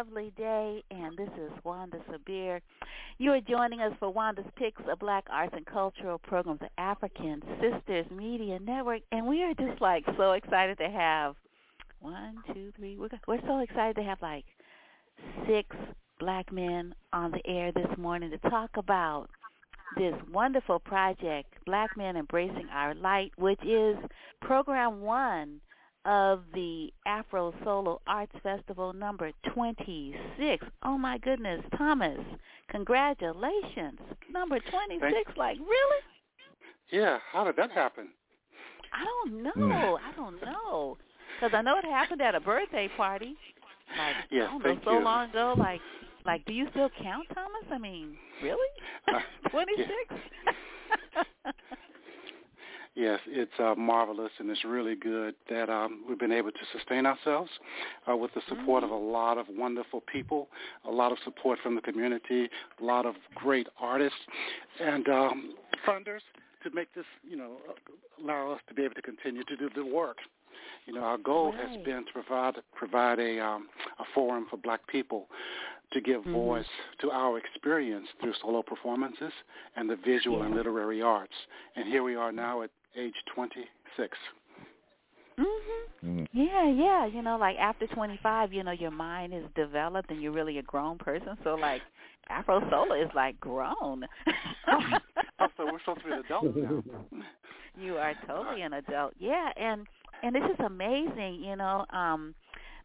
Lovely Day, and this is Wanda Sabir. You are joining us for Wanda's Picks, a Black Arts and Cultural Programs, the African Sisters Media Network, and we are just like so excited to have one, two, three. We're we're so excited to have like six black men on the air this morning to talk about this wonderful project, Black Men Embracing Our Light, which is program one of the Afro Solo Arts Festival number 26. Oh my goodness, Thomas, congratulations. Number 26, Thank- like really? Yeah, how did that happen? I don't know. I don't know. Cuz I know it happened at a birthday party. Like Yes, I don't thank know, so you. long ago like like do you still count, Thomas? I mean, really? Uh, 26? Yes, it's uh, marvelous and it's really good that um, we've been able to sustain ourselves uh, with the support of a lot of wonderful people, a lot of support from the community, a lot of great artists, and um, funders to make this, you know, allow us to be able to continue to do the work. You know, our goal has been to provide provide a um, a forum for Black people to give Mhm. voice to our experience through solo performances and the visual and literary arts. And here we are now at age 26. Mhm. Mm. Yeah, yeah. You know, like after 25, you know, your mind is developed and you're really a grown person. So, like, Afro Solo is like grown. Oh, so we're supposed to be adults now. you are totally an adult. Yeah, and and this is amazing. You know, um,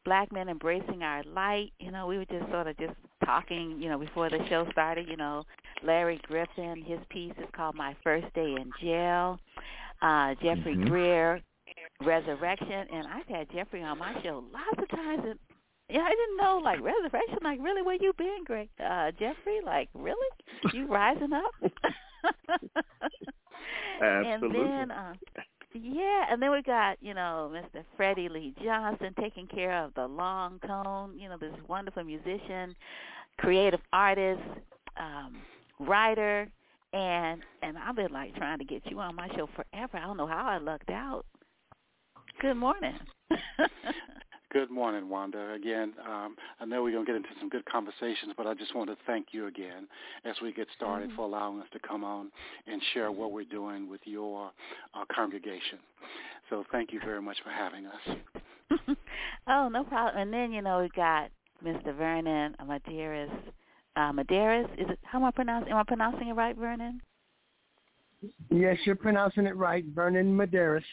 black men embracing our light. You know, we were just sort of just talking. You know, before the show started. You know, Larry Griffin, his piece is called "My First Day in Jail." Uh, Jeffrey Mhm. Greer, Resurrection, and I've had Jeffrey on my show lots of times, and yeah, I didn't know like Resurrection. Like, really, where you been, Greg? Uh, Jeffrey? Like, really? You rising up? Absolutely. And then, uh, yeah, and then we got you know Mr. Freddie Lee Johnson taking care of the long tone. You know, this wonderful musician, creative artist, um, writer, and and I've been like trying to get you on my show forever. I don't know how I lucked out. Good morning. Good morning, Wanda. Again, um, I know we're going to get into some good conversations, but I just want to thank you again as we get started Mhm. for allowing us to come on and share what we're doing with your uh, congregation. So thank you very much for having us. oh, no problem. And then you know we've got Mr. Vernon Medeiros. Uh, Medeiros, is it? How am I pronouncing? Am I pronouncing it right, Vernon? Yes, you're pronouncing it right, Vernon Medeiros.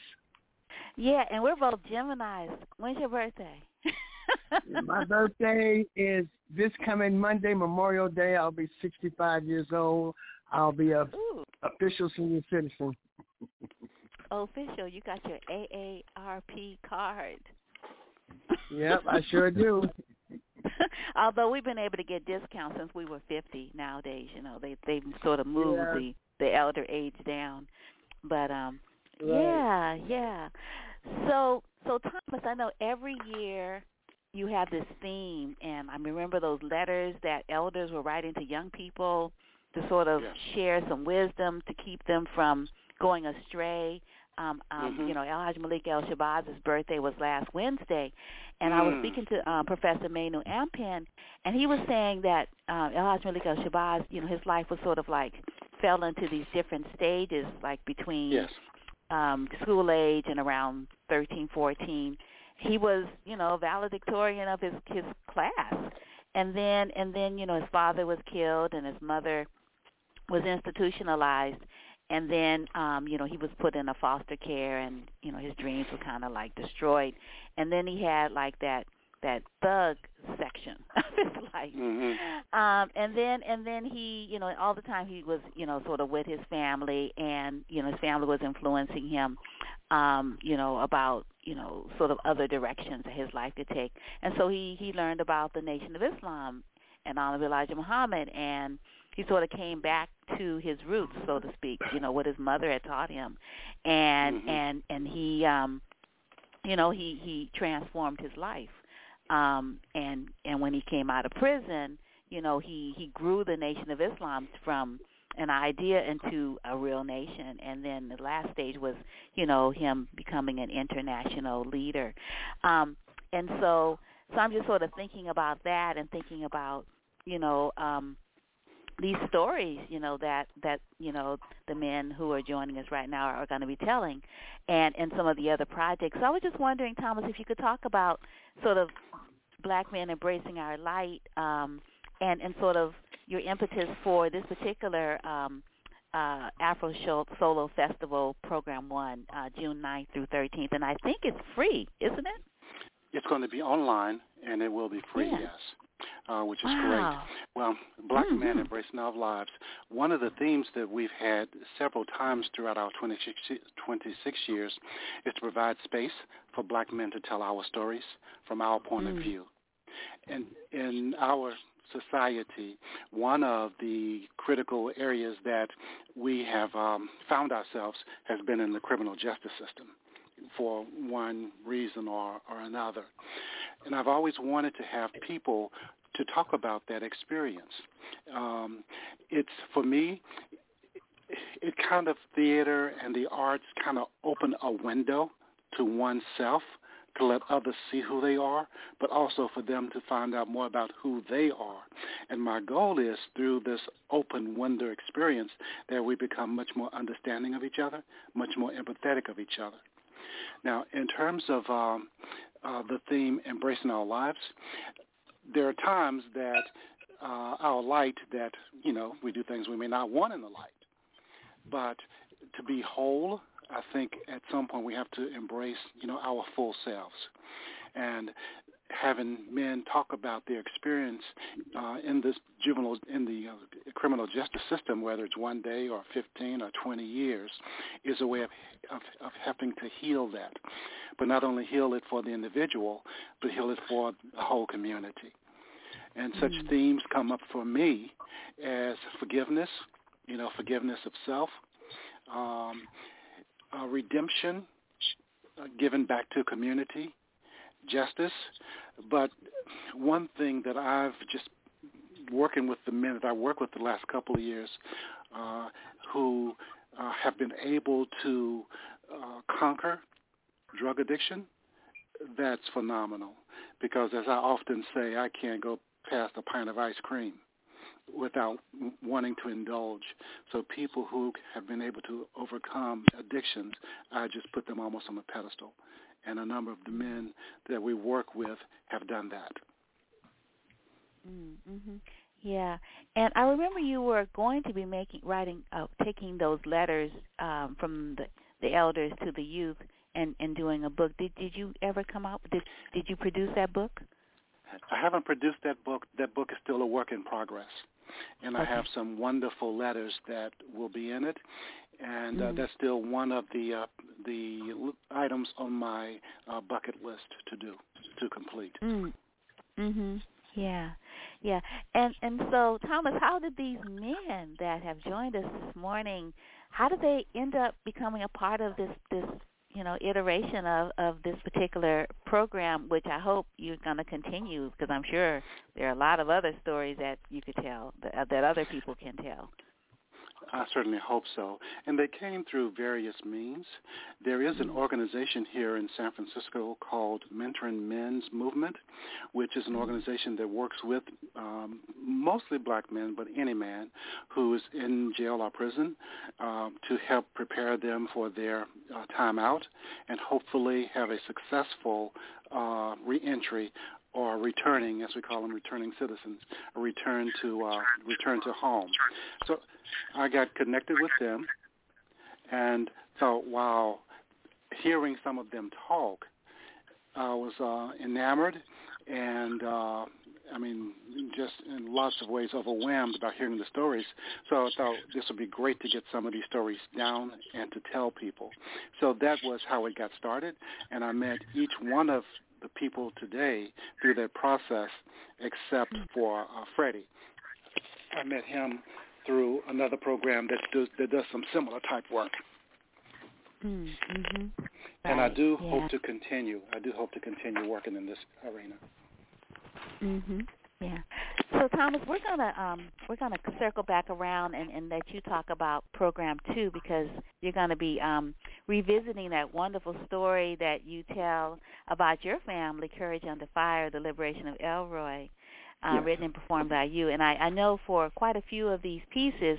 Yeah, and we're both Geminis. When's your birthday? My birthday is this coming Monday, Memorial Day. I'll be 65 years old. I'll be a Ooh, official senior citizen. official. You got your AARP card. Yep, I sure do. Although we've been able to get discounts since we were 50 nowadays, you know, they they've sort of moved Yeah. the the elder age down. But um Right. yeah, yeah. So so Thomas, I know every year you have this theme and I remember those letters that elders were writing to young people to sort of Yeah. share some wisdom to keep them from going astray. Um, um, Mhm. You know, El Haj Malik El Shabazz's birthday was last Wednesday, and I was Mm. speaking to uh, Professor Manu Ampim, and he was saying that uh, El Haj Malik El Shabazz, you know, his life was sort of like fell into these different stages, like between Yes. um, school age and around thirteen, fourteen. He was, you know, valedictorian of his his class, and then and then you know his father was killed and his mother was institutionalized, and then um, you know he was put in a foster care, and you know his dreams were kind of like destroyed, and then he had like that that thug section of his life. Mm-hmm. Um, and then and then he, you know, all the time he was, you know, sort of with his family, and you know, his family was influencing him, um, you know, about you know, sort of other directions that his life could take. And so he he learned about the Nation of Islam and Honorable Elijah Muhammad, and he sort of came back to his roots, so to speak, you know, what his mother had taught him, and Mhm. and and he, um, you know, he he transformed his life, um, and and when he came out of prison, you know, he he grew the Nation of Islam from an idea into a real nation. And then the last stage was you know him becoming an international leader. Um and so so i'm just sort of thinking about that and thinking about you know um these stories you know that that you know the men who are joining us right now are, going to be telling and and some of the other projects so i was just wondering thomas if you could talk about sort of black men embracing our light um and and sort of your impetus for this particular um, uh, Afro Show Solo Festival Program One, uh, June 9th through 13th, and I think it's free, isn't it? It's going to be online, and it will be free. Yeah. Yes. Uh, which is wow. great. Well, Black Mhm. Men Embracing Our Lives, one of the themes that we've had several times throughout our 26, 26 years is to provide space for black men to tell our stories from our point Mm. of view. And in our society, one of the critical areas that we have um, found ourselves has been in the criminal justice system for one reason or, or another. And I've always wanted to have people to talk about that experience. Um, it's, for me, it kind of theater and the arts kind of open a window to oneself to let others see who they are, but also for them to find out more about who they are. And my goal is through this open window experience that we become much more understanding of each other, much more empathetic of each other. Now, in terms of um, uh, the theme embracing our lives, there are times that uh, our light that you know we do things we may not want in the light, but to be whole I think at some point we have to embrace, you know, our full selves, and having men talk about their experience uh, in this juvenile, in the uh, criminal justice system, whether it's one day or 15 or 20 years, is a way of, of, of helping to heal that, but not only heal it for the individual, but heal it for the whole community. And such Mm. themes come up for me as forgiveness, you know, forgiveness of self, um, uh, redemption, uh, given back to community, justice. But one thing that I've just working with the men that I work with the last couple of years, uh, who uh, have been able to uh, conquer drug addiction, that's phenomenal. Because as I often say, I can't go past a pint of ice cream without wanting to indulge. So people who have been able to overcome addictions, I just put them almost on a pedestal. And a number of the men that we work with have done that. Mm-hmm. Yeah, and I remember you were going to be making, writing, uh, taking those letters um, from the the elders to the youth, and and doing a book. Did did you ever come out? Did did you produce that book? I haven't produced that book. That book is still a work in progress, and I have some wonderful letters that will be in it, and uh, Mm. that's still one of the uh, the items on my uh, bucket list to do to complete. Mm. Mhm. Yeah. Yeah. And and so Thomas, how did these men that have joined us this morning, how did they end up becoming a part of this this you know iteration of of this particular program which I hope you're going to continue because I'm sure there are a lot of other stories that you could tell that, that other people can tell. I certainly hope so. And they came through various means. There is an organization here in San Francisco called Mentoring Men's Movement, which is an organization that works with um, mostly black men, but any man who is in jail or prison um, to help prepare them for their uh, time out and hopefully have a successful uh, reentry or returning, as we call them, returning citizens, a return to uh, return to home. So I got connected with them and so wow, hearing some of them talk, I was uh, enamored and uh, I mean, just in lots of ways overwhelmed about hearing the stories. So I thought this would be great to get some of these stories down and to tell people. So that was how it got started, and I met each one of the people today through that process, except for uh, Freddie. I met him through another program that does, that does some similar type work. Mm-hmm. And I do yeah. hope to continue. I do hope to continue working in this arena. Mhm. Yeah. So Thomas, we're gonna um, we're gonna circle back around and, and let you talk about program two because you're gonna be um, revisiting that wonderful story that you tell about your family, Courage Under Fire, the liberation of Elroy, uh, Yes. written and performed by you. And I, I know for quite a few of these pieces,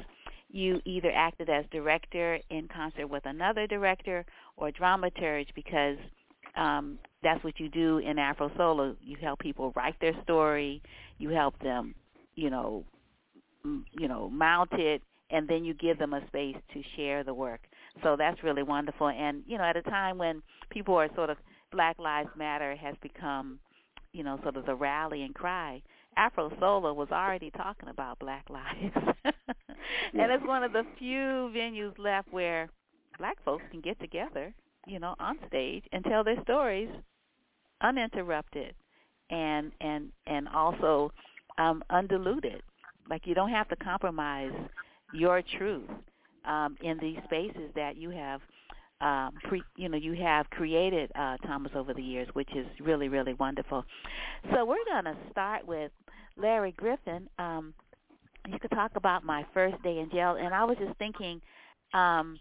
you either acted as director in concert with another director or dramaturge because um, that's what you do in Afro Solo. You help people write their story, you help them, you know, m- you know, mount it, and then you give them a space to share the work. So that's really wonderful. And you know, at a time when people are sort of Black Lives Matter has become, you know, sort of the rallying cry. Afro Solo was already talking about Black lives, and it's one of the few venues left where Black folks can get together, you know, on stage and tell their stories uninterrupted and and and also um undiluted like you don't have to compromise your truth um in these spaces that you have um pre you know you have created uh Thomas over the years which is really really wonderful so we're going to start with Larry Griffin um you could talk about my first day in jail and I was just thinking um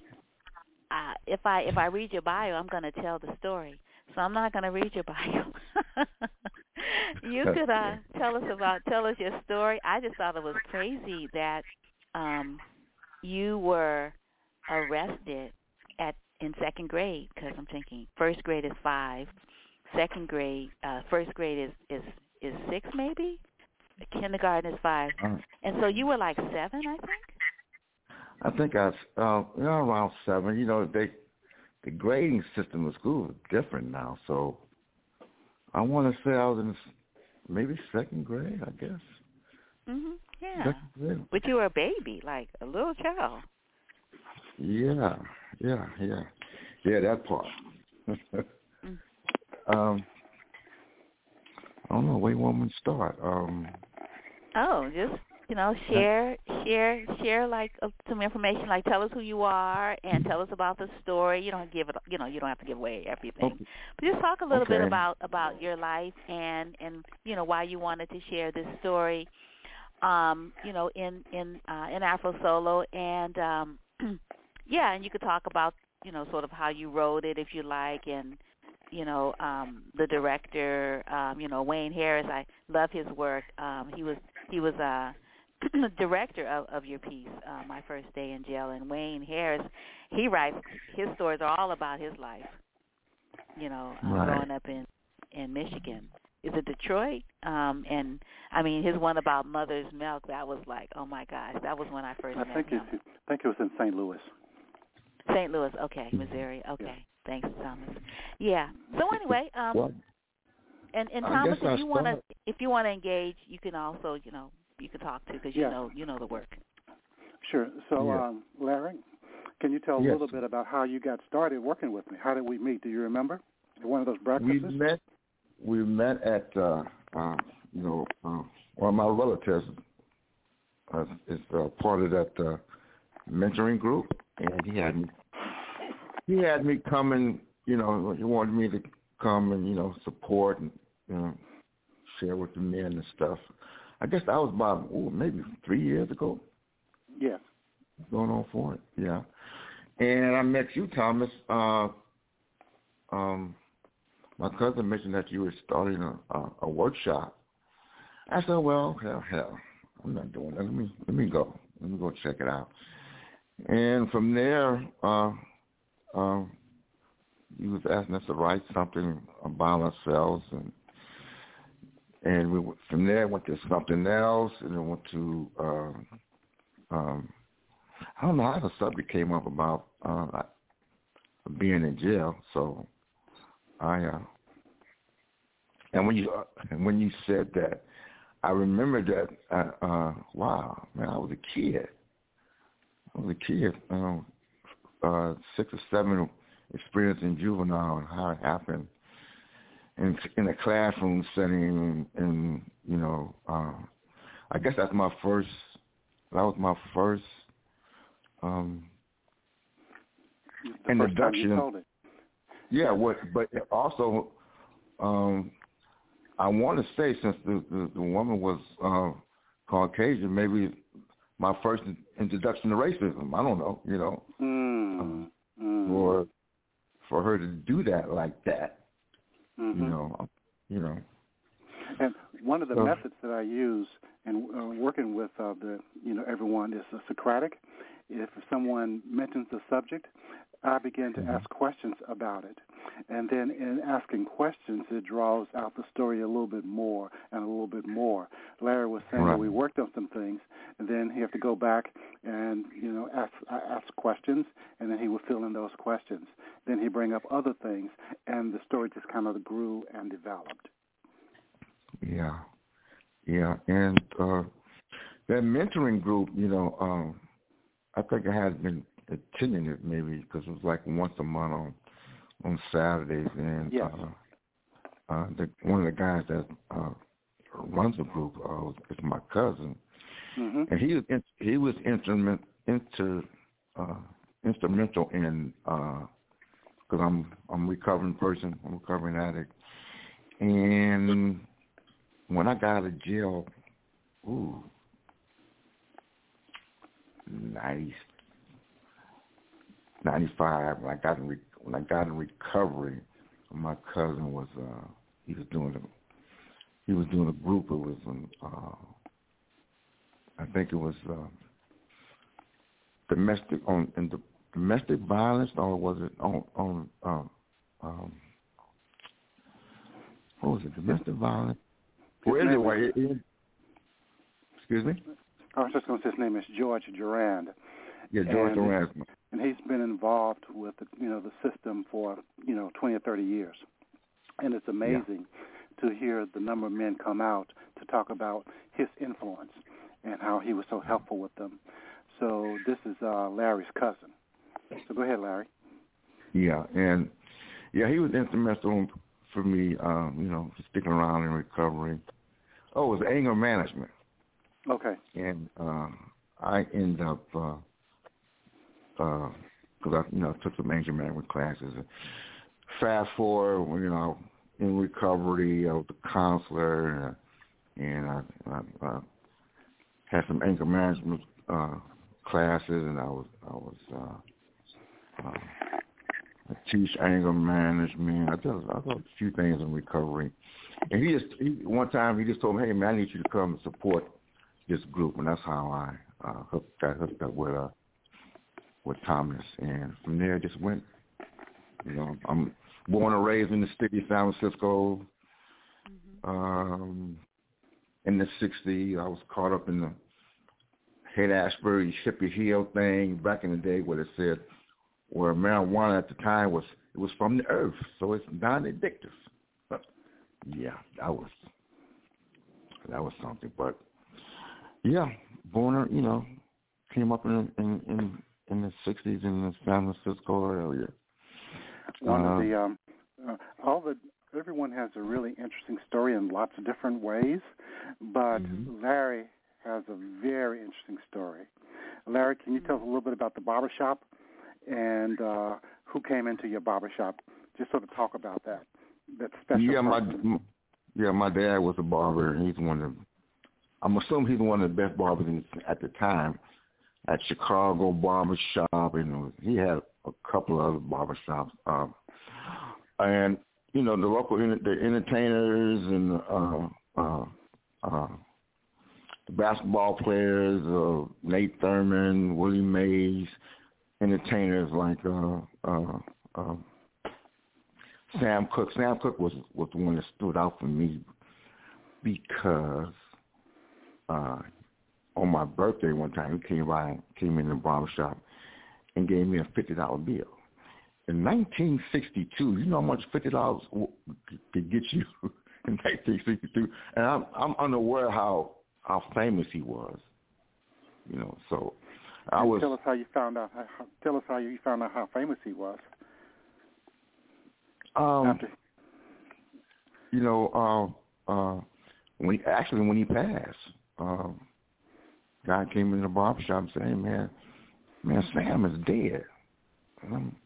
uh, if I if I read your bio, I'm going to tell the story. So I'm not going to read your bio. you could uh, tell us about tell us your story. I just thought it was crazy that um, you were arrested at in second grade because I'm thinking first grade is five, second grade uh, first grade is is is six maybe, kindergarten is five, Uh, and so you were like seven, I think. I think I was uh, you know, around seven. You know, they the grading system of school is different now. So I want to say I was in maybe second grade, I guess. Mhm. Yeah. Second grade. But you were a baby, like a little child. Yeah, yeah, yeah, yeah. That part. Mm. um, I don't know where you want me to start. Um, Oh, just you know, share, share, share like uh, some information. Like, tell us who you are and tell us about the story. You don't give it. You know, you don't have to give away everything. Okay. But just talk a little bit about about your life and and you know why you wanted to share this story. Um, you know, in in uh, in Afro Solo and um, yeah, and you could talk about you know sort of how you wrote it if you like and you know um the director um you know Wayne Harris I love his work um he was he was uh director of of your piece uh, my first day in jail and Wayne Harris he writes his stories are all about his life you know uh, Right. growing up in in Michigan is it Detroit um and I mean his one about mother's milk that was like oh my gosh that was when I first I met think him it, I think it was in St. Louis. St. Louis okay Missouri okay thanks Thomas yeah so anyway um well, and and Thomas, if you want to if you want to engage, you can also you know you can talk to because you Yeah. know you know the work. Sure. So, Yeah. um, Larry, can you tell a little bit about how you got started working with me? How did we meet? Do you remember? At one of those breakfasts. we breakfasts? met. We met at uh, uh, you know uh, one of my relatives uh, is uh, part of that uh, mentoring group, and he had me. He had me come and you know he wanted me to come and you know support and you know share with the men and stuff. I guess that was about ooh, maybe three years ago. Yes. going on for it. Yeah. And I met you, Thomas. Uh, um, my cousin mentioned that you were starting a, a, a workshop. I said, well, hell, hell, I'm not doing that. Let me let me go. Let me go check it out. And from there, uh, um, you was asking us to write something about ourselves, and and we went- from there went to something else, and then went to. Um, um, I don't know how the subject came up about uh, being in jail. So I uh, And when you uh, when you said that, I remember that. Uh, uh, wow, man, I was a kid. I was a kid, um, uh, six or seven, experiencing juvenile and how it happened in in a classroom setting, and, and you know, uh, I guess that's my first. That was my first um, the introduction. Yeah, what? But also, um, I want to say since the the, the woman was uh, Caucasian, maybe my first introduction to racism. I don't know, you know, mm. Um, mm. for for her to do that like that, mm-hmm. you know, you know. And one of the so, methods that I use in uh, working with uh, the you know everyone is the Socratic. If someone mentions the subject, I begin to mm-hmm. ask questions about it. And then in asking questions, it draws out the story a little bit more and a little bit more. Larry was saying right. that we worked on some things, and then he have to go back and you know ask ask questions, and then he would fill in those questions. Then he'd bring up other things, and the story just kind of grew and developed. Yeah, yeah, and uh, that mentoring group, you know, um, I think I had been attending it maybe because it was like once a month on on Saturdays, and yes. uh, uh, the, one of the guys that uh, runs the group uh, is my cousin, mm-hmm. and he was in, he was instrument into uh, instrumental in because uh, I'm I'm a recovering person, I'm a recovering addict, and when I got out of jail, ooh, nice 95 when I got in re- when I got in recovery, my cousin was uh he was doing a he was doing a group. It was um, uh I think it was uh, domestic on in the domestic violence or was it on on um um what was it domestic violence? Well, anyway, it, it, excuse me. I was just going to say his name is George Durand. Yeah, George and, Durand and he's been involved with the, you know the system for you know 20 or 30 years, and it's amazing yeah. to hear the number of men come out to talk about his influence and how he was so helpful with them. So this is uh, Larry's cousin. So go ahead, Larry. Yeah, and yeah, he was instrumental for me, um, you know, sticking around in recovery. Oh, it was anger management. Okay. And uh, I end up uh, because uh, I, you know, took some anger management classes. And fast forward, you know, in recovery, I was a counselor, and, and I, I, I had some anger management uh, classes, and I was I was uh, uh, I teach anger management. I did I did a few things in recovery, and he just he, one time he just told me, "Hey man, I need you to come and support this group," and that's how I uh, hooked, got hooked up with uh, with Thomas, and from there just went. You know, I'm born and raised in the city of San Francisco. Mm-hmm. Um, in the '60s, I was caught up in the Haight-Ashbury hippie hill thing back in the day, where it said where marijuana at the time was it was from the earth, so it's non-addictive. But yeah, that was that was something. But yeah, born, you know, came up in in, in in the '60s in the San Francisco area. One uh, of the um, uh, all the everyone has a really interesting story in lots of different ways, but mm-hmm. Larry has a very interesting story. Larry, can you tell us a little bit about the barbershop and uh, who came into your barbershop? Just sort of talk about that. That special. Yeah, person. my yeah, my dad was a barber, and he's one of. I'm assuming he's one of the best barbers at the time at Chicago Barber Shop, and he had a couple of other barber shops. Um, and you know the local the entertainers and uh, uh, uh, the basketball players, uh, Nate Thurmond, Willie Mays, entertainers like uh, uh, uh, Sam Cooke. Sam Cooke was was the one that stood out for me because uh, on my birthday one time, he came by, came in the barber shop, and gave me a fifty dollar bill. In 1962, you know how much fifty dollars could get you in 1962, and I'm I'm unaware how how famous he was. You know, so I was. Tell us how you found out. How, tell us how you found out how famous he was. Um, After, you know, uh, uh, when he, actually when he passed, um, guy came in the barber shop and said, "Hey man, man, Sam is dead." And I'm,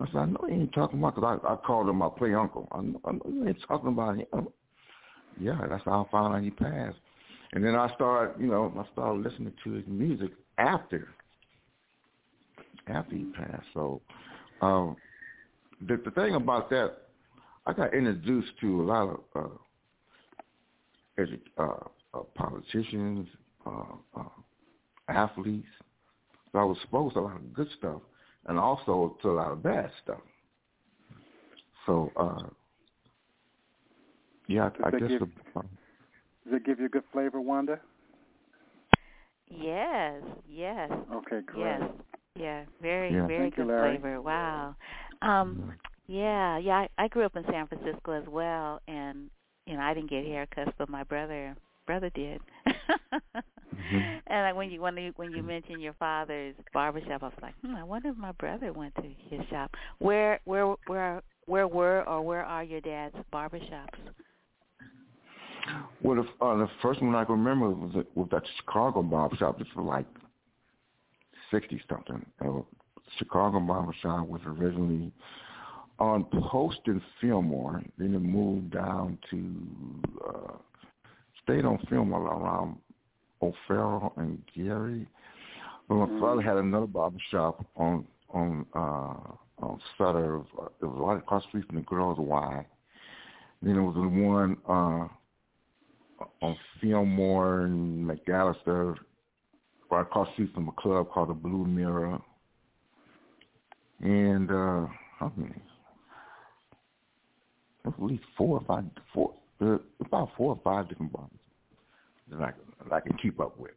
I said, "I know you ain't talking about because I, I called him my play uncle. I know, I know you ain't talking about him." Yeah, that's how I found out he passed. And then I started, you know, I started listening to his music after after he passed. So um, the the thing about that, I got introduced to a lot of uh, edu- uh, uh, politicians, uh, uh, athletes. So I was exposed to a lot of good stuff, and also to a lot of bad stuff. So uh, yeah, I, I guess give- the, uh, does it give you a good flavor, Wanda? Yes, yes, Okay, great. yes, yeah. Very, Yeah. very Thank good Larry. flavor. Wow. Um, yeah, yeah. I, I grew up in San Francisco as well, and you know I didn't get haircuts, but my brother brother did. Mhm. And like when you when you when you mentioned your father's barbershop, I was like, hmm, I wonder if my brother went to his shop. Where where where where were or where are your dad's barbershops? Well, the, uh, the first one I can remember was was that Chicago barber shop. This was like sixty something. Uh, Chicago barber shop was originally on Post and Fillmore. Then it moved down to uh, stayed on Fillmore around O'Farrell and Geary. But my Mhm. father had another barber shop on on uh, on Sutter. Uh, it was right across the street from the Girls Y. Then there was the one. Uh, on Fillmore and McAllister, right across the street from a club called the Blue Mirror. And uh how many? At least four or five four uh, about four or five different bars that I that I can keep up with.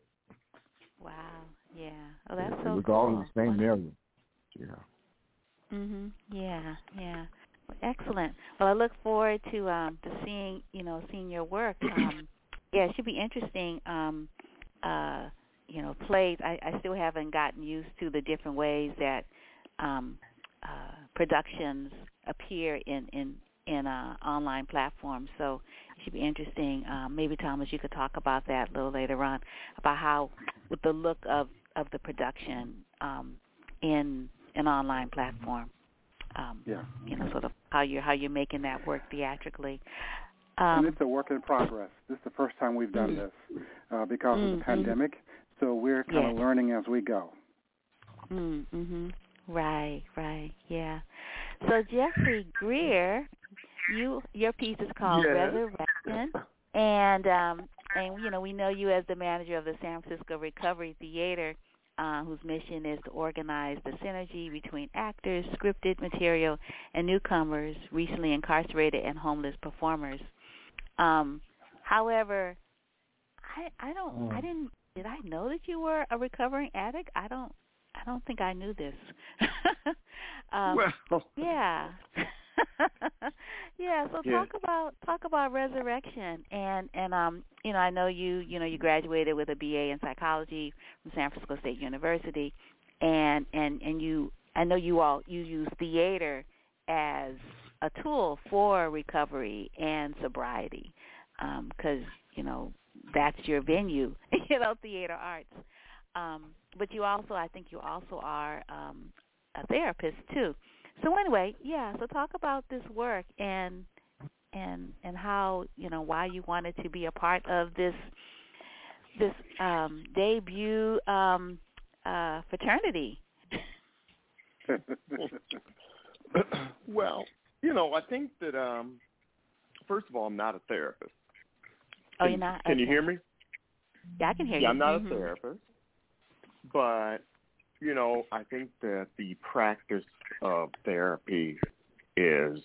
Wow. Yeah. Oh, that's it so was cool. all in the same area. Yeah. Mhm. Yeah. Yeah. Well, excellent. Well, I look forward to um to seeing you know seeing your work. Um, yeah, it should be interesting. Um, uh, you know, plays. I, I still haven't gotten used to the different ways that um, uh, productions appear in in in uh, online platforms. So it should be interesting. Um, maybe Thomas, you could talk about that a little later on about how with the look of of the production um, in an online platform. Um, Yeah. you know, sort of how you're how you're making that work theatrically. and Um, it's a work in progress. This is the first time we've done this uh, because of Mhm. the pandemic. So we're kind of learning as we go. mm, mhm. Right, right, yeah. So Jeffrey Greer, you your piece is called Yes. Resurrection, and um, and you know we know you as the manager of the San Francisco Recovery Theater, uh, whose mission is to organize the synergy between actors, scripted material, and newcomers, recently incarcerated and homeless performers. Um, however, I I don't I Oh. didn't did I know that you were a recovering addict? I don't I don't think I knew this. um, well, yeah. yeah, so Yeah. talk about talk about resurrection and and um you know, I know you you know you graduated with a BA in psychology from San Francisco State University and and and you I know you all you use theater as a tool for recovery and sobriety um cuz you know that's your venue, you know, theater arts. Um but you also I think you also are um a therapist too. So anyway, yeah. So talk about this work and and and how you know why you wanted to be a part of this this um, debut um, uh, fraternity. well, you know, I think that um first of all, I'm not a therapist. Oh, Can- you're not. Can you hear me? Yeah, I can hear yeah, you. I'm not Mhm. a therapist, but you know, I think that the practice of therapy is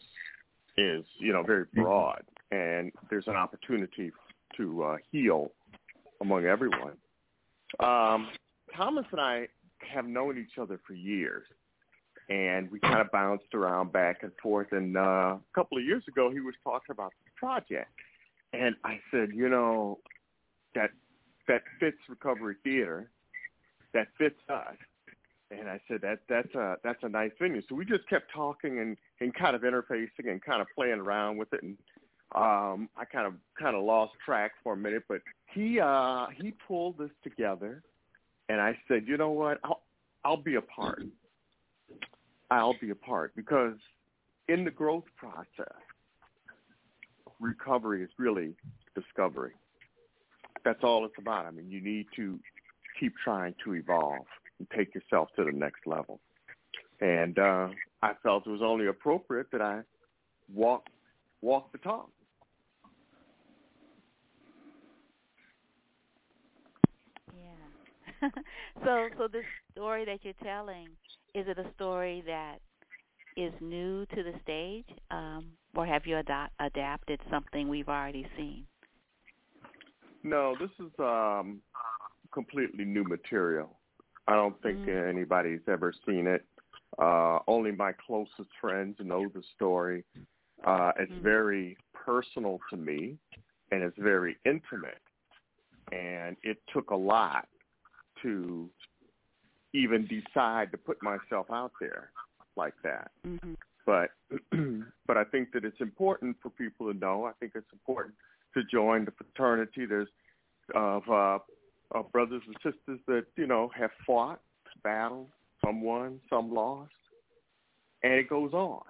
is you know very broad, and there's an opportunity to uh, heal among everyone. Um, Thomas and I have known each other for years, and we kind of bounced around back and forth. And uh, a couple of years ago, he was talking about the project. And I said, you know, that that fits Recovery Theater, that fits us. And I said that that's a that's a nice venue. So we just kept talking and and kind of interfacing and kind of playing around with it. And um, I kind of kind of lost track for a minute, but he uh, he pulled this together, and I said, you know what, I'll I'll be a part. I'll be a part because in the growth process, recovery is really discovery. That's all it's about. I mean, you need to keep trying to evolve take yourself to the next level. And uh, I felt it was only appropriate that I walk walk the talk. Yeah. so, so this story that you're telling is it a story that is new to the stage, um, or have you ad- adapted something we've already seen? No, this is um, completely new material. I don't think mm. anybody's ever seen it. Uh, only my closest friends know the story. Uh, it's mm. very personal to me, and it's very intimate. And it took a lot to even decide to put myself out there like that. Mm-hmm. But but I think that it's important for people to know. I think it's important to join the fraternity. There's of uh, of brothers and sisters that you know have fought, battled, some won, some lost, and it goes on.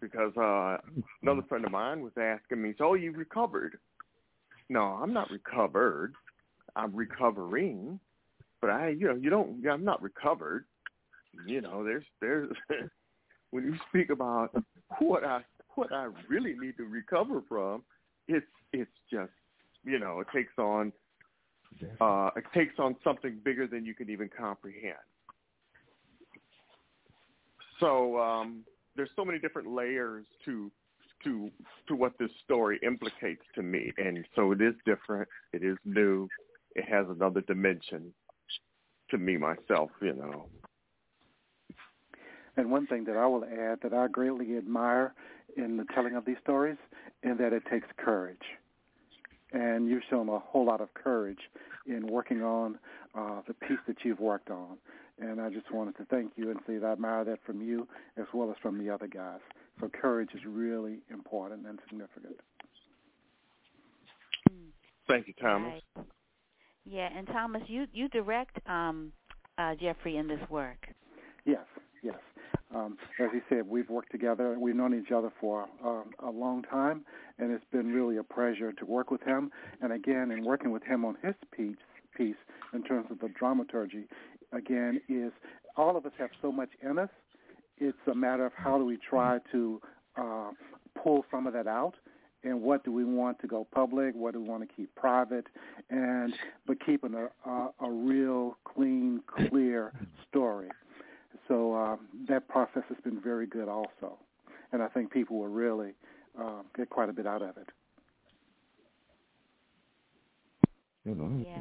Because uh, another friend of mine was asking me, "So you recovered?" No, I'm not recovered. I'm recovering, but I, you know, you don't. I'm not recovered. You know, there's there's when you speak about what I what I really need to recover from, it's it's just you know it takes on uh, it takes on something bigger than you can even comprehend. So um, there's so many different layers to to to what this story implicates to me, and so it is different. It is new. It has another dimension to me myself. You know. And one thing that I will add that I greatly admire in the telling of these stories is that it takes courage. And you've shown a whole lot of courage in working on uh, the piece that you've worked on. And I just wanted to thank you and say that I admire that from you as well as from the other guys. So courage is really important and significant. Thank you, Thomas. Right. Yeah, and Thomas, you you direct um, uh, Jeffrey in this work. Yes, yes. Um, as he said, we've worked together. We've known each other for um, a long time, and it's been really a pleasure to work with him. And again, in working with him on his piece, piece in terms of the dramaturgy, again, is all of us have so much in us. It's a matter of how do we try to uh, pull some of that out and what do we want to go public, what do we want to keep private, and but keeping a, a, a real clean, clear story. So uh, that process has been very good also, and I think people will really uh, get quite a bit out of it. Yeah.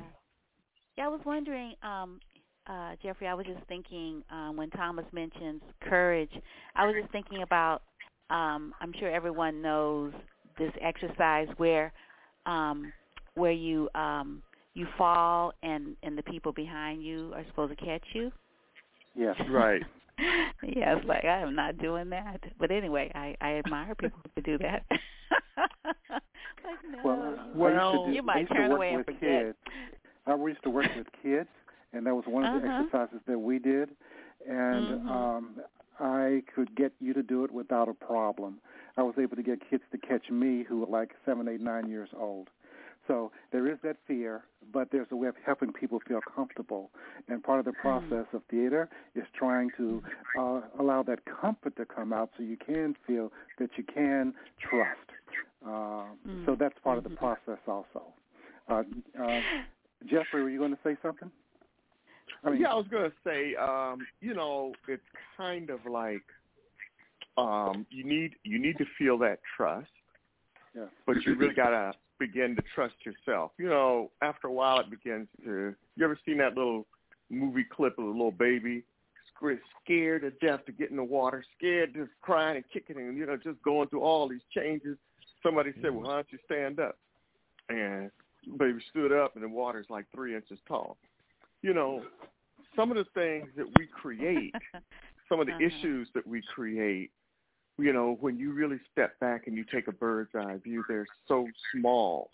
Yeah, I was wondering, um, uh, Jeffrey, I was just thinking um, when Thomas mentions courage, I was just thinking about, um, I'm sure everyone knows this exercise where um, where you um, you fall and, and the people behind you are supposed to catch you. Yes. Right. yeah, it's like I am not doing that. But anyway, I I admire people who do that. like no. Well, well do, you might turn away and forget. Kids. I used to work with kids, and that was one of the uh-huh. exercises that we did, and mm-hmm. um I could get you to do it without a problem. I was able to get kids to catch me who were like seven, eight, nine years old. So there is that fear, but there's a way of helping people feel comfortable. And part of the process of theater is trying to uh, allow that comfort to come out so you can feel that you can trust. Uh, mm. So that's part of the process also. Uh, uh, Jeffrey, were you going to say something? I mean, yeah, I was going to say, um, you know, it's kind of like um, you need you need to feel that trust, yeah. but you really got to begin to trust yourself. You know, after a while, it begins to. You ever seen that little movie clip of a little baby scared to death to get in the water, scared, just crying and kicking, and you know, just going through all these changes. somebody said, "Well, why don't you stand up?" And baby stood up, and the water's like three inches tall. You know, some of the things that we create, some of the Uh-huh. issues that we create, you know, when you really step back and you take a bird's eye view, they're so small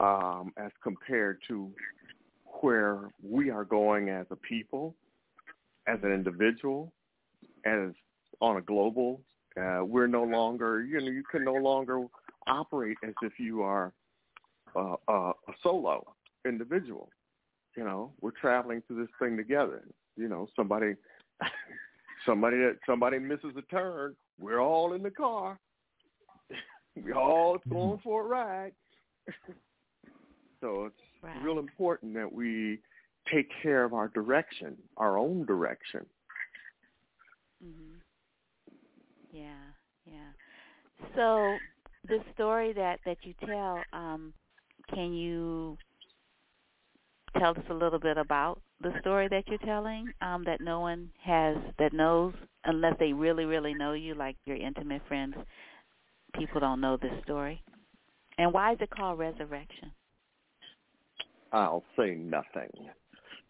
um, as compared to where we are going as a people, as an individual, as on a global. Uh, we're no longer, you know, you can no longer operate as if you are uh, uh, a solo individual. You know, we're traveling through this thing together. You know, somebody, somebody that somebody misses a turn, we're all in the car. we're all going for a ride. so it's Right. real important that we take care of our direction, our own direction. Mhm. Yeah, yeah. So the story that that you tell, um, can you tell us a little bit about the story that you're telling um, that no one has that knows unless they really really know you, like your intimate friends. People don't know this story. And why is it called resurrection? I'll say nothing.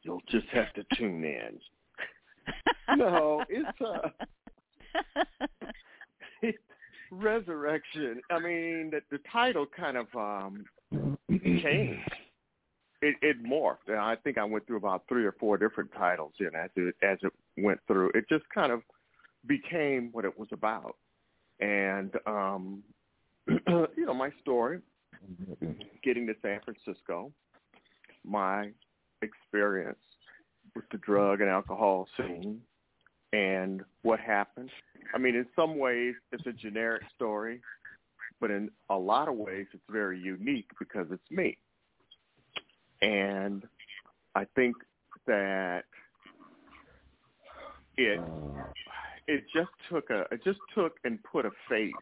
You'll just have to tune in. No, it's uh resurrection. I mean, the, the title kind of um changed. It, it morphed. And I think I went through about three or four different titles, and as it as it went through, it just kind of became what it was about. And um you know, my story, getting to San Francisco, my experience with the drug and alcohol scene and what happened. I mean, in some ways, it's a generic story, but in a lot of ways, it's very unique because it's me. And I think that it it just took a it just took and put a face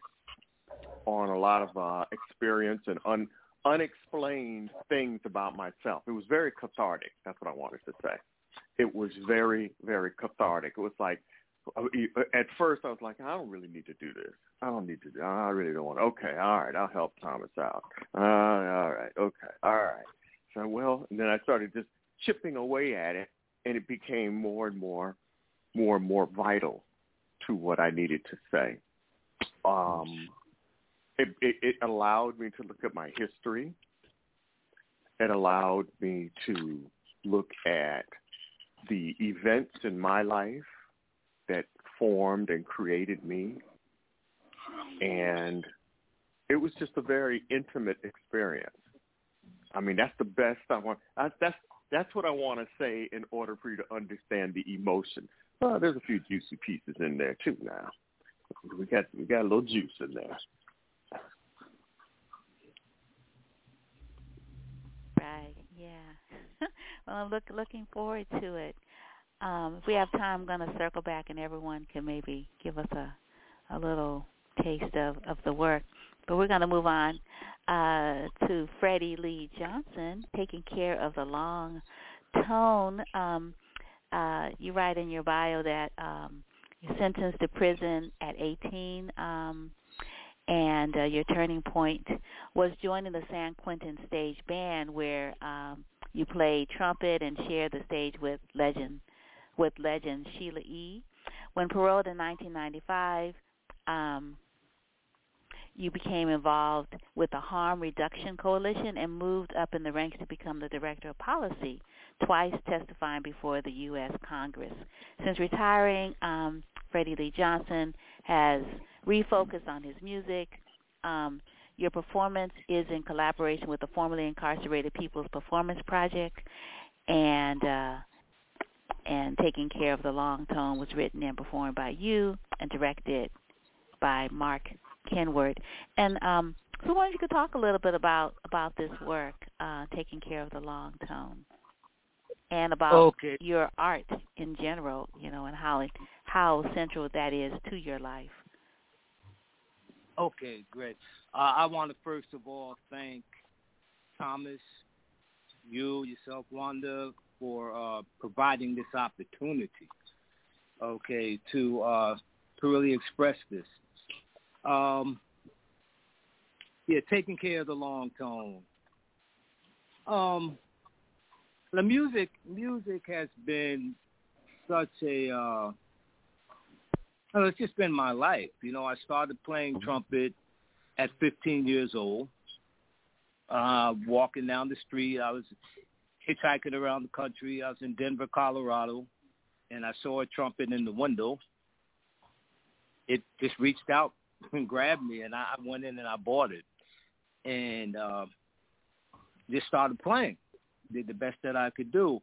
on a lot of uh, experience and un, unexplained things about myself. It was very cathartic. That's what I wanted to say. It was very, very cathartic. It was like, at first I was like, I don't really need to do this. I don't need to do I really don't want to. Okay, all right, I'll help Thomas out. Uh, all right, okay, all right. So, well, and then I started just chipping away at it, and it became more and more, more and more vital to what I needed to say. Um, it, it, it allowed me to look at my history. It allowed me to look at the events in my life that formed and created me. And it was just a very intimate experience. I mean, that's the best I want. I, that's that's what I want to say in order for you to understand the emotion. Well, there's a few juicy pieces in there too. Now we got we got a little juice in there. Right. Yeah. well, I'm look looking forward to it. Um, if we have time, I'm going to circle back, and everyone can maybe give us a a little taste of of the work. But we're going to move on uh, to Freddie Lee Johnson, taking care of the long tone. Um, uh, you write in your bio that um, you're sentenced to prison at 18. Um, and uh, your turning point was joining the San Quentin Stage Band, where um, you played trumpet and shared the stage with legend with legend Sheila E. When paroled in 1995, um, you became involved with the Harm Reduction Coalition and moved up in the ranks to become the director of policy, twice testifying before the U.S. Congress. Since retiring, um, Freddie Lee Johnson has refocused on his music. Um, your performance is in collaboration with the formerly incarcerated People's Performance Project, and uh, and Taking Care of the Long Tone was written and performed by you and directed by Mark Kenward. And um, so, why don't you could talk a little bit about about this work, uh, Taking Care of the Long Tone, and about Okay. your art in general, you know, and how it, how central that is to your life. Okay, great. Uh, I want to first of all thank Thomas, you, yourself, Wanda, for uh, providing this opportunity. Okay, to uh, to really express this. Um, yeah, taking care of the long tone. Um, the music music has been such a uh, well, it's just been my life. You know, I started playing trumpet at 15 years old. Uh, walking down the street, I was hitchhiking around the country. I was in Denver, Colorado, and I saw a trumpet in the window. It just reached out grabbed me, and I went in and I bought it, and uh, just started playing. Did the best that I could do,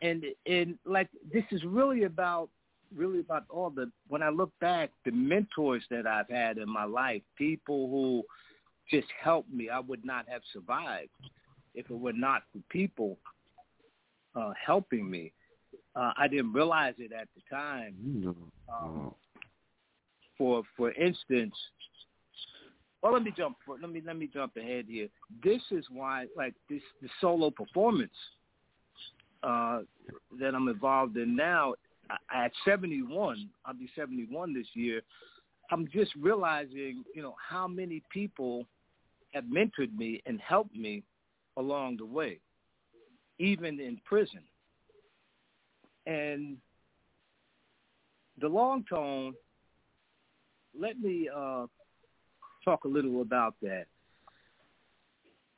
and and like this is really about really about all the when I look back the mentors that I've had in my life, people who just helped me. I would not have survived if it were not for people uh, helping me. Uh, I didn't realize it at the time. Um, for for instance, well, let me jump. Let me let me jump ahead here. This is why, like this, the solo performance uh, that I'm involved in now. At 71, I'll be 71 this year. I'm just realizing, you know, how many people have mentored me and helped me along the way, even in prison. And the long tone, let me uh, talk a little about that.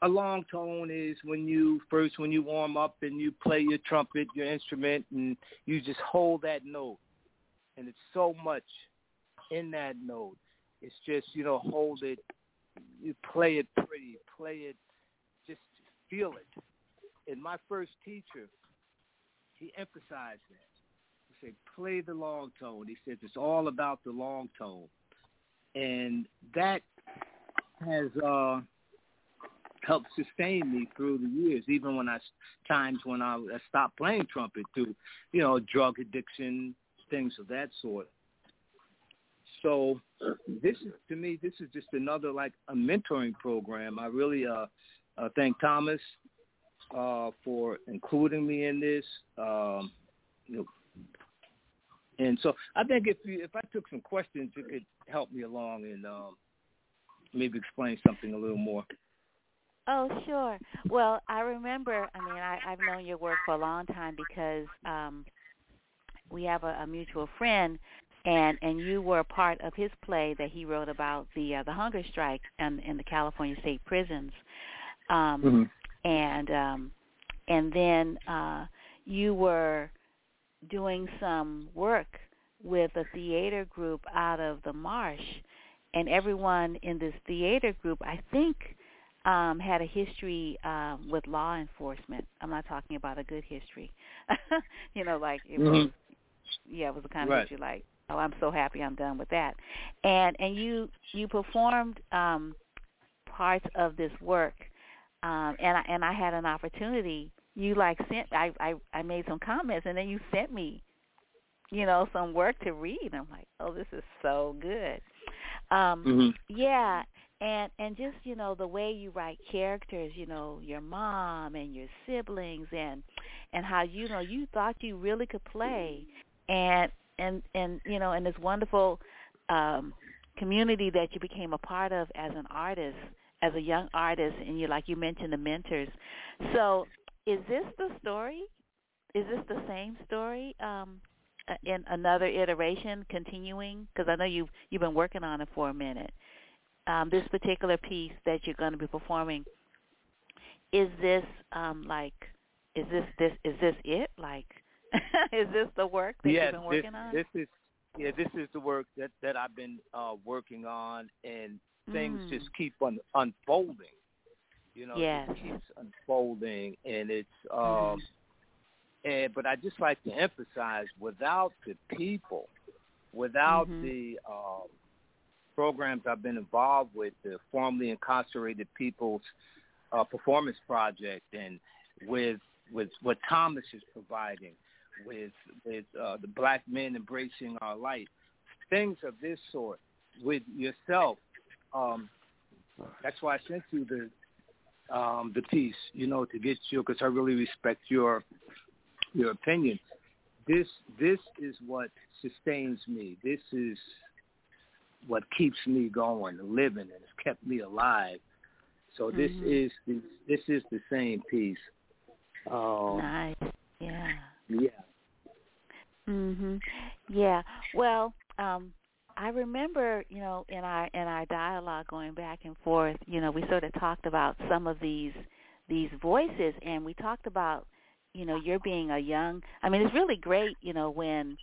A long tone is when you first when you warm up and you play your trumpet, your instrument, and you just hold that note, and it's so much in that note. It's just you know hold it, you play it pretty, play it, just feel it. And my first teacher, he emphasized that. He said, play the long tone. He said it's all about the long tone, and that has uh, helped sustain me through the years, even when I times when I, stopped playing trumpet through, you know, drug addiction, things of that sort. So this is to me, this is just another like a mentoring program. I really uh, uh thank Thomas uh, for including me in this. Um, you know, and so I think if you, if I took some questions, it could help me along and um, maybe explain something a little more. Oh, sure. Well, I remember. I mean, I, I've known your work for a long time because um, we have a, a mutual friend, and and you were a part of his play that he wrote about the uh, the hunger strike in, in the California state prisons, um, mm-hmm. and um, and then uh, you were doing some work with a theater group out of the marsh and everyone in this theater group, I think, um, had a history um, with law enforcement. I'm not talking about a good history. you know, like it mm-hmm. was, yeah, it was the kind right. of history like, oh, I'm so happy I'm done with that. And and you you performed um, parts of this work, um, and I, and I had an opportunity. You like sent I, I I made some comments, and then you sent me, you know, some work to read. I'm like, oh, this is so good. Um, mm-hmm. Yeah, and and just you know the way you write characters, you know your mom and your siblings, and and how you know you thought you really could play, and and and you know in this wonderful um, community that you became a part of as an artist, as a young artist, and you like you mentioned the mentors. So is this the story? Is this the same story? Um, in another iteration, continuing? Because I know you've you've been working on it for a minute. Um, this particular piece that you're going to be performing, is this um, like, is this this is this it? Like, is this the work that yes, you've been working this, on? This is yeah, this is the work that that I've been uh, working on, and things mm. just keep on unfolding. You know, yes. it keeps unfolding, and it's um, mm-hmm and but I just like to emphasize, without the people, without mm-hmm. the uh, programs I've been involved with, the formerly incarcerated people's uh, performance project, and with with what Thomas is providing, with with uh, the black men embracing our light, things of this sort, with yourself. Um, that's why I sent you the um, the piece, you know, to get you because I really respect your your opinion. This this is what sustains me. This is what keeps me going, living, and has kept me alive So this Mhm. is the, this is the same piece. Um, Nice. Yeah. yeah. Mhm. Yeah. Well, um I remember, you know, in our in our dialogue going back and forth, you know, we sort of talked about some of these these voices and we talked about, you know, you're being a young I mean, it's really great, you know, when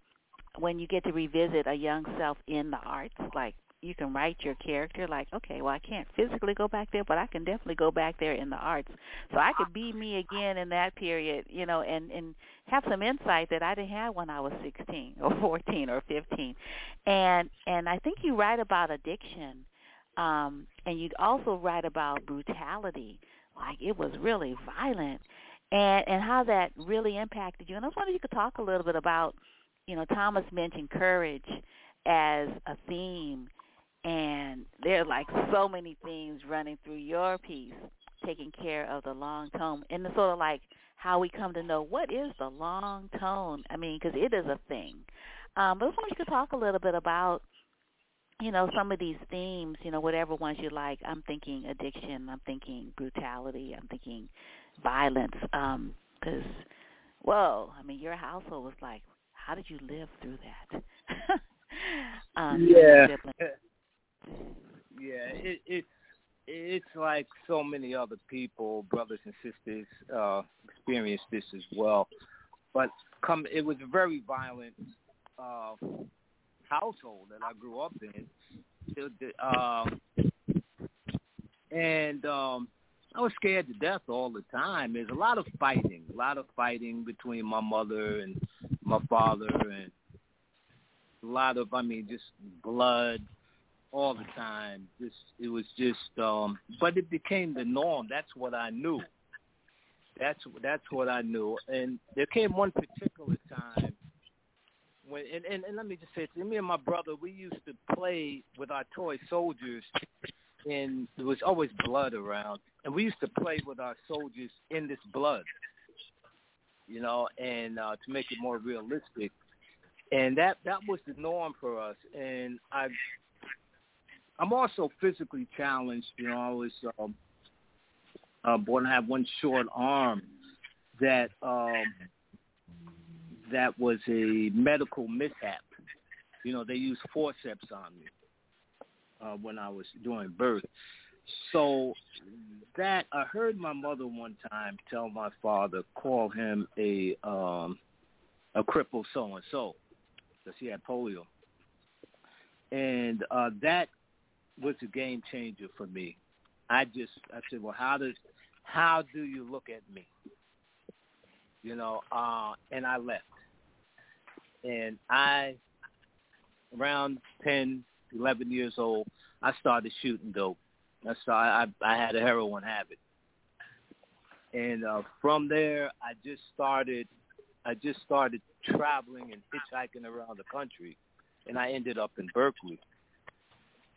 when you get to revisit a young self in the arts, like you can write your character like, okay, well I can't physically go back there, but I can definitely go back there in the arts. So I could be me again in that period, you know, and and have some insight that I didn't have when I was 16 or 14 or 15. And and I think you write about addiction. Um and you also write about brutality. Like it was really violent and and how that really impacted you. And I was wondering if you could talk a little bit about, you know, Thomas mentioned courage as a theme and there are like so many themes running through your piece, taking care of the long tone, and it's sort of like how we come to know what is the long tone. I mean, because it is a thing. Um, but I was wondering if you could talk a little bit about, you know, some of these themes. You know, whatever ones you like. I'm thinking addiction. I'm thinking brutality. I'm thinking violence. Um, because, whoa, I mean, your household was like, how did you live through that? um, yeah. Yeah, it, it's it's like so many other people, brothers and sisters, uh, experienced this as well. But come, it was a very violent uh, household that I grew up in, uh, and um, I was scared to death all the time. There's a lot of fighting, a lot of fighting between my mother and my father, and a lot of, I mean, just blood all the time. Just it was just um but it became the norm. That's what I knew. That's that's what I knew. And there came one particular time when and, and, and let me just say to me and my brother we used to play with our toy soldiers and there was always blood around and we used to play with our soldiers in this blood. You know, and uh to make it more realistic. And that that was the norm for us and I I'm also physically challenged. You know, I was um, uh, born to have one short arm that um, that was a medical mishap. You know, they used forceps on me uh, when I was doing birth. So that I heard my mother one time tell my father, call him a um, a cripple so and so, because he had polio, and uh, that was a game changer for me. I just I said, well, how does how do you look at me? You know, uh, and I left, and I around ten, eleven years old, I started shooting dope. I started, I, I had a heroin habit, and uh, from there, I just started. I just started traveling and hitchhiking around the country, and I ended up in Berkeley.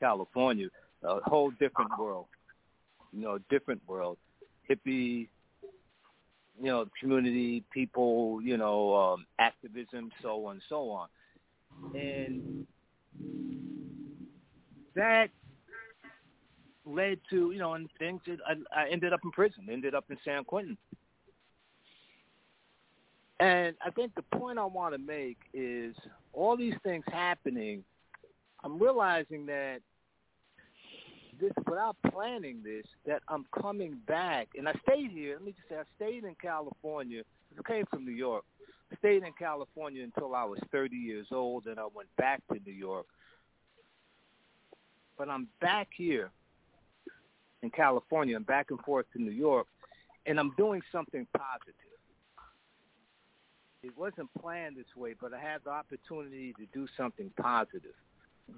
California, a whole different world. You know, different world. Hippie, you know, community, people, you know, um, activism, so on and so on. And that led to, you know, and things that I, I ended up in prison, ended up in San Quentin. And I think the point I want to make is all these things happening I'm realizing that this without planning this, that I'm coming back and I stayed here. Let me just say I stayed in California. I came from New York. I stayed in California until I was 30 years old, and I went back to New York. But I'm back here in California. I'm back and forth to New York, and I'm doing something positive. It wasn't planned this way, but I had the opportunity to do something positive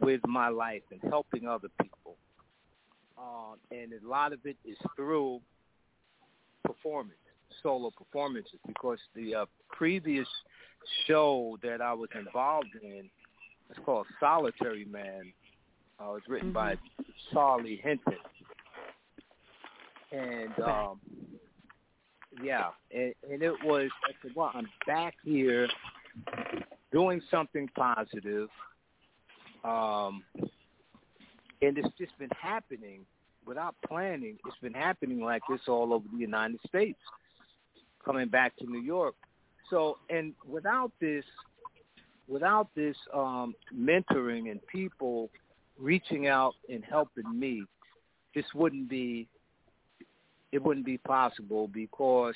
with my life and helping other people. Um, and a lot of it is through performance, solo performances, because the uh, previous show that I was involved in, it's called Solitary Man. Uh, it was written Mm-hmm. by Charlie Hinton. And um, yeah, and, and it was, I said, well, I'm back here doing something positive. Um, and it's just been happening. without planning, it's been happening like this all over the United States. Coming back to New York, so and without this, without this um, mentoring and people reaching out and helping me, this wouldn't be it wouldn't be possible because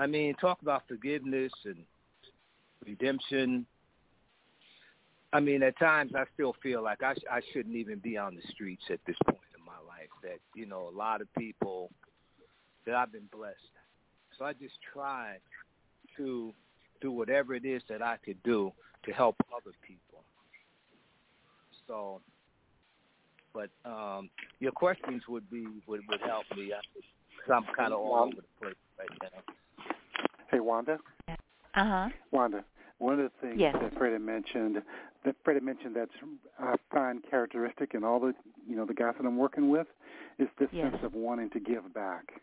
I mean, talk about forgiveness and redemption. I mean, at times I still feel like I, sh- I shouldn't even be on the streets at this point in my life. That you know, a lot of people that I've been blessed. So I just try to do whatever it is that I could do to help other people. So, but um, your questions would be would would help me. I, I'm kind of all over the place right now. Hey, Wanda. Uh huh. Wanda, one of the things Yes. that Freddie mentioned, that Freddie mentioned that's I find characteristic in all the you know the guys that I'm working with, is this Yes. sense of wanting to give back.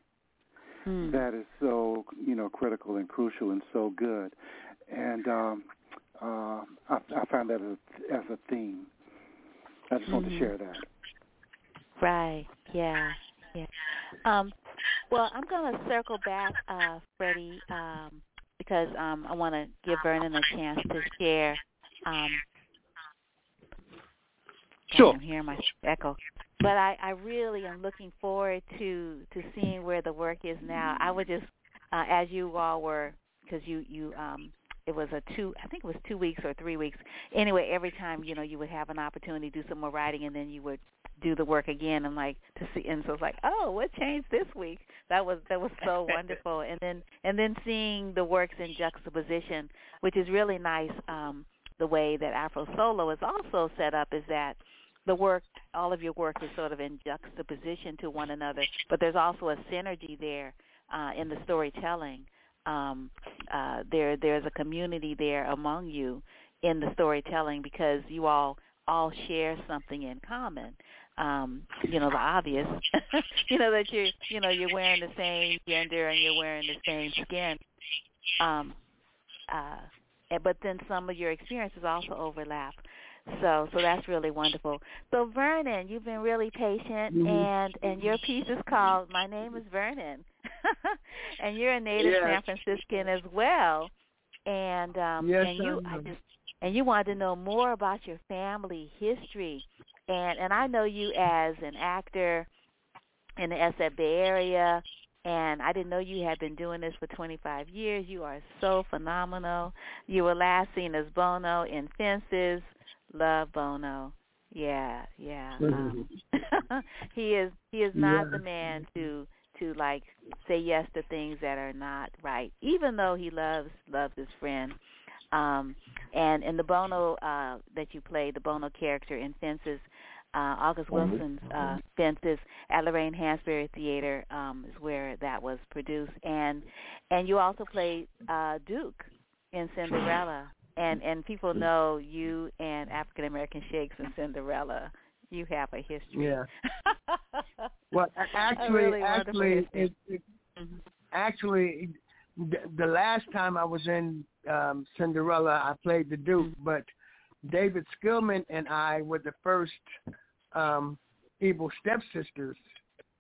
Mm. That is so you know critical and crucial and so good, and um, uh, I, I find that as, as a theme. I just want to Mhm. share that. Right. Yeah. Yeah. Um, well, I'm going to circle back, uh, Freddie, um, because um, I want to give Vernon a chance to share. Um, Sure. I'm hearing my echo. But I, I really am looking forward to to seeing where the work is now. I would just, uh, as you all were, because you you um, it was a two, I think it was two weeks or three weeks. Anyway, every time you know you would have an opportunity to do some more writing, and then you would do the work again, and like to see, and so it's like, oh, what changed this week? That was that was so wonderful, and then and then seeing the works in juxtaposition, which is really nice. Um, the way that AfroSolo is also set up is that the work, all of your work is sort of in juxtaposition to one another, but there's also a synergy there uh, in the storytelling. Um, uh, there, there's a community there among you in the storytelling because you all all share something in common. Um, you know, the obvious, you know that you're, you know, you're wearing the same gender and you're wearing the same skin. Um, uh, but then some of your experiences also overlap. So so that's really wonderful. So Vernon, you've been really patient Mhm. and and your piece is called My Name is Vernon. and you're a native Yes. San Franciscan as well. And um Yes, and you I just and you wanted to know more about your family history. And and I know you as an actor in the SF Bay Area and I didn't know you had been doing this for 25 years. You are so phenomenal. You were last seen as Bono in Fences. Love Bono. Yeah, yeah. Um, he is he is not the man to to like say yes to things that are not right, even though he loves loves his friend. Um, and and the Bono uh, that you played, the Bono character in Fences, uh, August Wilson's uh, Fences at Lorraine Hansberry Theater um, is where that was produced, and and you also played uh, Duke in Cinderella, and and people know you and African American Shakes and Cinderella. You have a history. Yeah. Well, actually, really actually, it, it, Mhm. actually, the, the last time I was in um, Cinderella, I played the Duke, Mm-hmm. but David Skillman and I were the first um, evil stepsisters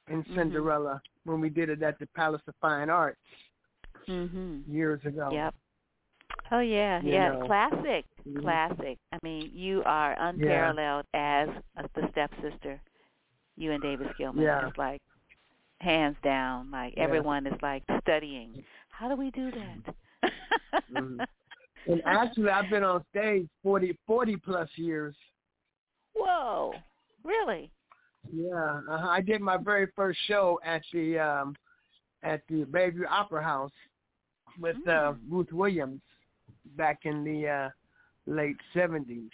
in Mhm. Cinderella when we did it at the Palace of Fine Arts Mhm. years ago. Yep. Oh yeah, You yeah, know. classic, Mhm. classic. I mean, you are unparalleled as a, the stepsister. You and David Skillman. Yeah. It's like hands down. Like Yeah. everyone is like studying. How do we do that? Mhm. And actually, I've been on stage 40, 40 plus years. Whoa, really? Yeah, uh I did my very first show at the um at the Bayview Opera House with uh, Mm. Ruth Williams back in the uh late seventies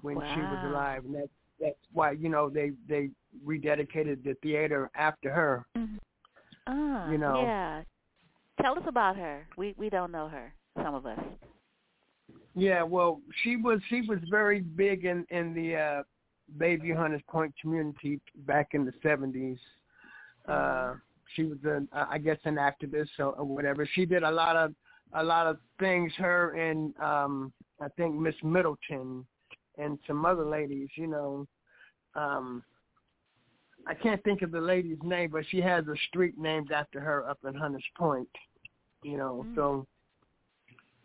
when she was alive, and that that's why you know they they rededicated the theater after her. Mhm. Ah, You know. Yeah. Tell us about her. We we don't know her. Some of us. Yeah, well, she was she was very big in in the uh Bayview Hunters Point community back in the seventies. Uh, she was an I guess an activist or, or whatever. She did a lot of a lot of things. Her and um I think Miss Middleton and some other ladies, you know, um I can't think of the lady's name, but she has a street named after her up in Hunters Point. You know, Mm. so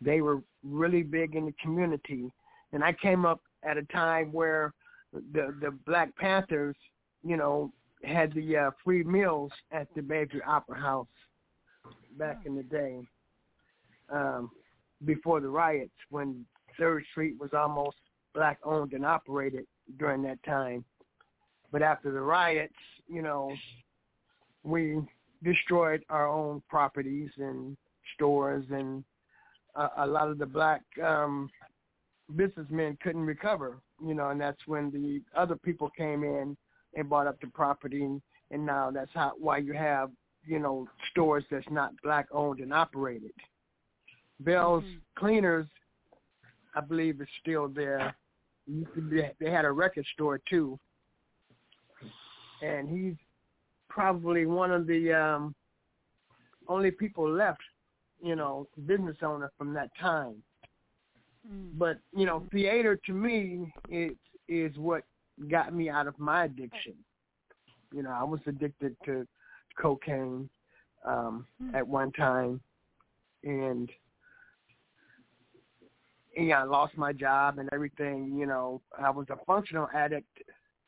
they were really big in the community, and I came up at a time where the the Black Panthers, you know, had the uh, free meals at the Bayview Opera House back in the day, um, before the riots, when Third Street was almost black owned and operated during that time. But after the riots, you know, we destroyed our own properties and stores, and a, a lot of the black um, businessmen couldn't recover. You know, and that's when the other people came in and bought up the property, and, and now that's how why you have you know stores that's not black owned and operated. Bell's Mhm. Cleaners, I believe, is still there. Used to be, they had a record store too, and he's probably one of the um, only people left, you know, business owner from that time. Mm. But you know, theater to me is is what got me out of my addiction. You know, I was addicted to cocaine um, Hmm. at one time, and yeah, I lost my job and everything. You know, I was a functional addict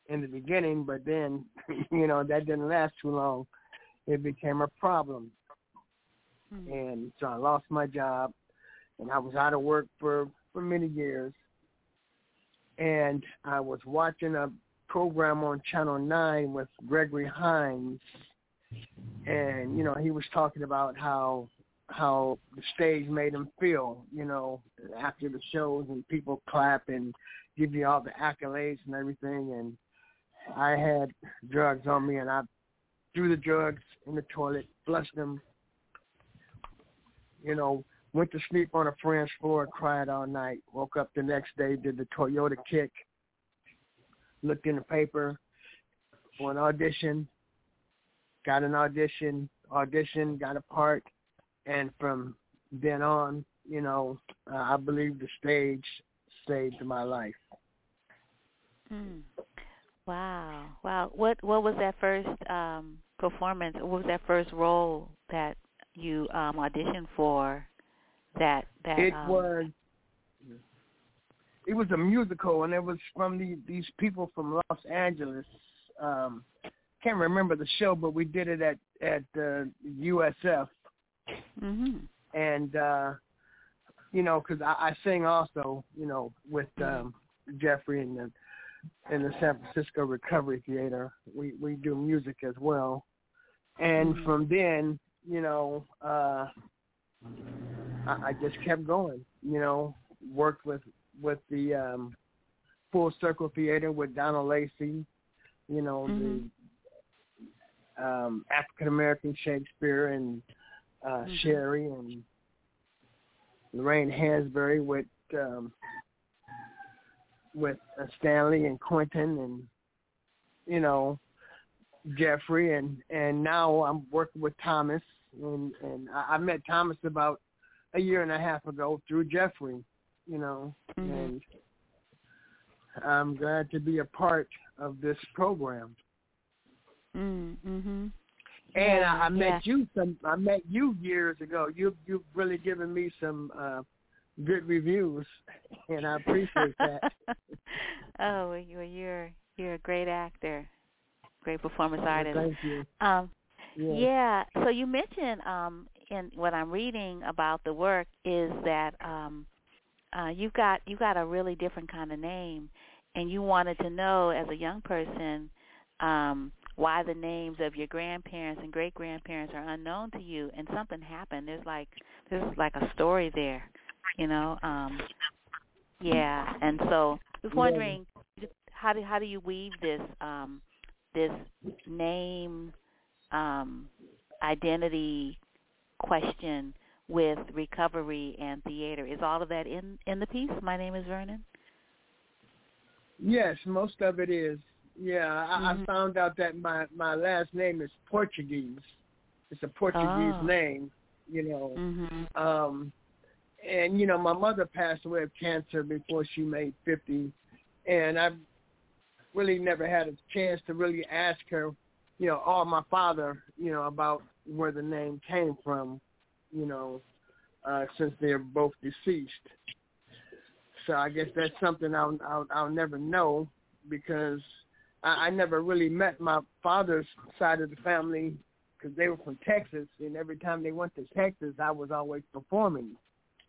in the beginning, but then, you know, that didn't last too long. It became a problem, Mm. and so I lost my job, and I was out of work for for many years. And I was watching a program on Channel Nine with Gregory Hines, and you know he was talking about how how the stage made him feel, you know, after the shows and people clap and give you all the accolades and everything. And I had drugs on me, and I threw the drugs in the toilet, flushed them, you know, went to sleep on a friend's floor, cried all night, woke up the next day, did the Toyota kick, looked in the paper for an audition, got an audition, audition, got a part, and from then on, you know, uh, I believe the stage saved my life. Mm. Wow. Wow. What what was that first um performance? What was that first role that you um auditioned for that that It um, was it was a musical, and it was from the, these people from Los Angeles. Um, can't remember the show, but we did it at at uh, USF, Mhm. and uh, you know, because I, I sing also, you know, with um, Jeffrey in the in the San Francisco Recovery Theater. We we do music as well, and Mhm. from then, you know, uh, I, I just kept going. You know, worked with with the um, Full Circle Theater with Donald Lacey. You know, Mhm. the um, African American Shakespeare and uh, Mhm. Sherry and Lorraine Hansberry with um, with uh, Stanley and Quentin and you know Jeffrey and and now I'm working with Thomas and and I, I met Thomas about a year and a half ago through Jeffrey, you know, Mhm. and I'm glad to be a part of this program. Mm, mhm. And Yeah, I, I met yeah. you some. I met you years ago. You you've really given me some uh, good reviews, and I appreciate that. oh, well, you you're you're a great actor, great performance Well, artist. Thank you. Um, Yeah. yeah. So you mentioned um, in what I'm reading about the work is that um, uh, you've got you got a really different kind of name, and you wanted to know as a young person um, why the names of your grandparents and great grandparents are unknown to you, and something happened. There's like there's like a story there, you know. Um, yeah, and so I was Yeah. wondering how do how do you weave this um, this name um, identity question with recovery and theater. Is all of that in in the piece? My name is Vernon. Yes, most of it is. Yeah, I, Mhm. I found out that my my last name is Portuguese. It's a Portuguese Oh. name, you know. Mhm. Um, and you know, my mother passed away of cancer before she made fifty, and I really never had a chance to really ask her you know, all my father, you know, about where the name came from, you know, uh, since they're both deceased. So I guess that's something I'll I'll, I'll never know because I, I never really met my father's side of the family because they were from Texas, and every time they went to Texas, I was always performing.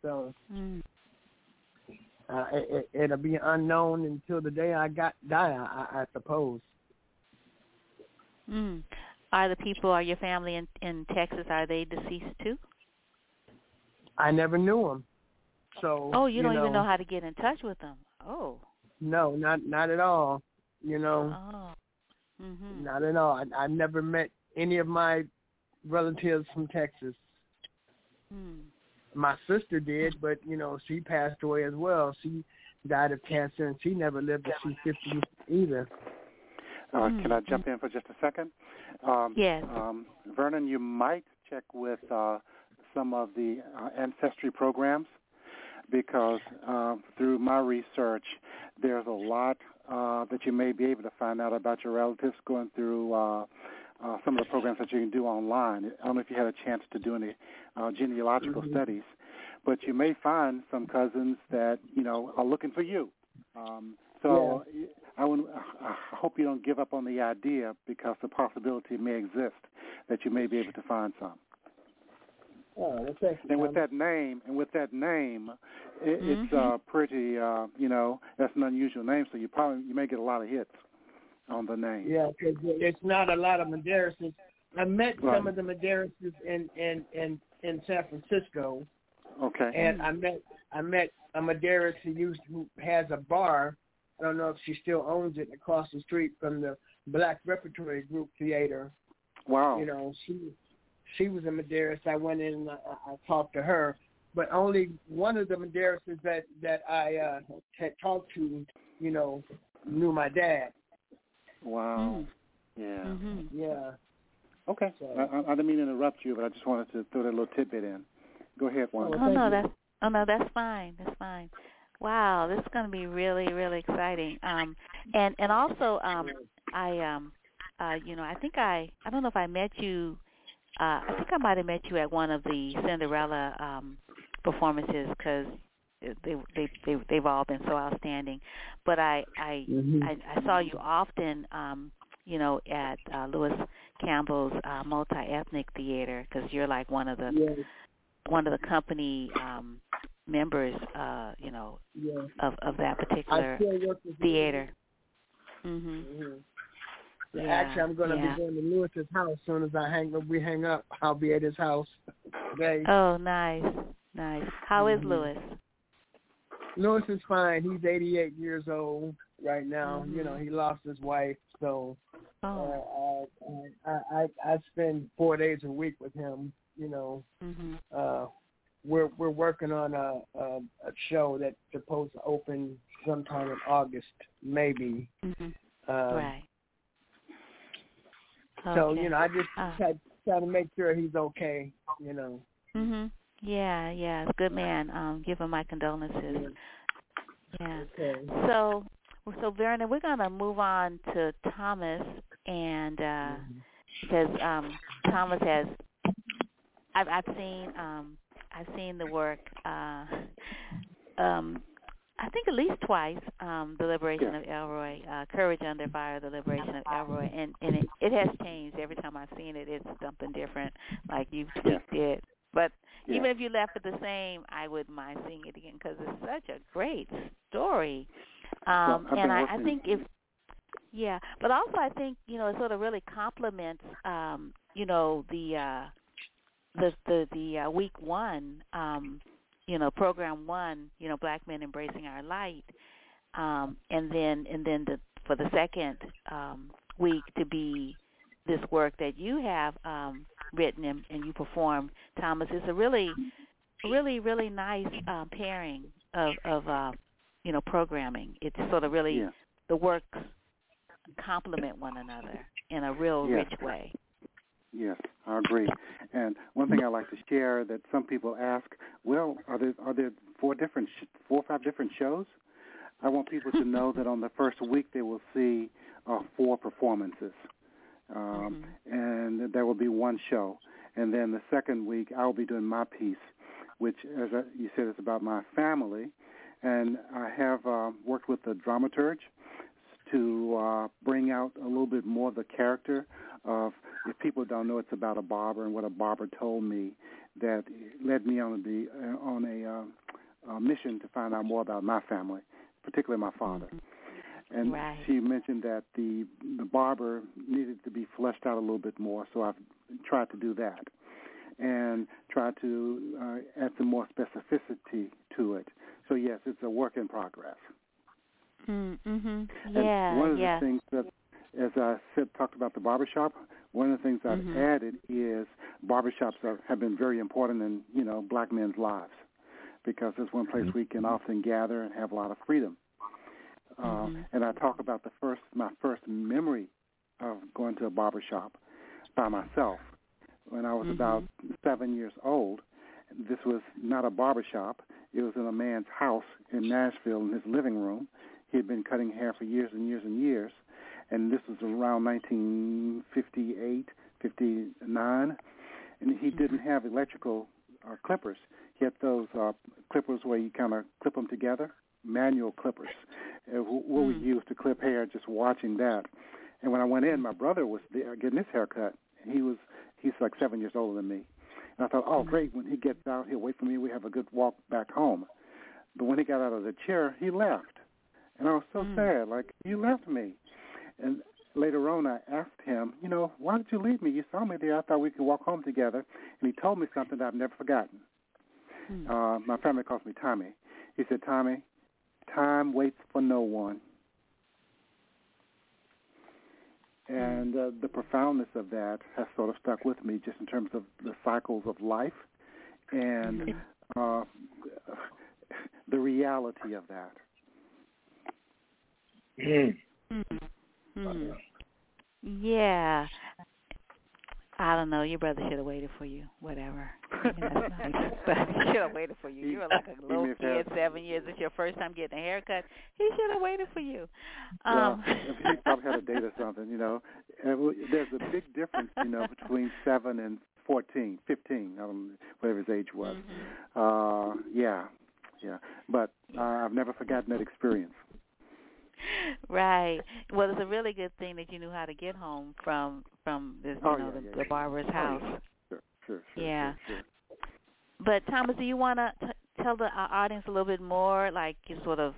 So Mm. Uh, it, it, it'll be unknown until the day I got die. I, I suppose. Mm. Are the people, are your family in in Texas? Are they deceased too? I never knew them. So Oh, you don't know, even know how to get in touch with them. Oh. No, not not at all. You know, Oh. Mhm. not at all. I, I never met any of my relatives from Texas. Mm. My sister did, but you know, she passed away as well. She died of cancer, and she never lived to see fifty either. Uh, Mm, Can I jump in for just a second? Um, Yes. Um, Vernon, you might check with uh, some of the uh, ancestry programs because uh, through my research, there's a lot uh, that you may be able to find out about your relatives going through uh, uh, some of the programs that you can do online. I don't know if you had a chance to do any uh, genealogical Mhm. studies, but you may find some cousins that you know are looking for you. Um, so I, would, I hope you don't give up on the idea because the possibility may exist that you may be able to find some. Oh, well, thank. And with that name, and with that name, it, it's Mhm. uh, pretty. Uh, you know, that's an unusual name, so you probably you may get a lot of hits on the name. Yeah, because it's not a lot of Madeiras. I met Right. some of the Madeiras in in in in San Francisco, Okay. and I met I met a Madeiras who used who has a bar. I don't know if she still owns it across the street from the Black Repertory Group Theater. wow. You know, she she was a Madeiras. I went in and I, I talked to her, but only one of the Madeiras that that I uh, had talked to, you know, knew my dad. Wow. Mm. Yeah. Mhm. Yeah. Okay. So- I, I I didn't mean to interrupt you, but I just wanted to throw that little tidbit in. Go ahead, Oh, Wanda. Oh no, you. that's oh no, that's fine. That's fine. Wow, this is going to be really, really exciting. Um, and and also, um, I um, uh, you know, I think I I don't know if I met you. Uh, I think I might have met you at one of the Cinderella um performances because they they they they've all been so outstanding. But I I Mhm. I, I saw you often, um, you know, at uh, Lewis Campbell's uh, multi-ethnic theater because you're like one of the Yes. one of the company um, members, uh, you know, Yes. of of that particular still work with theater. Mhm. Yeah, Actually, I'm going to yeah. be going to Lewis's house as soon as I hang up. We hang up. I'll be at his house today. Oh, nice, nice. How is Mhm. Lewis? Lewis is fine. He's 88 years old right now. Mhm. You know, he lost his wife, so Oh. uh, I, I I I spend four days a week with him. You know, Mhm. uh, we're we're working on a, a a show that's supposed to open sometime in August, maybe. Mhm. Um, right. So Okay. you know, I just Ah. try, try to make sure he's okay. You know. Mhm. Yeah, yeah. Good man. Um, give him my condolences. Yeah. Okay. So, so Vernon, we're gonna move on to Thomas, and uh, because um, Thomas has, I've I've seen um, I've seen the work. Uh, um, I think at least twice. Um, the Liberation of Elroy, uh, Courage Under Fire, the Liberation of Elroy, and and it, it has changed every time I've seen it. It's something different, like you've tweaked it. But Yeah. even if you left it the same, I wouldn't mind seeing it again because it's such a great story. Um, Well, and I, I think if yeah, but also I think you know it sort of really complements um, you know the uh, the the the uh, week one um, you know program one you know Black Men Embracing Our Light, um, and then and then the for the second um, week to be this work that you have um, written and, and you perform, Thomas. It's a really really really nice um, pairing of of uh, you know programming. It's sort of really Yeah. the works complement one another in a real rich way. Yes, I agree. And one thing I like to share that some people ask, well, are there are there four different sh- four or five different shows? I want people to know that on the first week they will see uh, four performances. Um, mm-hmm. and there will be one show. And then the second week, I'll be doing my piece, which, as I, you said, is about my family. And I have uh, worked with the dramaturge to uh, bring out a little bit more of the character of, if people don't know, it's about a barber and what a barber told me that led me on the uh, on a, uh, a mission to find out more about my family, particularly my father. Mm-hmm and right. she mentioned that the the barber needed to be fleshed out a little bit more. So I've tried to do that, and try to uh, add some more specificity to it. So yes, it's a work in progress. Mm-hmm. Yeah, and one of yeah. the things that, as I said, talked about the barbershop. One of the things I've mm-hmm. added is barbershops are, have been very important in you know black men's lives because it's one place mm-hmm. we can often gather and have a lot of freedom. Uh, mm-hmm. and I talk about the first my first memory of going to a barber shop by myself when I was mm-hmm. about seven years old. This was not a barber shop. It was in a man's house in Nashville in his living room. He had been cutting hair for years and years and years. And this was around 1958, 59. And he mm-hmm. didn't have electrical uh, clippers. He had those uh, clippers where you kind of clip them together, manual clippers uh, what we used to clip hair, just watching that. And when I went in, my brother was there getting his hair cut. He was he's like seven years older than me. And I thought, oh mm. great, when he gets out, he'll wait for me. We have a good walk back home. But when he got out of the chair, he left, and I was so mm. sad. Like you left me. And later on, I asked him, you know, why did you leave me? You saw me there. I thought we could walk home together. And he told me something that I've never forgotten. Mm. Uh, my family calls me Tommy. He said, Tommy, time waits for no one. And uh, the profoundness of that has sort of stuck with me just in terms of the cycles of life and mm-hmm. uh, the reality of that. Mm-hmm. Yeah, I don't know. Your brother should have waited for you. Whatever. that's nice. But he should have waited for you. You were like a little kid, seven years. It's your first time getting a haircut. He should have waited for you. Um, well, he probably had a date or something, you know. And there's a big difference, you know, between seven and fourteen, fifteen, I don't whatever his age was. Mm-hmm. Uh, yeah, yeah. But uh, I've never forgotten that experience. Right. Well, it's a really good thing that you knew how to get home from from this, you oh, know, yeah, the, yeah, the barber's oh, house. Yeah. Sure, sure, sure. Yeah. Sure, sure. But Thomas, do you want to tell the uh, audience a little bit more, like you sort of,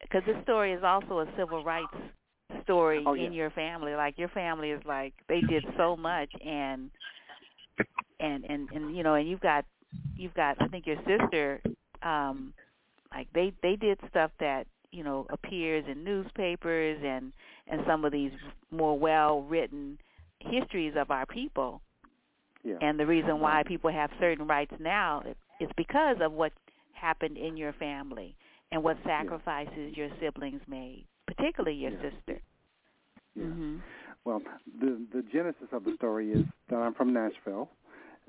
because this story is also a civil rights story oh, in your family. Like your family is like they did so much, and and and and you know, and you've got you've got I think your sister, um, like they they did stuff that you know appears in newspapers and and some of these more well written histories of our people yeah. and the reason why people have certain rights now is because of what happened in your family and what sacrifices yeah. your siblings made particularly your yeah. sister yeah. Mm-hmm. well the the genesis of the story is that i'm from nashville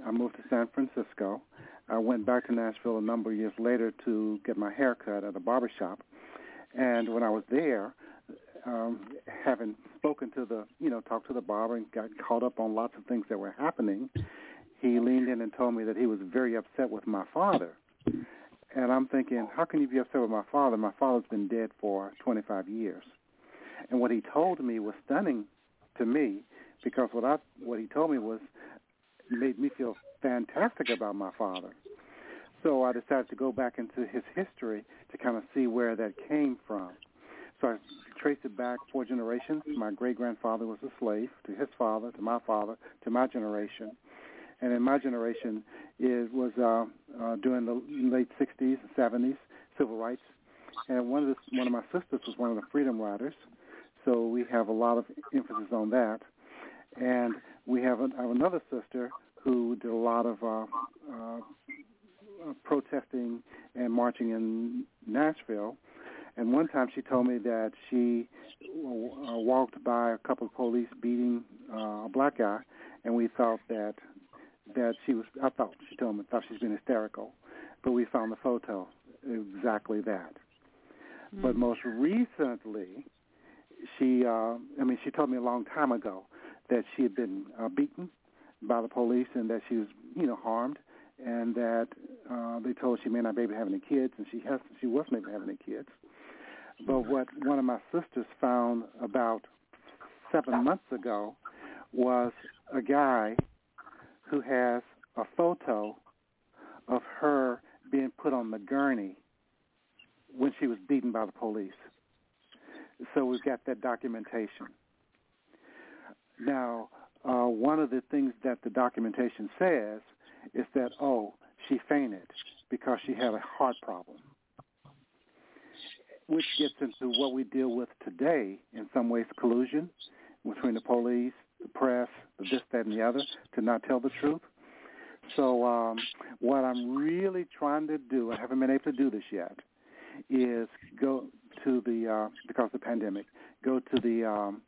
i moved to san francisco i went back to nashville a number of years later to get my hair cut at a barber shop and when I was there, um, having spoken to the, you know, talked to the barber and got caught up on lots of things that were happening, he leaned in and told me that he was very upset with my father. And I'm thinking, how can you be upset with my father? My father's been dead for 25 years. And what he told me was stunning to me because what I what he told me was made me feel fantastic about my father. So I decided to go back into his history to kind of see where that came from. So I traced it back four generations. My great grandfather was a slave to his father, to my father, to my generation. And in my generation, it was uh, uh, during the late 60s and 70s, civil rights. And one of the, one of my sisters was one of the freedom riders, so we have a lot of emphasis on that. And we have, a, have another sister who did a lot of uh, uh, protesting and marching in Nashville. And one time she told me that she uh, walked by a couple of police beating uh, a black guy, and we thought that that she was. I thought she told me thought she's been hysterical, but we found the photo exactly that. Mm. But most recently, she, uh, I mean, she told me a long time ago that she had been uh, beaten by the police and that she was, you know, harmed, and that uh, they told her she may not be able to have any kids, and she has, she wasn't able to have any kids. But what one of my sisters found about seven months ago was a guy who has a photo of her being put on the gurney when she was beaten by the police. So we've got that documentation. Now, uh, one of the things that the documentation says is that, oh, she fainted because she had a heart problem, which gets into what we deal with today in some ways collusion between the police, the press, this, that, and the other to not tell the truth. So um, what I'm really trying to do, I haven't been able to do this yet, is go to the uh, because of the pandemic, go to the um,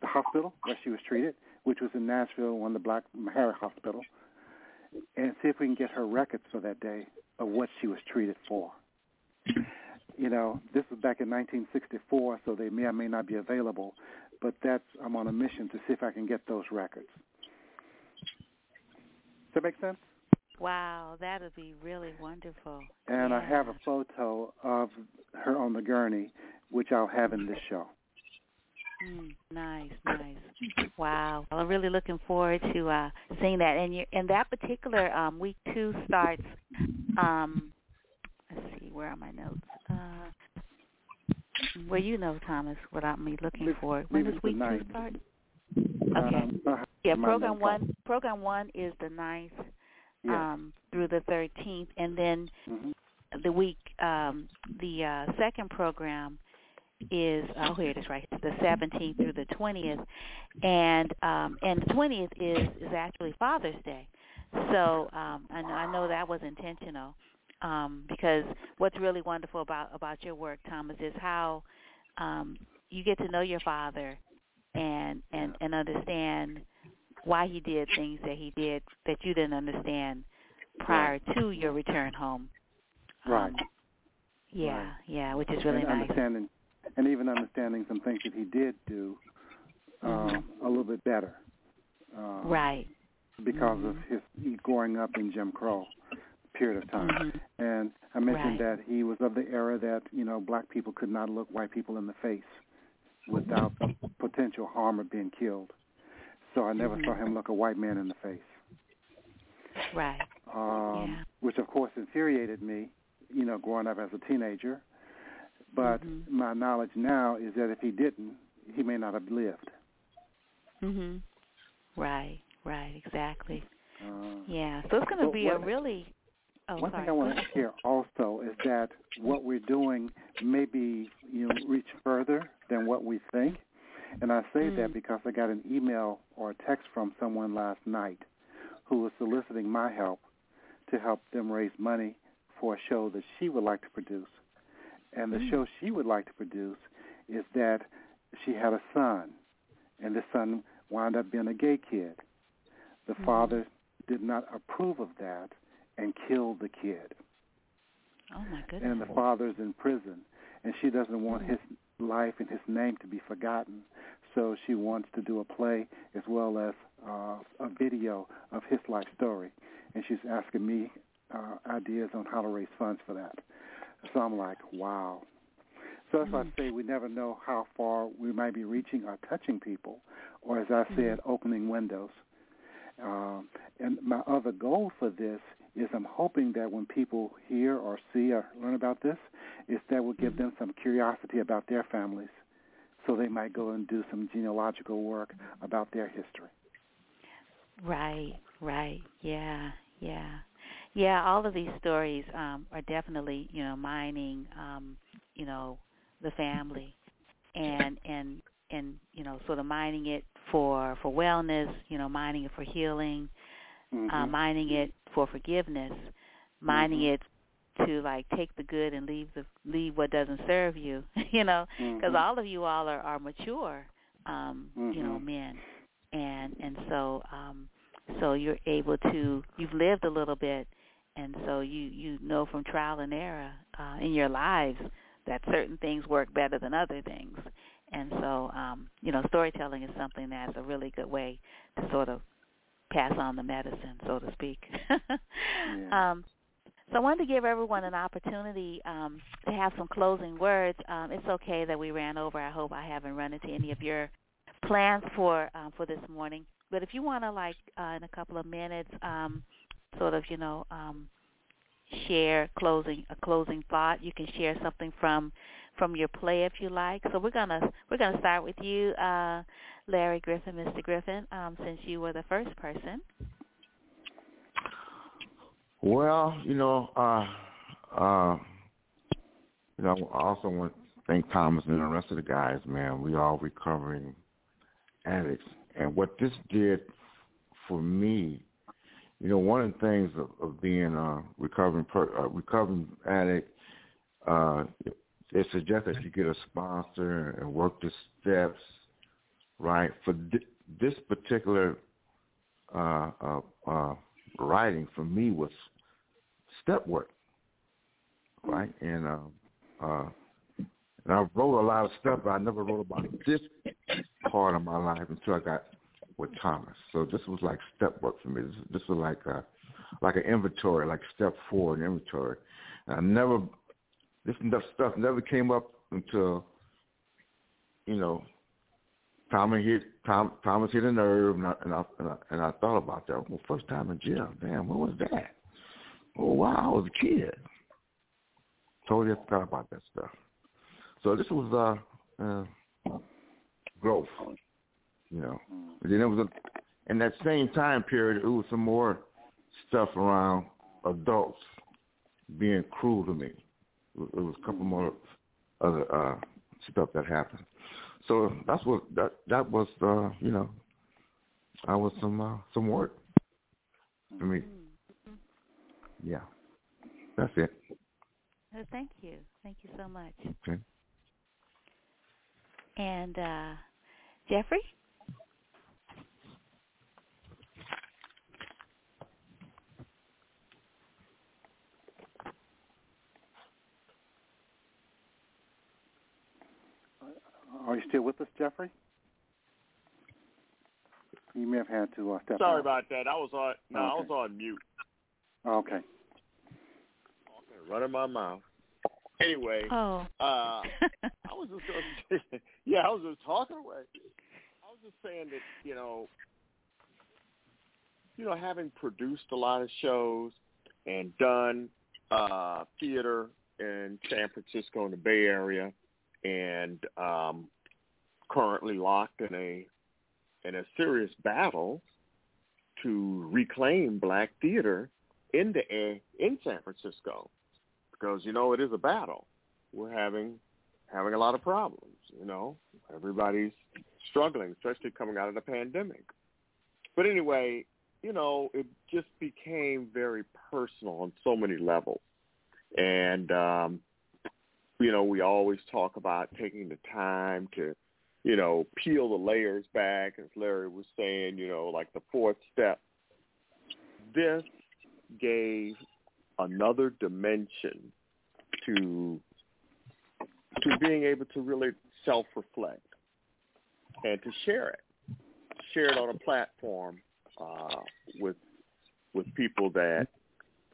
the hospital where she was treated, which was in Nashville, one of the Black Meharry Hospital, and see if we can get her records for that day of what she was treated for. You know, this was back in 1964, so they may or may not be available, but that's I'm on a mission to see if I can get those records. Does that make sense? Wow, that would be really wonderful. And yeah. I have a photo of her on the gurney, which I'll have in this show. Mm, nice, nice. Wow. Well, I'm really looking forward to uh seeing that. And you and that particular um week two starts um let's see, where are my notes? Uh well you know, Thomas, without me looking for it. When does week two start? Okay. Um, uh, yeah, program one program one is the ninth um through the thirteenth and then mm-hmm. the week um the uh second program is oh here it is right the 17th through the 20th and um and the 20th is is actually Father's Day. So um I know, I know that was intentional um because what's really wonderful about about your work Thomas is how um you get to know your father and and and understand why he did things that he did that you didn't understand prior right. to your return home. Right. Um, yeah right. yeah which is really and nice. understanding and even understanding some things that he did do um, mm-hmm. a little bit better. Um, right. Because mm-hmm. of his growing up in Jim Crow period of time. Mm-hmm. And I mentioned right. that he was of the era that, you know, black people could not look white people in the face without the potential harm of being killed. So I never mm-hmm. saw him look a white man in the face. Right. Um, yeah. Which, of course, infuriated me, you know, growing up as a teenager. But mm-hmm. my knowledge now is that if he didn't, he may not have lived. Mhm. Right. Right. Exactly. Uh, yeah. So it's going to be what, a really. Oh, one sorry. thing I want to share also is that what we're doing may be you know reach further than what we think, and I say mm. that because I got an email or a text from someone last night who was soliciting my help to help them raise money for a show that she would like to produce. And the mm. show she would like to produce is that she had a son, and the son wound up being a gay kid. The mm. father did not approve of that and killed the kid. Oh my goodness. And the father's in prison, and she doesn't want mm. his life and his name to be forgotten. So she wants to do a play as well as uh, a video of his life story, and she's asking me uh, ideas on how to raise funds for that. So I'm like, wow. So that's mm-hmm. why I say we never know how far we might be reaching or touching people, or as I said, mm-hmm. opening windows. Um, and my other goal for this is I'm hoping that when people hear or see or learn about this, is that will give mm-hmm. them some curiosity about their families, so they might go and do some genealogical work about their history. Right, right, yeah, yeah. Yeah, all of these stories um, are definitely, you know, mining, um, you know, the family, and and and you know, sort of mining it for for wellness, you know, mining it for healing, mm-hmm. uh, mining it for forgiveness, mining mm-hmm. it to like take the good and leave the leave what doesn't serve you, you know, because mm-hmm. all of you all are, are mature, um, you know, Mm-hmm. men, and and so um, so you're able to you've lived a little bit and so you you know from trial and error uh, in your lives that certain things work better than other things, And so, um, you know, storytelling is something that's a really good way to sort of pass on the medicine, so to speak. yeah. um, so I wanted to give everyone an opportunity um, to have some closing words. Um, it's okay that we ran over. I hope I haven't run into any of your plans for um, for this morning. But if you want to, like, uh, in a couple of minutes, um, sort of, you know, um, share closing a closing thought, you can share something from from your play if you like. So we're gonna we're gonna start with you, uh, Larry Griffin, Mr. Griffin, um, since you were the first person. Well, you know, uh, uh, you know, I also want to thank Thomas and the rest of the guys. Man, we all recovering addicts, and what this did for me, you know, one of the things of, of being a recovering per, a recovering addict, uh, it suggests that you get a sponsor and work the steps, right? For th- this particular uh, uh, uh, writing for me was step work, right? And uh, uh, and I wrote a lot of stuff, but I never wrote about this part of my life until I got with Thomas. So this was like step work for me. This, this was like a like an inventory, like step four in inventory. And I never this stuff never came up until you know Thomas hit Tom, Thomas hit a nerve, and I, and I and I and I thought about that. Well, first time in jail. Damn, what was that? Oh wow, I was a kid. Totally forgot about that stuff. So this was uh, uh growth, you know. And then it was a, in that same time period, it was some more stuff around adults being cruel to me. It was a couple more other uh, stuff that happened. So that's what that that was. Uh, you know, I was some uh, some work for me. Yeah, that's it. Well, thank you, thank you so much. Okay. And uh, Jeffrey. Are you still with us, Jeffrey? You may have had to uh, step Sorry out. about that. I was on. No, I was on mute. Okay. Running my mouth. Anyway, Oh. uh, I was just going to yeah, I was just talking away. I was just saying that you know, you know, having produced a lot of shows and done uh, theater in San Francisco in the Bay Area, and um, currently locked in a in a serious battle to reclaim black theater in the in San Francisco because you know it is a battle. We're having having a lot of problems. You know, everybody's struggling, especially coming out of the pandemic. But anyway, you know, it just became very personal on so many levels, and um, you know, we always talk about taking the time to, you know, peel the layers back, as Larry was saying. You know, like the fourth step. This gave another dimension to to being able to really self-reflect and to share it, share it on a platform uh, with with people that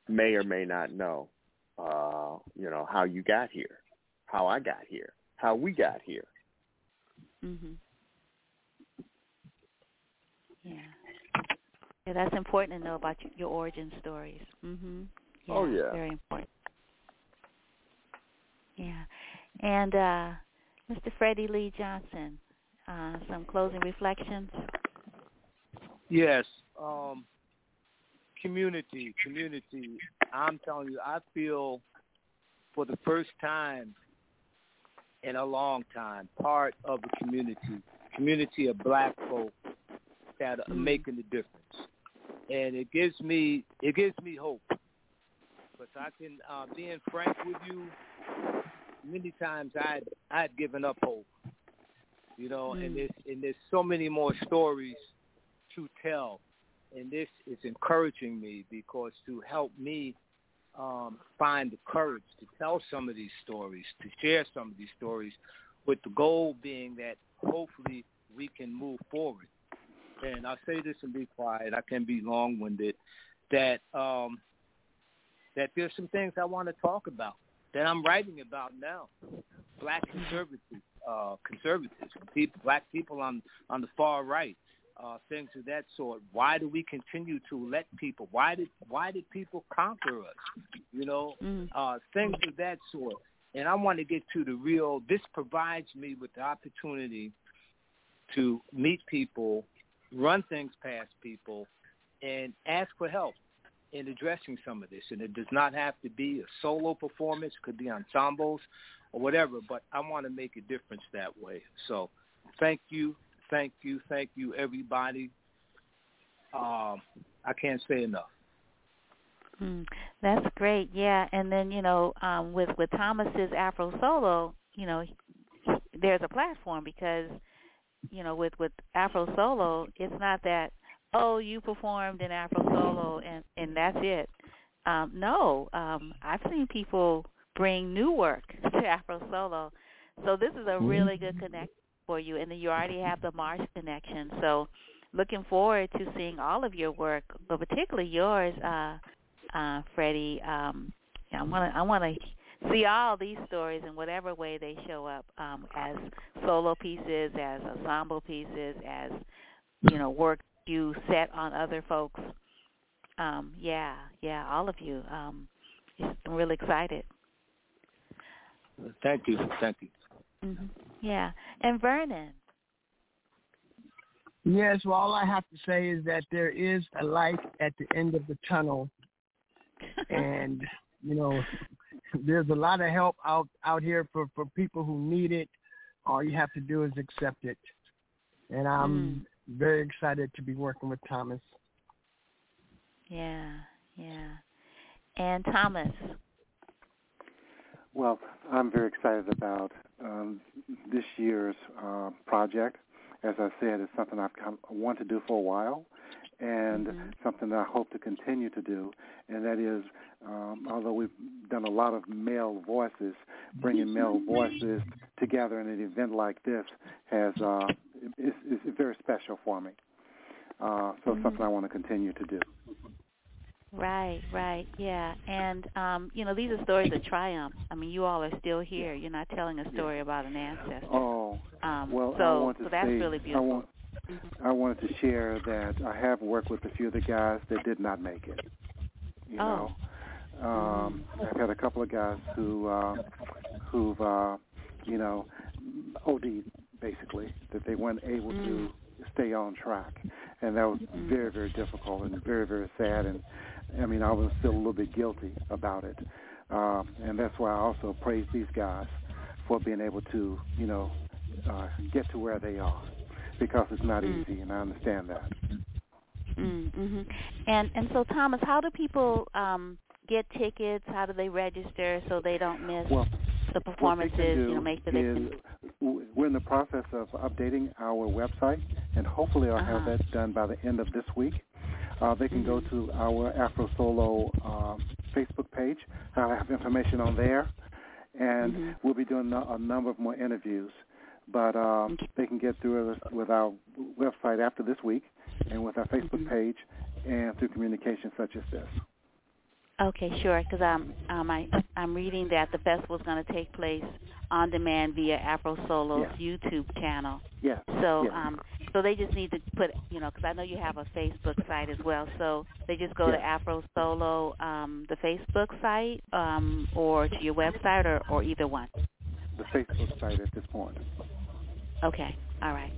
may or may not know, uh, you know, how you got here, how I got here, how we got here. Mhm. Yeah. Yeah, that's important to know about your origin stories. Mhm. Yeah, Oh, yeah. Very important. Yeah. And uh Mr. Freddie Lee Johnson, uh some closing reflections. Yes. Um community, community. I'm telling you, I feel for the first time in a long time part of a community, community of black folk that are Mm. making the difference. And it gives me it gives me hope. But I can uh being frank with you, many times I'd I'd given up hope. You know, and Mm. there's and there's so many more stories to tell. And this is encouraging me because to help me um, find the courage to tell some of these stories, to share some of these stories, with the goal being that hopefully we can move forward. And I'll say this and be quiet. I can be long-winded. That um, that there's some things I want to talk about that I'm writing about now. Black conservatives, uh, conservatives, people, black people on on the far right, uh, things of that sort. Why do we continue to let people? Why did why did people conquer us? You know, Mm. uh, things of that sort. And I want to get to the real. This provides me with the opportunity to meet people, run things past people, and ask for help in addressing some of this. And it does not have to be a solo performance; it could be ensembles or whatever. But I want to make a difference that way. So, thank you, thank you, thank you, everybody. Um, I can't say enough. Mm, that's great. Yeah, and then you know, um, with with Thomas's Afro solo, you know, there's a platform because you know, with with Afro solo, it's not that oh you performed in Afro solo and and that's it. Um, no, um, I've seen people bring new work to Afro solo, so this is a really good connection for you, and then you already have the March connection. So, looking forward to seeing all of your work, but particularly yours. Uh, uh, Freddie. Um, yeah, I want to I want to see all these stories in whatever way they show up um, as solo pieces, as ensemble pieces, as you know work you set on other folks. Um, yeah, yeah, all of you. Um, I'm really excited. Thank you, thank you. hmm Yeah, and Vernon. Yes, well, all I have to say is that there is a light at the end of the tunnel, and you know, there's a lot of help out out here for for people who need it. All you have to do is accept it, and I'm hmm. very excited to be working with Thomas. Yeah, yeah. And Thomas. Well, I'm very excited about um, this year's uh, project. As I said, it's something I've come, wanted to do for a while, and Mhm. something that I hope to continue to do. And that is, um, although we've done a lot of male voices, bringing male voices together in an event like this has uh, is, is very special for me. Uh, so it's something I want to continue to do. Right, right, yeah. And um, you know, these are stories of triumph. I mean, you all are still here. You're not telling a story about an ancestor. Oh, Um, well, I so, want to so that's say, really I beautiful. want, I wanted to share that I have worked with a few of the guys that did not make it. You Oh. know, um, I've had a couple of guys who uh, who've uh, you know OD'd basically that they weren't able to stay on track, and that was very very difficult and very very sad. And I mean, I was still a little bit guilty about it, um, and that's why I also praise these guys for being able to you know uh, get to where they are because it's not Mm. easy, and I understand that. Mm-hmm. And and so Thomas, how do people um, get tickets? How do they register so they don't miss Well, the what they performances? can do you know, make sure they is can. we're in the process of updating our website, and hopefully I'll have Uh-huh. that done by the end of this week. Uh, they can go to our Afro Solo uh, Facebook page. I'll have information on there, and Mhm. we'll be doing a, a number of more interviews. But um, they can get through us with our website after this week, and with our Facebook Mhm. page, and through communication such as this. Okay, sure. Because I'm um, I, I'm reading that the festival is going to take place on demand via Afro Solo's Yeah. YouTube channel. Yes. So yes. um, so they just need to put you know because I know you have a Facebook site as well. So they just go to Afro Solo um, the Facebook site um, or to your website or, or either one. the Facebook site at this point. Okay. All right.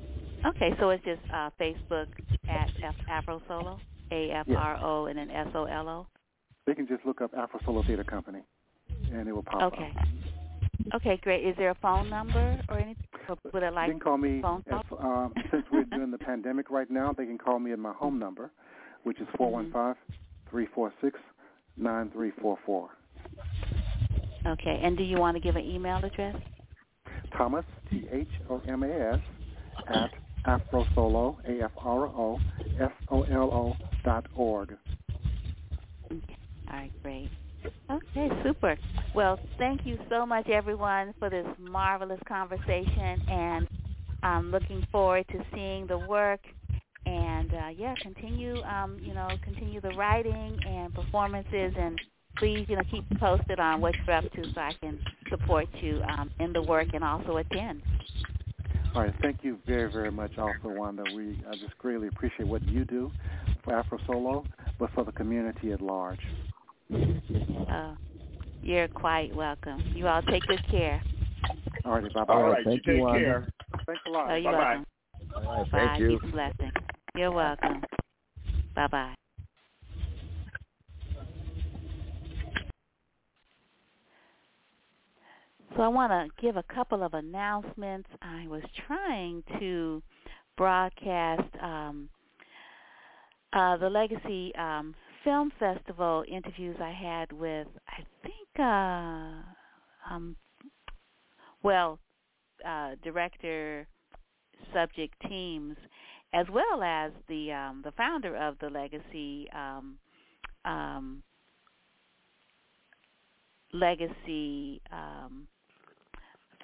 Okay, so it's just uh, Facebook at F- Afro Solo, A F R O and then S O L O. They can just look up Afro Solo Theater Company, and it will pop up. Okay. Okay, great. Is there a phone number or anything? Or would it they like can call me phone if, um, since we're doing the pandemic right now. They can call me at my home number, which is four one five three four six nine three four four. Okay, and do you want to give an email address? Thomas T H O M A S at afrosolo A F R O S O L O dot org. Okay. All right, great. Okay, super. Well, thank you so much, everyone, for this marvelous conversation, and I'm looking forward to seeing the work. And uh, yeah, continue, um, you know, continue the writing and performances, and please, you know, keep posted on what you're up to, so I can support you um, in the work and also attend. All right, thank you very, very much, also Wanda. We I just greatly appreciate what you do for Afro Solo, but for the community at large. Uh, you're quite welcome. You all take good care. All righty, bye bye. All right, thank you you, take care. Thanks a lot. Oh, you're Bye-bye. welcome. All right, Bye. thank you. Peace and blessing. You're welcome. Bye bye. So I want to give a couple of announcements. I was trying to broadcast um, uh, the Legacy um, Film Festival interviews I had with, I think, uh, um, well, uh, director subject teams, as well as the um, the founder of the Legacy um, um, Legacy um,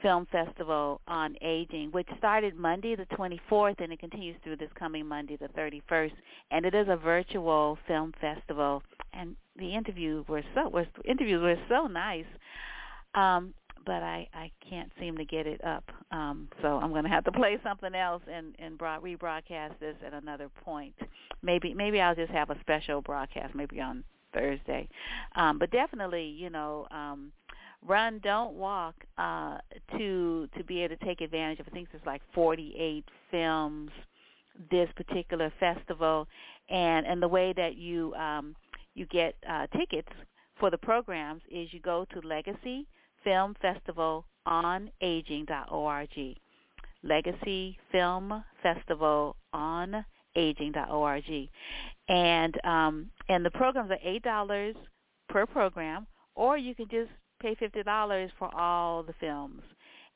Film Festival on Aging, which started Monday the 24th and it continues through this coming Monday the 31st. And it is a virtual film festival. And the interviews were so was interviews were so nice. Um, but I I can't seem to get it up. Um, so I'm going to have to play something else and and broad, rebroadcast this at another point. Maybe maybe I'll just have a special broadcast maybe on Thursday. Um, but definitely, you know, um, run, don't walk uh, to to be able to take advantage of. I think there's like 48 films this particular festival, and and the way that you um, you get uh, tickets for the programs is you go to Legacy Film Festival on Aging.org. Legacy Film Festival on Aging.org, and um, and the programs are eight dollars per program, or you can just pay fifty dollars for all the films,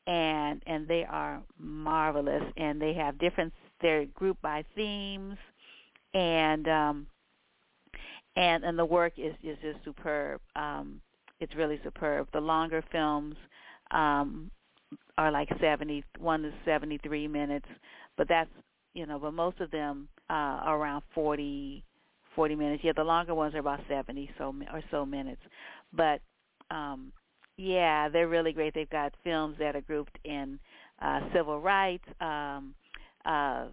and and they are marvelous, and they have different they're grouped by themes, and um, and and the work is is just superb. Um, it's really superb. The longer films um, are like seventy one is seventy three minutes, but that's you know, but most of them uh, are around forty forty minutes. Yeah, the longer ones are about seventy so or so minutes, but um, yeah, they're really great. They've got films that are grouped in uh, civil rights, um, uh,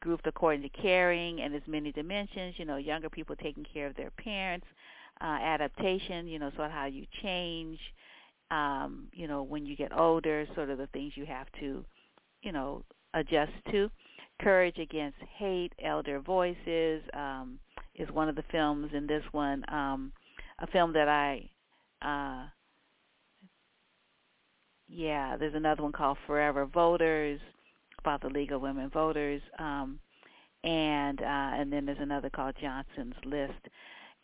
grouped according to caring and its many dimensions. You know, younger people taking care of their parents, uh, adaptation. You know, sort of how you change. Um, you know, when you get older, sort of the things you have to, you know, adjust to. Courage Against Hate, Elder Voices um, is one of the films in this one. Um, a film that I uh, yeah, there's another one called Forever Voters about the League of Women Voters, um, and uh, and then there's another called Johnson's List,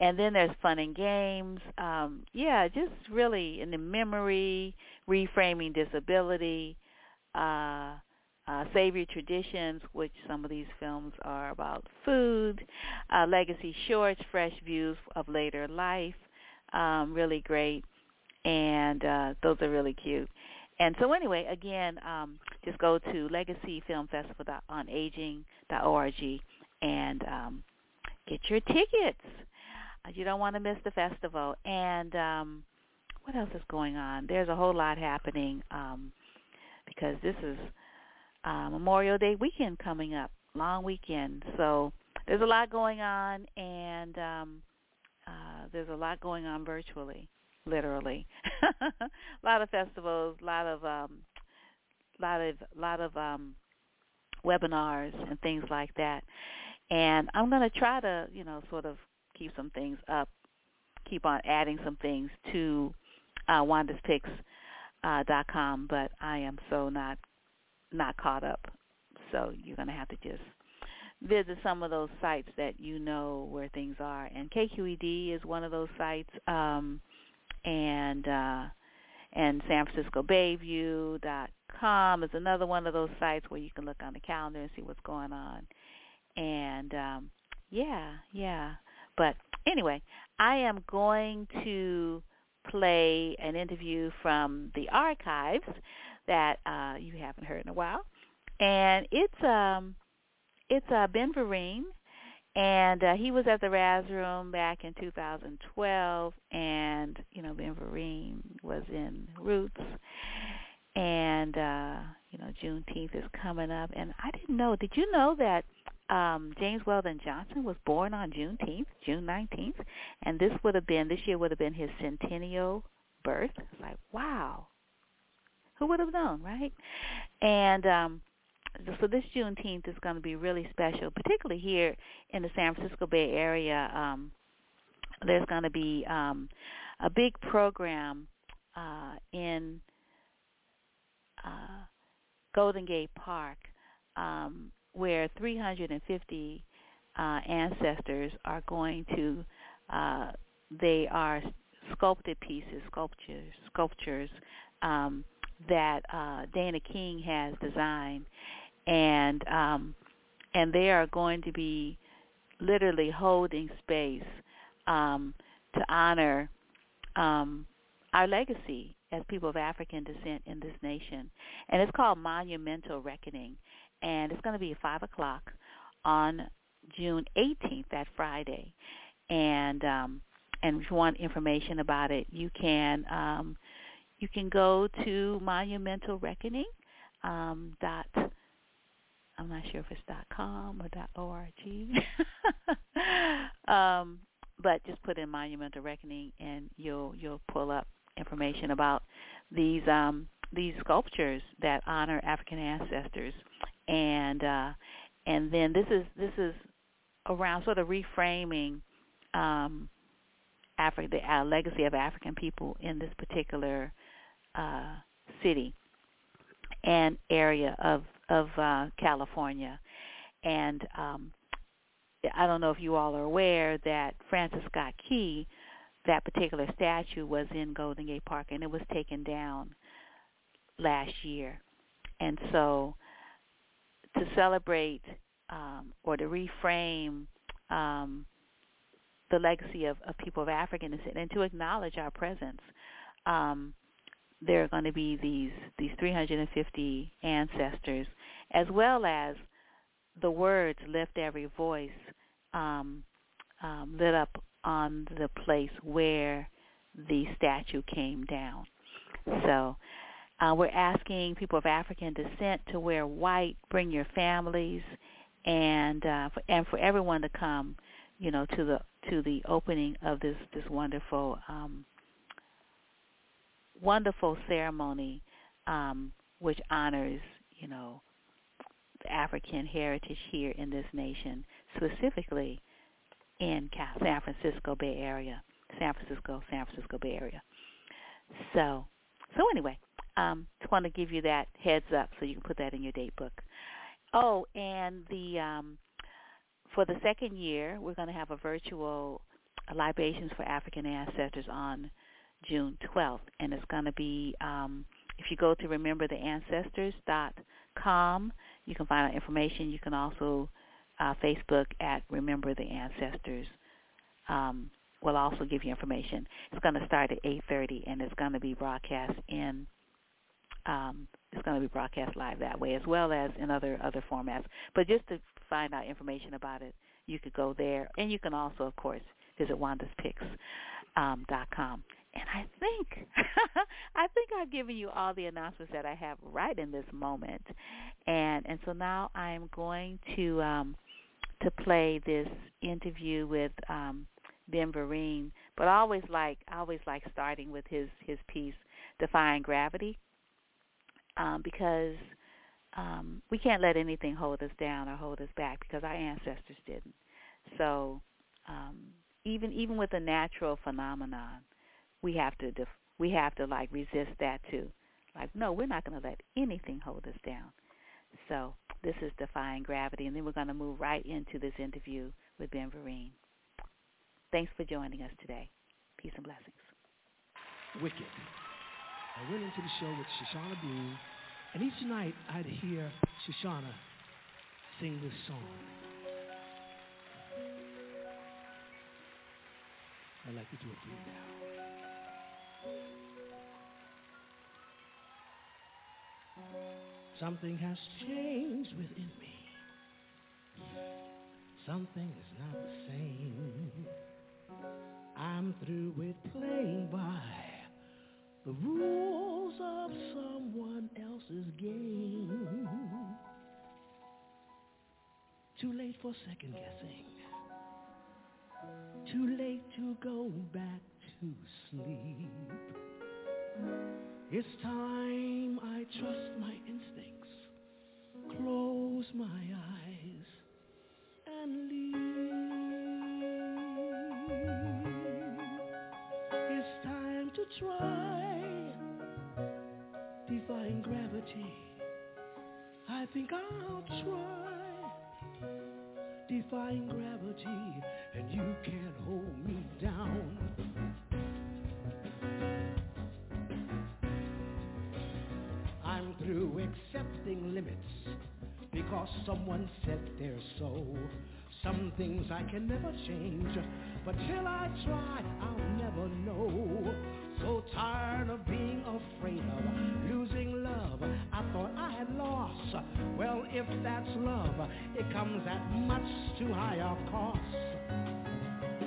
and then there's Fun and Games. Um, yeah, just really in the memory, reframing disability, uh, uh, Savory Traditions, which some of these films are about food, uh, Legacy Shorts, Fresh Views of Later Life, um, really great, and uh, those are really cute. And so anyway, again, um, just go to legacyfilmfestival.onaging.org and um, get your tickets. Uh, you don't want to miss the festival. And um, what else is going on? There's a whole lot happening um, because this is uh, Memorial Day weekend coming up, long weekend. So there's a lot going on, and um, uh, there's a lot going on virtually literally. a lot of festivals, a lot of um lot of lot of um webinars and things like that. And I'm going to try to, you know, sort of keep some things up, keep on adding some things to uh wandaspicks uh dot com, but I am so not not caught up. So you're going to have to just visit some of those sites that you know where things are. And KQED is one of those sites. Um and uh, and San Francisco Bayview dot com is another one of those sites where you can look on the calendar and see what's going on. And um, yeah, yeah. But anyway, I am going to play an interview from the archives that uh, you haven't heard in a while, and it's um, it's uh, Ben Vereen, and uh, he was at the Rrazz Room back in 2012, and you know Ben Vereen was in Roots, and uh, you know Juneteenth is coming up, and I didn't know. Did you know that um, James Weldon Johnson was born on Juneteenth, June 19th, and this would have been this year would have been his centennial birth. It's like wow, who would have known, right? And um, so this Juneteenth is going to be really special, particularly here in the San Francisco Bay Area. Um, there's going to be um, a big program uh, in uh, Golden Gate Park um, where 350 uh, ancestors are going to. Uh, they are sculpted pieces, sculptures, sculptures um, that uh, Dana King has designed, and um, and they are going to be literally holding space um, to honor um, our legacy as people of African descent in this nation. And it's called Monumental Reckoning. And it's going to be 5 o'clock on June 18th, that Friday. And um, and if you want information about it, you can um, you can go to Monumental Reckoning um, dot I'm not sure if it's dot com or dot org. um, but just put in Monumental Reckoning and you'll you'll pull up information about these um, these sculptures that honor African ancestors, and uh, and then this is this is around sort of reframing um, Africa, the uh, legacy of African people in this particular uh, city and area of of uh, California, and um, I don't know if you all are aware that Francis Scott Key that particular statue was in Golden Gate Park and it was taken down last year. And so to celebrate um, or to reframe um, the legacy of, of people of African descent and to acknowledge our presence, um, there are going to be these these 350 ancestors, as well as the words "Lift Every Voice" um, um, lit up on the place where the statue came down. So uh, we're asking people of African descent to wear white, bring your families, and uh, for, and for everyone to come, you know, to the to the opening of this this wonderful um, wonderful ceremony, um, which honors you know African heritage here in this nation, specifically in San Francisco Bay Area, San Francisco, San Francisco Bay Area. So, so anyway, um, just want to give you that heads up so you can put that in your date book. Oh, and the um, for the second year, we're going to have a virtual libations for African ancestors on June 12th, and it's going to be um, if you go to remembertheancestors.com, you can find out information. You can also uh, Facebook at Remember the Ancestors. Um, will also give you information. It's going to start at 8:30, and it's going to be broadcast in. Um, it's going to be broadcast live that way, as well as in other other formats. But just to find out information about it, you could go there, and you can also, of course, visit Wanda'sPicks.com. Um, and I think I think I've given you all the announcements that I have right in this moment, and and so now I'm going to um, to play this interview with um, Ben Vereen, but I always like I always like starting with his his piece, Defying Gravity, um, because um, we can't let anything hold us down or hold us back because our ancestors didn't. So um, even even with a natural phenomenon, we have to def- we have to like resist that too. Like no, we're not going to let anything hold us down. So this is Defying Gravity, and then we're going to move right into this interview with Ben Vereen. Thanks for joining us today. Peace and blessings. Wicked. I went into the show with Shoshana Bean, and each night I'd hear Shoshana sing this song. I'd like to do it for you now. Something has changed within me. Something is not the same. I'm through with playing by the rules of someone else's game. Too late for second guessing. Too late to go back to sleep. It's time I trust my instincts, close my eyes, and leave. It's time to try defying gravity. I think I'll try defying gravity, and you can't hold me down. Through accepting limits because someone said they're so. Some things I can never change, but till I try, I'll never know. So tired of being afraid of losing love. I thought I had lost. Well, if that's love, it comes at much too high a cost.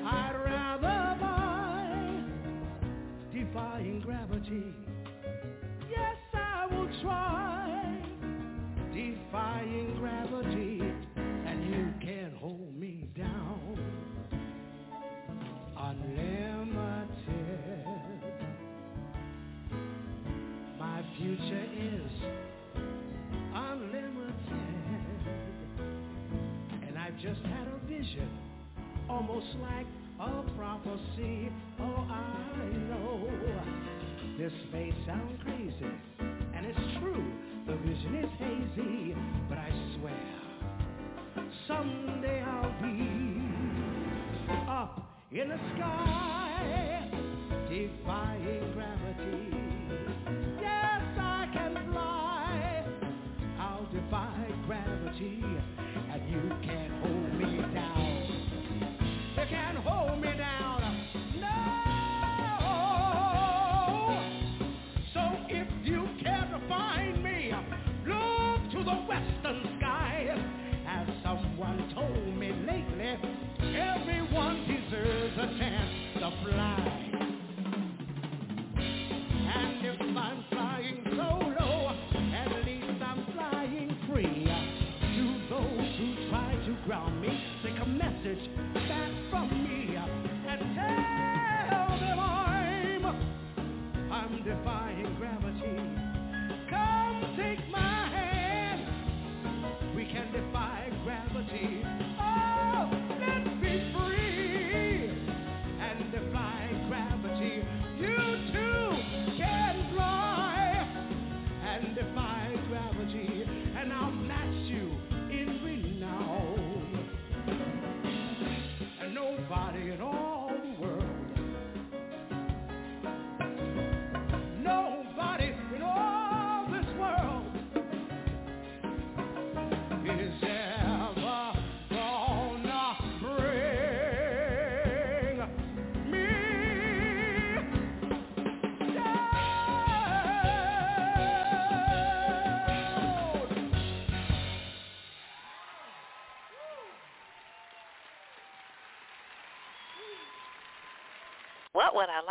I'd rather buy defying gravity. Like a prophecy.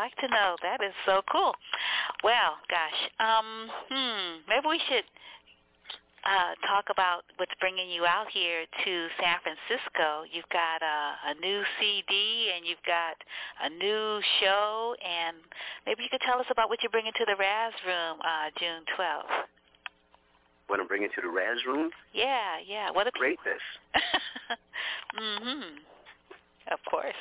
Like to know? That is so cool. Well, gosh, um, hmm, maybe we should uh, talk about what's bringing you out here to San Francisco. You've got a, a new CD and you've got a new show, and maybe you could tell us about what you're bringing to the Rrazz Room uh, June 12th. What I'm bringing to the Rrazz room? Yeah, yeah. What a Greatness. mhm. Of course.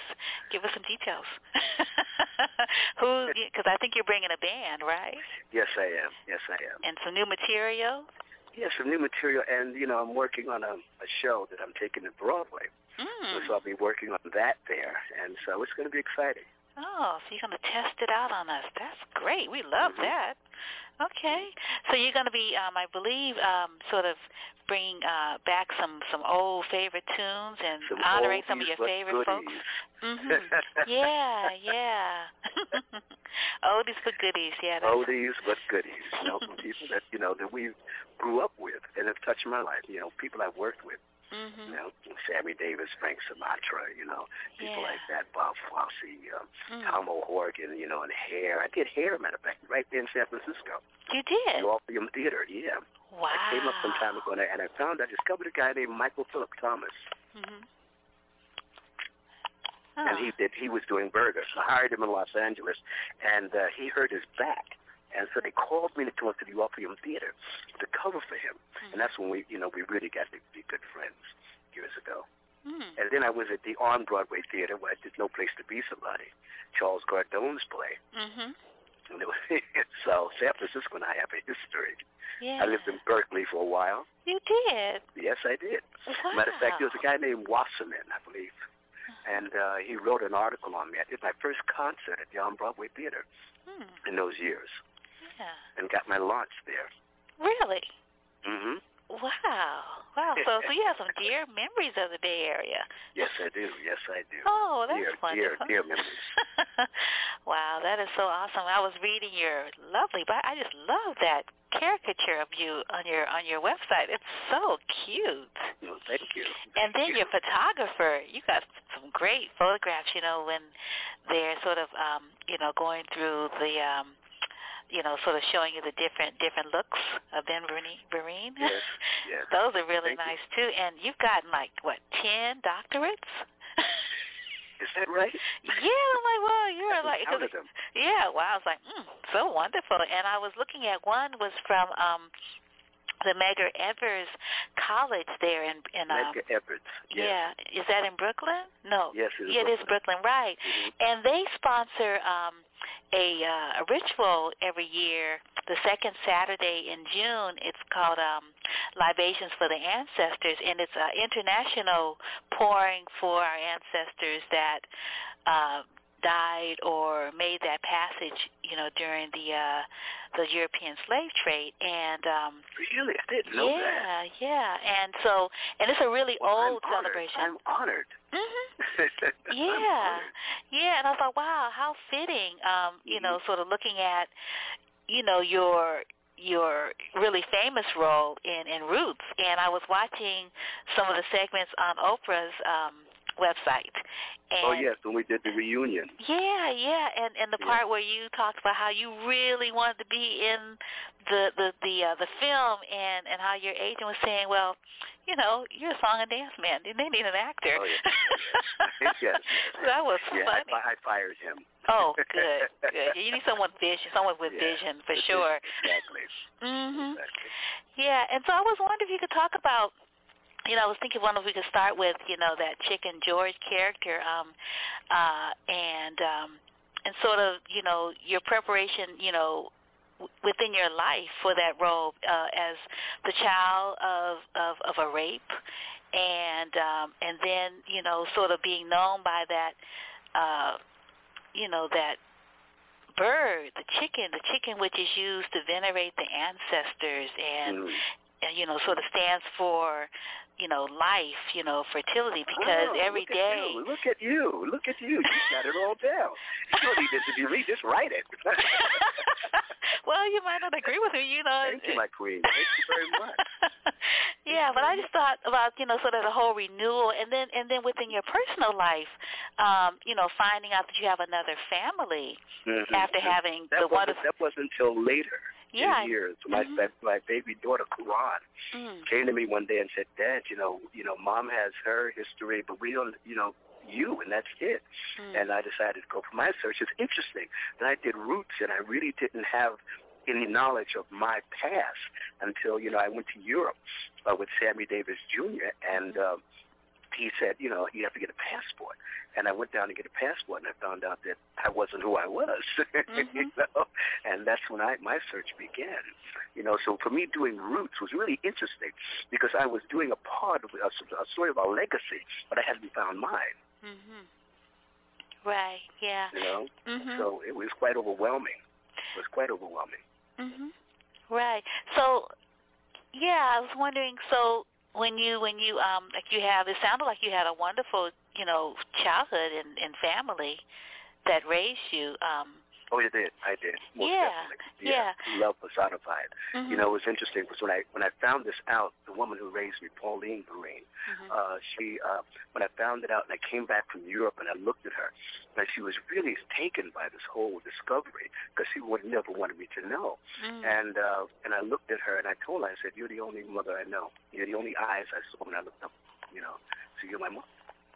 Give us some details. Who? Because I think you're bringing a band, right? Yes, I am. Yes, I am. And some new material. Yes, some new material, and you know, I'm working on a, a show that I'm taking to Broadway. Mm. So I'll be working on that there, and so it's going to be exciting. Oh, so you're going to test it out on us. That's great. We love Mhm. that. Okay. So you're going to be, um, I believe, um, sort of bringing uh, back some some old favorite tunes and oldies honoring some of your favorite folks. goodies. Mhm. yeah, yeah. oldies but goodies, yeah. That's... Oldies but goodies. You know, from people that you know that we grew up with and have touched my life. You know, people I've worked with. Mm-hmm. You know, Sammy Davis, Frank Sinatra, you know, people Yeah. like that, Bob Fosse, uh, Mm. Tom O'Horgan, you know, and Hair. I did Hair, matter of fact, right there in San Francisco. You did? The Orpheum Theater, yeah. Wow. I came up some time ago and I, and I found I discovered a guy named Michael Philip Thomas, Mm-hmm. and he did he was doing burgers. I hired him in Los Angeles, and uh, he hurt his back, and so they called me to come to the Orpheum Theater to cover for him, Mm-hmm. and that's when we you know we really got to be good friends years ago. Mm. And then I was at the on Broadway Theater where there's no place to be somebody, Charles Gordone's play. Mhm. Was, so San Francisco and I have a history. Yeah. I lived in Berkeley for a while. You did. Yes, I did. Wow. Matter of fact, there was a guy named Wasserman, I believe, and uh, he wrote an article on me. I did my first concert at the On Broadway Theater Hmm. in those years, Yeah. and got my launch there. Really? hmm Wow. Wow. So, so you have some dear memories of the Bay Area. Yes, I do. Yes, I do. Oh, that's dear, wonderful. dear, dear memories. wow, that is so awesome. I was reading your lovely, but I just love that caricature of you on your on your website. It's so cute. No, thank you. And then Thank your photographer, you got some great photographs, you know, when they're sort of um, you know, going through the um you know, sort of showing you the different different looks of Ben Vereen. Yes, yes. Those are really Thank you. nice too. And you've gotten like what, ten doctorates? Is that right? Yeah, I'm like, well, you're like, cause them. yeah, wow. I was like, mm, so wonderful. And I was looking at one was from um the Medgar Evers College there in in um, Medgar Evers. Yes. yeah, is that in Brooklyn? No. Yes, it is yeah, it is Brooklyn, right? Mhm. And they sponsor um a uh, a ritual every year, the second Saturday in June. It's called um Libations for the Ancestors, and it's an international pouring for our ancestors that uh, died or made that passage, you know, during the uh, the European slave trade. And um, Really, I didn't know yeah, that. yeah, yeah, and so and it's a really Well, old I'm celebration. I'm honored. Mhm. Yeah, yeah, and I thought, wow, how fitting. Um, you Mm-hmm. know, sort of looking at, you know, your your really famous role in in Roots, and I was watching some of the segments on Oprah's um website. And oh yes, when we did the reunion. yeah, yeah, and and the Yeah. part where you talked about how you really wanted to be in the the the uh, the film, and and how your agent was saying, well, you know, you're a song and dance man. They need an actor. Oh, yes. yes. that was Yeah, I, funny. fi- I fired him. Oh, good, good. You need someone with vision, someone with Yeah, vision for sure. Exactly. Mhm. Exactly. Yeah, and so I was wondering if you could talk about you know, I was thinking one of we could start with, you know, that Chicken George character, um, uh, and um, and sort of, you know, your preparation, you know, within your life for that role uh, as the child of, of of a rape, and um, and then, you know, sort of being known by that, uh, you know, that bird, the chicken, the chicken which is used to venerate the ancestors and Mm. and, you know, sort of stands for, you know, life, you know, fertility because oh, every look day. At you. Look at you. Look at you. You got it all down. You don't need this to be read. Just write it. well, you might not agree with me, you know. Thank you, my queen. Thank you very much. yeah, but I just thought about, you know, sort of the whole renewal and then and then within your personal life, um, you know, finding out that you have another family Mhm. after having that the wonderful that wasn't until later. Yeah. In years. My Mhm. my baby daughter Karon mm, came to me one day and said, "Dad, you know, you know, Mom has her history, but we don't, you know, you, and that's it." mm, And I decided to go for my search. It's interesting that I did roots, and I really didn't have any knowledge of my past until you know I went to Europe uh, with Sammy Davis Jr. and. Uh, he said, you know, you have to get a passport. And I went down to get a passport, and I found out that I wasn't who I was. you know, and that's when I my search began. You know, so for me, doing roots was really interesting because I was doing a part of a, a story of our legacy, but I hadn't found mine. mhm. Right, yeah. You know, Mhm. so it was quite overwhelming. It was quite overwhelming. Mhm. Right. So, yeah, I was wondering. So, when you when you um like you have, it sounded like you had a wonderful you know childhood and, and family that raised you. Um, Oh, you did. I did. Most Yeah, definitely. yeah. Love personified. Mhm. You know, it was interesting because when I when I found this out, the woman who raised me, Pauline Vereen, Mhm. uh, she uh, when I found it out and I came back from Europe and I looked at her, and she was really taken by this whole discovery because she would never wanted me to know. Mm. And uh, and I looked at her and I told her, I said, "You're the only mother I know. You're the only eyes I saw when I looked up. You know, so you're my mother."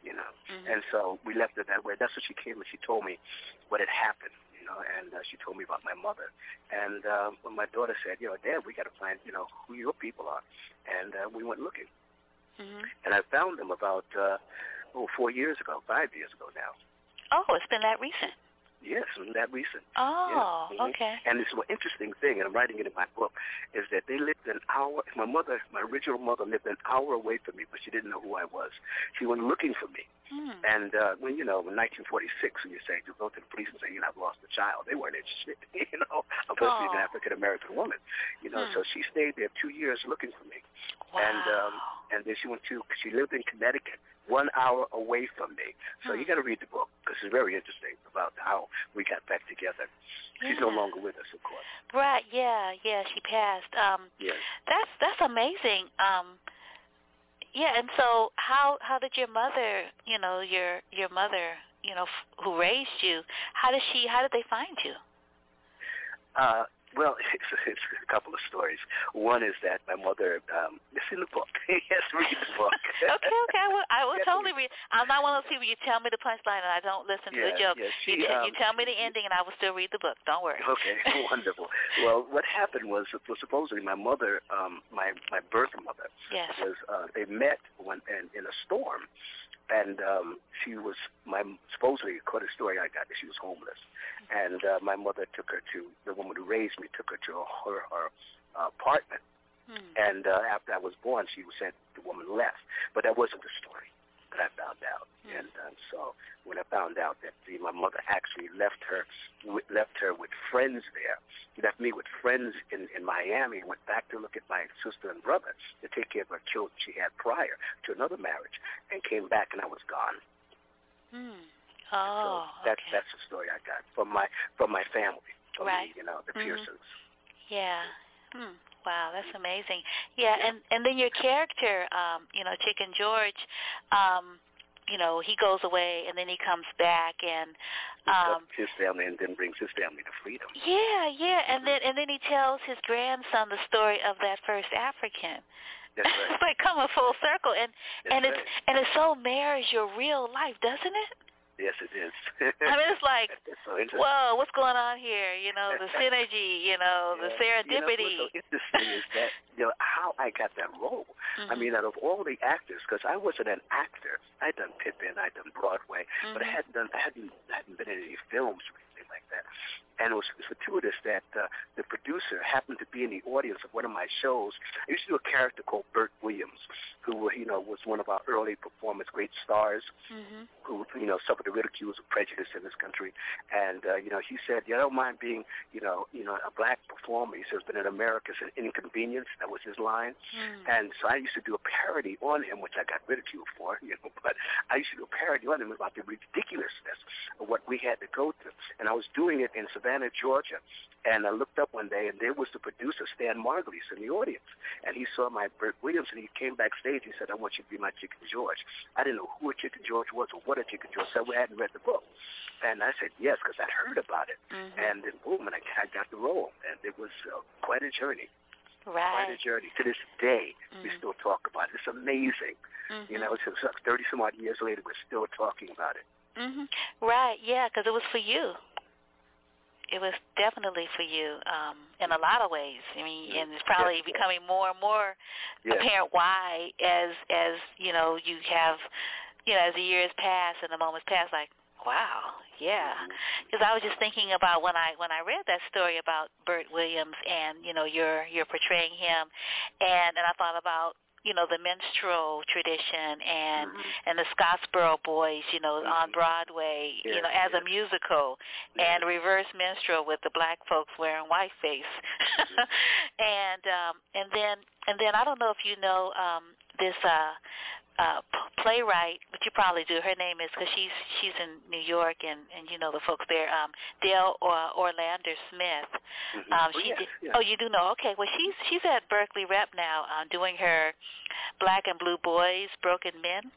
You know, Mhm. and so we left it that way. That's what she came and she told me what had happened. You know, and uh, she told me about my mother. And uh, when my daughter said, "You know, Dad, we got to find you know who your people are," and uh, we went looking, Mhm. and I found them about uh, oh four years ago, five years ago now. Oh, it's been that recent. Yes, wasn't that recent. Oh, Yeah. Mhm. okay. And this one interesting thing, and I'm writing it in my book, is that they lived an hour. My mother, my original mother, lived an hour away from me, but she didn't know who I was. She went looking for me, Hmm. and uh, when you know, in 1946, when you say you go to the police and say you know I've lost a child, they weren't interested. You know, especially an Oh. African American woman. You know, Hmm. so she stayed there two years looking for me, Wow. and um, and then she went to. She lived in Connecticut, one hour away from me. So you got to read the book because it's very interesting about how we got back together. She's no longer with us, of course. Right. Yeah. Yeah. She passed. Um, Yes. that's that's amazing. Um, yeah. And so, how how did your mother, you know, your your mother, you know, f- who raised you, how did she? How did they find you? Uh, well, it's, it's a couple of stories. One is that my mother, um, it's in the book. yes, read the book. okay. Okay. I will. I will totally read. I'm not one of those people. You tell me the punchline and I don't listen to the Yeah, joke. yeah, you, she, t- um, you tell me the ending and I will still read the book. Don't worry. Okay, wonderful. Well, what happened was, was supposedly my mother, um, my my birth mother, Yes. was uh, they met when in, in a storm, and um, she was my supposedly according to the story I got that she was homeless, and uh, my mother took her to the woman who raised me took her to her her uh, apartment, Hmm. and uh, after I was born, she said the woman left, but that wasn't the story that I found out, Hmm. and um, so when I found out that the, my mother actually left her left her with friends there, left me with friends in in Miami, went back to look at my sister and brother to take care of her children she had prior to another marriage, and came back and I was gone. So Oh. that's okay. that's the story I got from my from my family, from Right. the, you know the Mhm. Pearsons. Yeah. Hmm. Wow, that's amazing. Yeah, and and then your character, um, you know, Chicken George, um, you know, he goes away and then he comes back and um his family and then brings his family to freedom. yeah, yeah, and then and then he tells his grandson the story of that first African. That's right. it's like coming full circle and That's and it's right. and it so mirrors your real life, doesn't it? Yes, it is. I mean, it's like, so whoa, what's going on here? You know, the synergy, you know, the serendipity. You know, what's so interesting is that you know how I got that role. I Mhm. mean, out of all the actors, because I wasn't an actor. I'd done Pippin, I'd done Broadway, but I Mhm. hadn't done, I hadn't, I hadn't been in any films or anything like that. And it was, fortuitous that uh, the producer happened to be in the audience of one of my shows. I used to do a character called Bert Williams, who you know was one of our early performance great stars Mhm. who you know suffered the ridicules of prejudice in this country, and uh, you know he said, "You don't mind being you know you know a black performer." He says, "But in America, it's an inconvenience." That was his line, Mm. and so I used to do a parody on him, which I got ridiculed for, you know. But I used to do a parody on him about the ridiculousness of what we had to go through, and I was doing it in Savannah, Georgia. And I looked up one day, and there was the producer, Stan Margulies, in the audience. And he saw my Bert Williams, and he came backstage. He said, I want you to be my Chicken George. I didn't know who a Chicken George was or what a Chicken George was. I hadn't read the book. And I said, yes, because I'd heard about it. Mhm. And then, boom, and I, I got the role. And it was uh, quite a journey. Right. Quite a journey. To this day, we Mhm. still talk about it. It's amazing. Mhm. You know, it's, it's 30 some odd years later, we're still talking about it. Mhm. Right. Yeah, because it was for you. It was definitely for you um, in a lot of ways. I mean, and it's probably Yes, yes. becoming more and more Yeah. apparent why, as as you know, you have, you know, as the years pass and the moments pass, like, wow, yeah. Because I was just thinking about when I when I read that story about Bert Williams and you know you're you're portraying him, and and I thought about you know the minstrel tradition and Mhm. and the Scottsboro Boys, you know, on Mhm. Broadway, you know, as a yes. musical, and reverse minstrel with the black folks wearing whiteface, and um, and then and then I don't know if you know um, this uh, uh, playwright, which you probably do. Her name is because she's she's in New York, and and you know the folks there. Um, Dale or Orlander Smith. Mm-hmm. Um, oh, she yes, did, yes. oh, you do know. Okay, well she's she's at Berkeley Rep now, um, doing her Black and Blue Boys, Broken Men.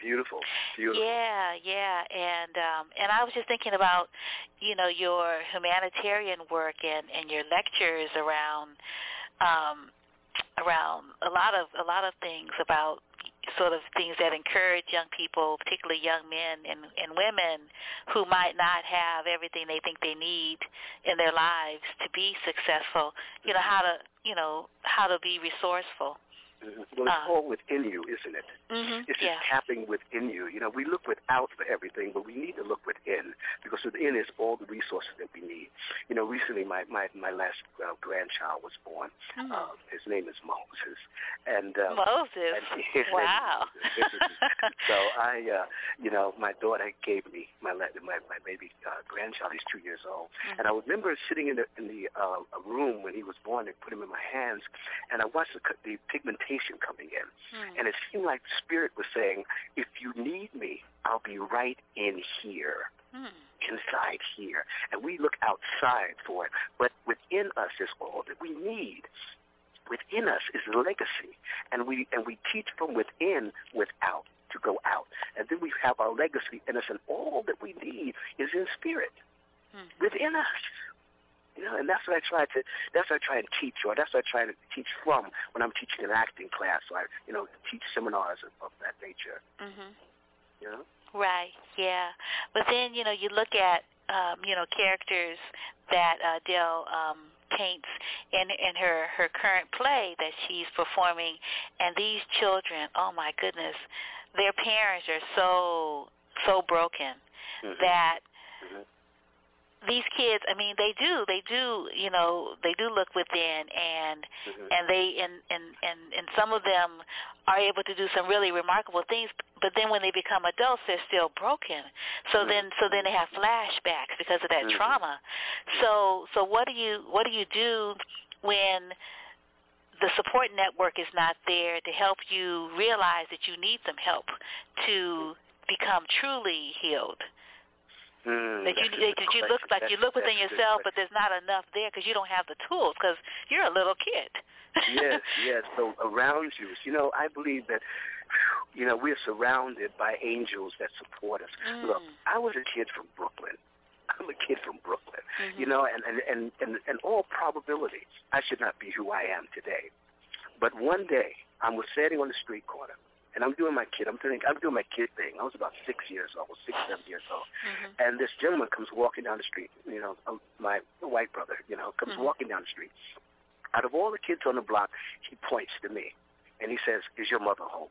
Beautiful, beautiful. Yeah, yeah, and um, and I was just thinking about, you know, your humanitarian work and and your lectures around, um, around a lot of a lot of things about sort of things that encourage young people, particularly young men and and women who might not have everything they think they need in their lives to be successful. You know how to you know how to be resourceful. Well, it's Uh, all within you, isn't it? Mm-hmm. It's just Yeah. tapping within you. You know, we look without for everything, but we need to look within because within is all the resources that we need. You know, recently my my my last uh, grandchild was born. Mhm. Uh, his name is Moses, and uh, Moses. and his name is Wow. Moses. so I, uh, you know, my daughter gave me my my my baby uh, grandchild. He's two years old, Mhm. and I remember sitting in the in the uh, a room when he was born and put him in my hands, and I watched the, the pigmentation coming in, Mm. and it seemed like the spirit was saying, "If you need me, I'll be right in here." Mm. inside here, and we look outside for it. But within us is all that we need. Within us is legacy, and we and we teach from within, without to go out, and then we have our legacy in us, and all that we need is in spirit Mm. within us. You know, and that's what I try to that's what I try and teach, or that's what I try to teach from when I'm teaching an acting class, or I, you know, teach seminars of, of that nature. Mhm. You know. Right. Yeah. But then you know you look at um, you know characters that uh, Dael um, paints in in her her current play that she's performing, and these children, oh my goodness, their parents are so so broken Mhm. that Mhm. These kids i mean they do they do you know they do look within and Mhm. and they and and and and some of them are able to do some really remarkable things but then when they become adults they're still broken. So then so then they have flashbacks because of that Mhm. trauma. So so what do you what do you do when the support network is not there to help you realize that you need some help to become truly healed Mm, that you that's that you look like you look within that's yourself, but there's not enough there because you don't have the tools because you're a little kid. yes, yes. So around you, you know, I believe that, you know, we're surrounded by angels that support us. Mm. Look, I was a kid from Brooklyn. I'm a kid from Brooklyn. Mhm. You know, and and and and in all probability, I should not be who I am today. But one day, I was sitting on the street corner, and I'm doing my kid. I'm doing I'm doing my kid thing. I was about six years old, six seven years old. Mhm. And this gentleman comes walking down the street. You know, um, my white brother. You know, comes Mhm. walking down the street. Out of all the kids on the block, he points to me, and he says, "Is your mother home?"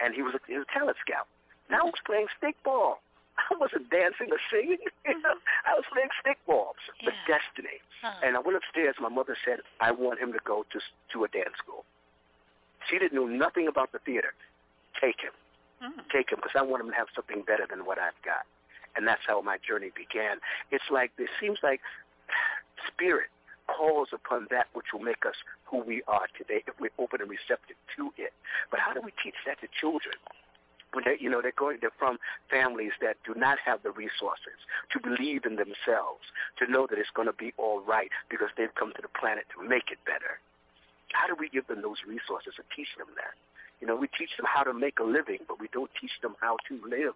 And he was a, he was a talent scout. Now I was playing stickball. I wasn't dancing or singing. You know, I was playing stickball. The Yeah. destiny. Huh. And I went upstairs. My mother said, "I want him to go to to a dance school." She didn't know nothing about the theater. Take him Mm. take him because I want him to have something better than what I've got. And that's how my journey began. It's like it seems like spirit calls upon that which will make us who we are today if we're open and receptive to it. But how do we teach that to children? When they, you know, they're going, they're from families that do not have the resources to believe in themselves, to know that it's going to be all right because they've come to the planet to make it better. How do we give them those resources and teach them that? You know, we teach them how to make a living, but we don't teach them how to live.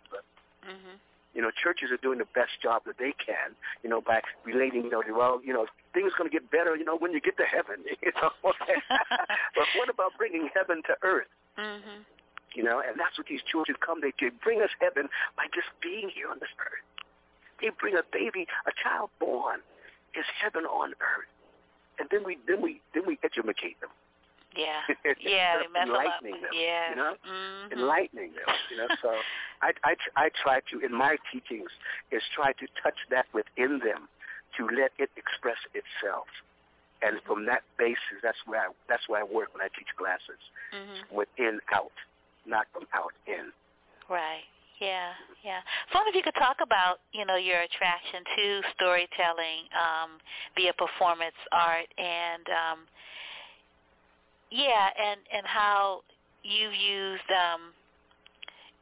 Mhm. You know, churches are doing the best job that they can, you know, by relating, you know, well, you know, things are going to get better, you know, when you get to heaven, you know. but what about bringing heaven to earth? Mhm. You know, and that's what these children come. They, they bring us heaven by just being here on this earth. They bring a baby, a child born, is heaven on earth, and then we then we then we educate them. Yeah. Yeah. They mess up. enlightening them. Yeah. You know, Mhm. enlightening them. You know, so I I I try to in my teachings is try to touch that within them, to let it express itself, and from that basis, that's where I, that's where I work when I teach classes, Mhm. within out, not from out in. Right. Yeah, yeah. So I wonder if you could talk about, you know, your attraction to storytelling um, via performance art and um yeah, and and how you used um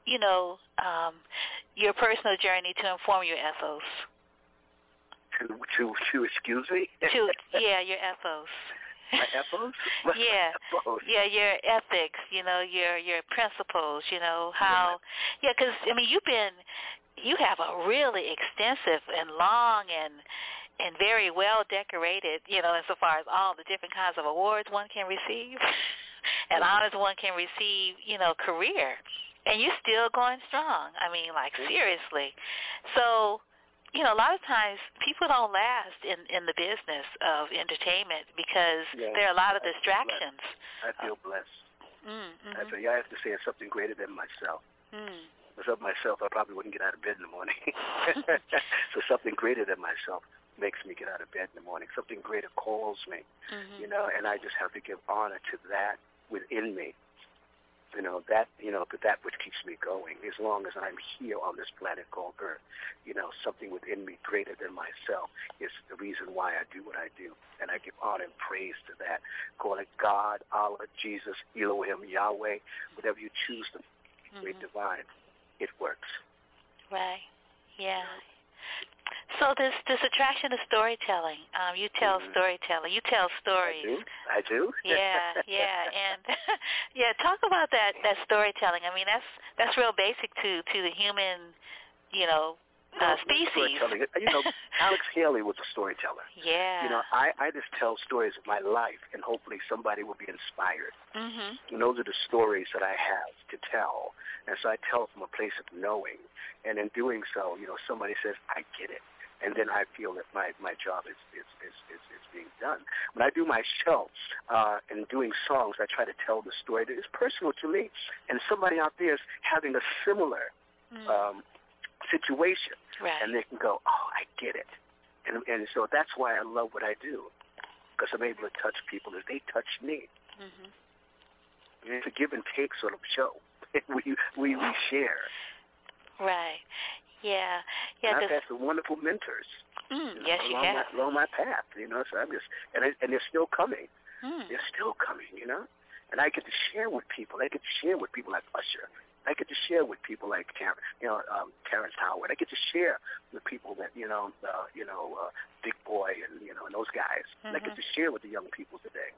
you know, um, your personal journey to inform your ethos? To to to excuse me. To yeah, your ethos. My ethos. What's yeah, my ethos? yeah, your ethics. You know, your your principles. You know how. Yeah, because I mean, you've been, you have a really extensive and long and and very well decorated. You know, insofar as all the different kinds of awards one can receive, and honors one can receive. You know, career, and you're still going strong. I mean, like seriously. So you know, a lot of times people don't last in in the business of entertainment because Yeah, there are a lot of I feel distractions. I feel blessed. Mm, I feel I have to say it's something greater than myself. mm, If it was up myself, I probably wouldn't get out of bed in the morning. so something greater than myself makes me get out of bed in the morning. Something greater calls me, mm-hmm. you know, and I just have to give honor to that within me. You know that you know to that which keeps me going. As long as I'm here on this planet called Earth, you know something within me greater than myself is the reason why I do what I do, and I give honor and praise to that. Call it God, Allah, Jesus, Elohim, Yahweh, whatever you choose to great Mhm. divine, it works. Right. Yeah. So this this attraction to storytelling. Um, you tell Mhm. storytelling. You tell stories. I do. I do. Yeah, yeah, and yeah. Talk about that that storytelling. I mean, that's that's real basic to to the human, you know, uh, species. You know, Alex Haley was a storyteller. Yeah. You know, I, I just tell stories of my life, and hopefully somebody will be inspired. Mhm. And those are the stories that I have to tell. And so I tell from a place of knowing. And in doing so, you know, somebody says, I get it. And then I feel that my, my job is, is, is, is, is being done. When I do my show uh, and doing songs, I try to tell the story that is personal to me. And somebody out there is having a similar Mm. um, situation. right. And they can go, oh, I get it. And, and so that's why I love what I do. Because I'm able to touch people as they touch me. Mhm. It's a give and take sort of show. we we we share. Right. Yeah. Yeah. and I've had some wonderful mentors mm, you know, yes, you have. my along my path. You know, so I'm just and I, and they're still coming. Mm. They're still coming. You know, and I get to share with people. I get to share with people like Usher. I get to share with people like Ter- you know um, Terrence Howard. I get to share with people that you know uh, you know uh, Big Boi and you know and those guys. And I get Mhm. to share with the young people today.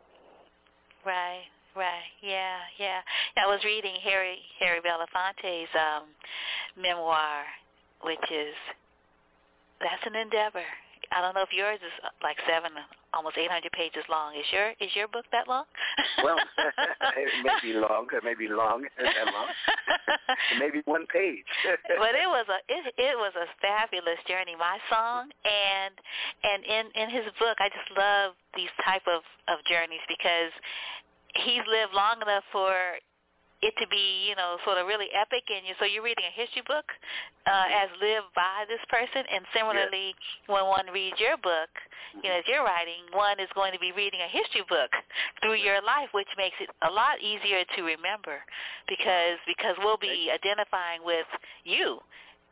Right, right, yeah, yeah. I was reading Harry Harry Belafonte's um, memoir, which is that's an endeavor. I don't know if yours is uh, like seven, almost eight hundred pages long. Is your is your book that long? Well, it may be long. It may be long. That long. It may be one page. but it was a it it was a fabulous journey. My song and and in in his book, I just love these type of of journeys because he's lived long enough for it to be you know sort of really epic and you so you're reading a history book uh as lived by this person and similarly when one reads your book you know as you're writing one is going to be reading a history book through your life which makes it a lot easier to remember because because we'll be identifying with you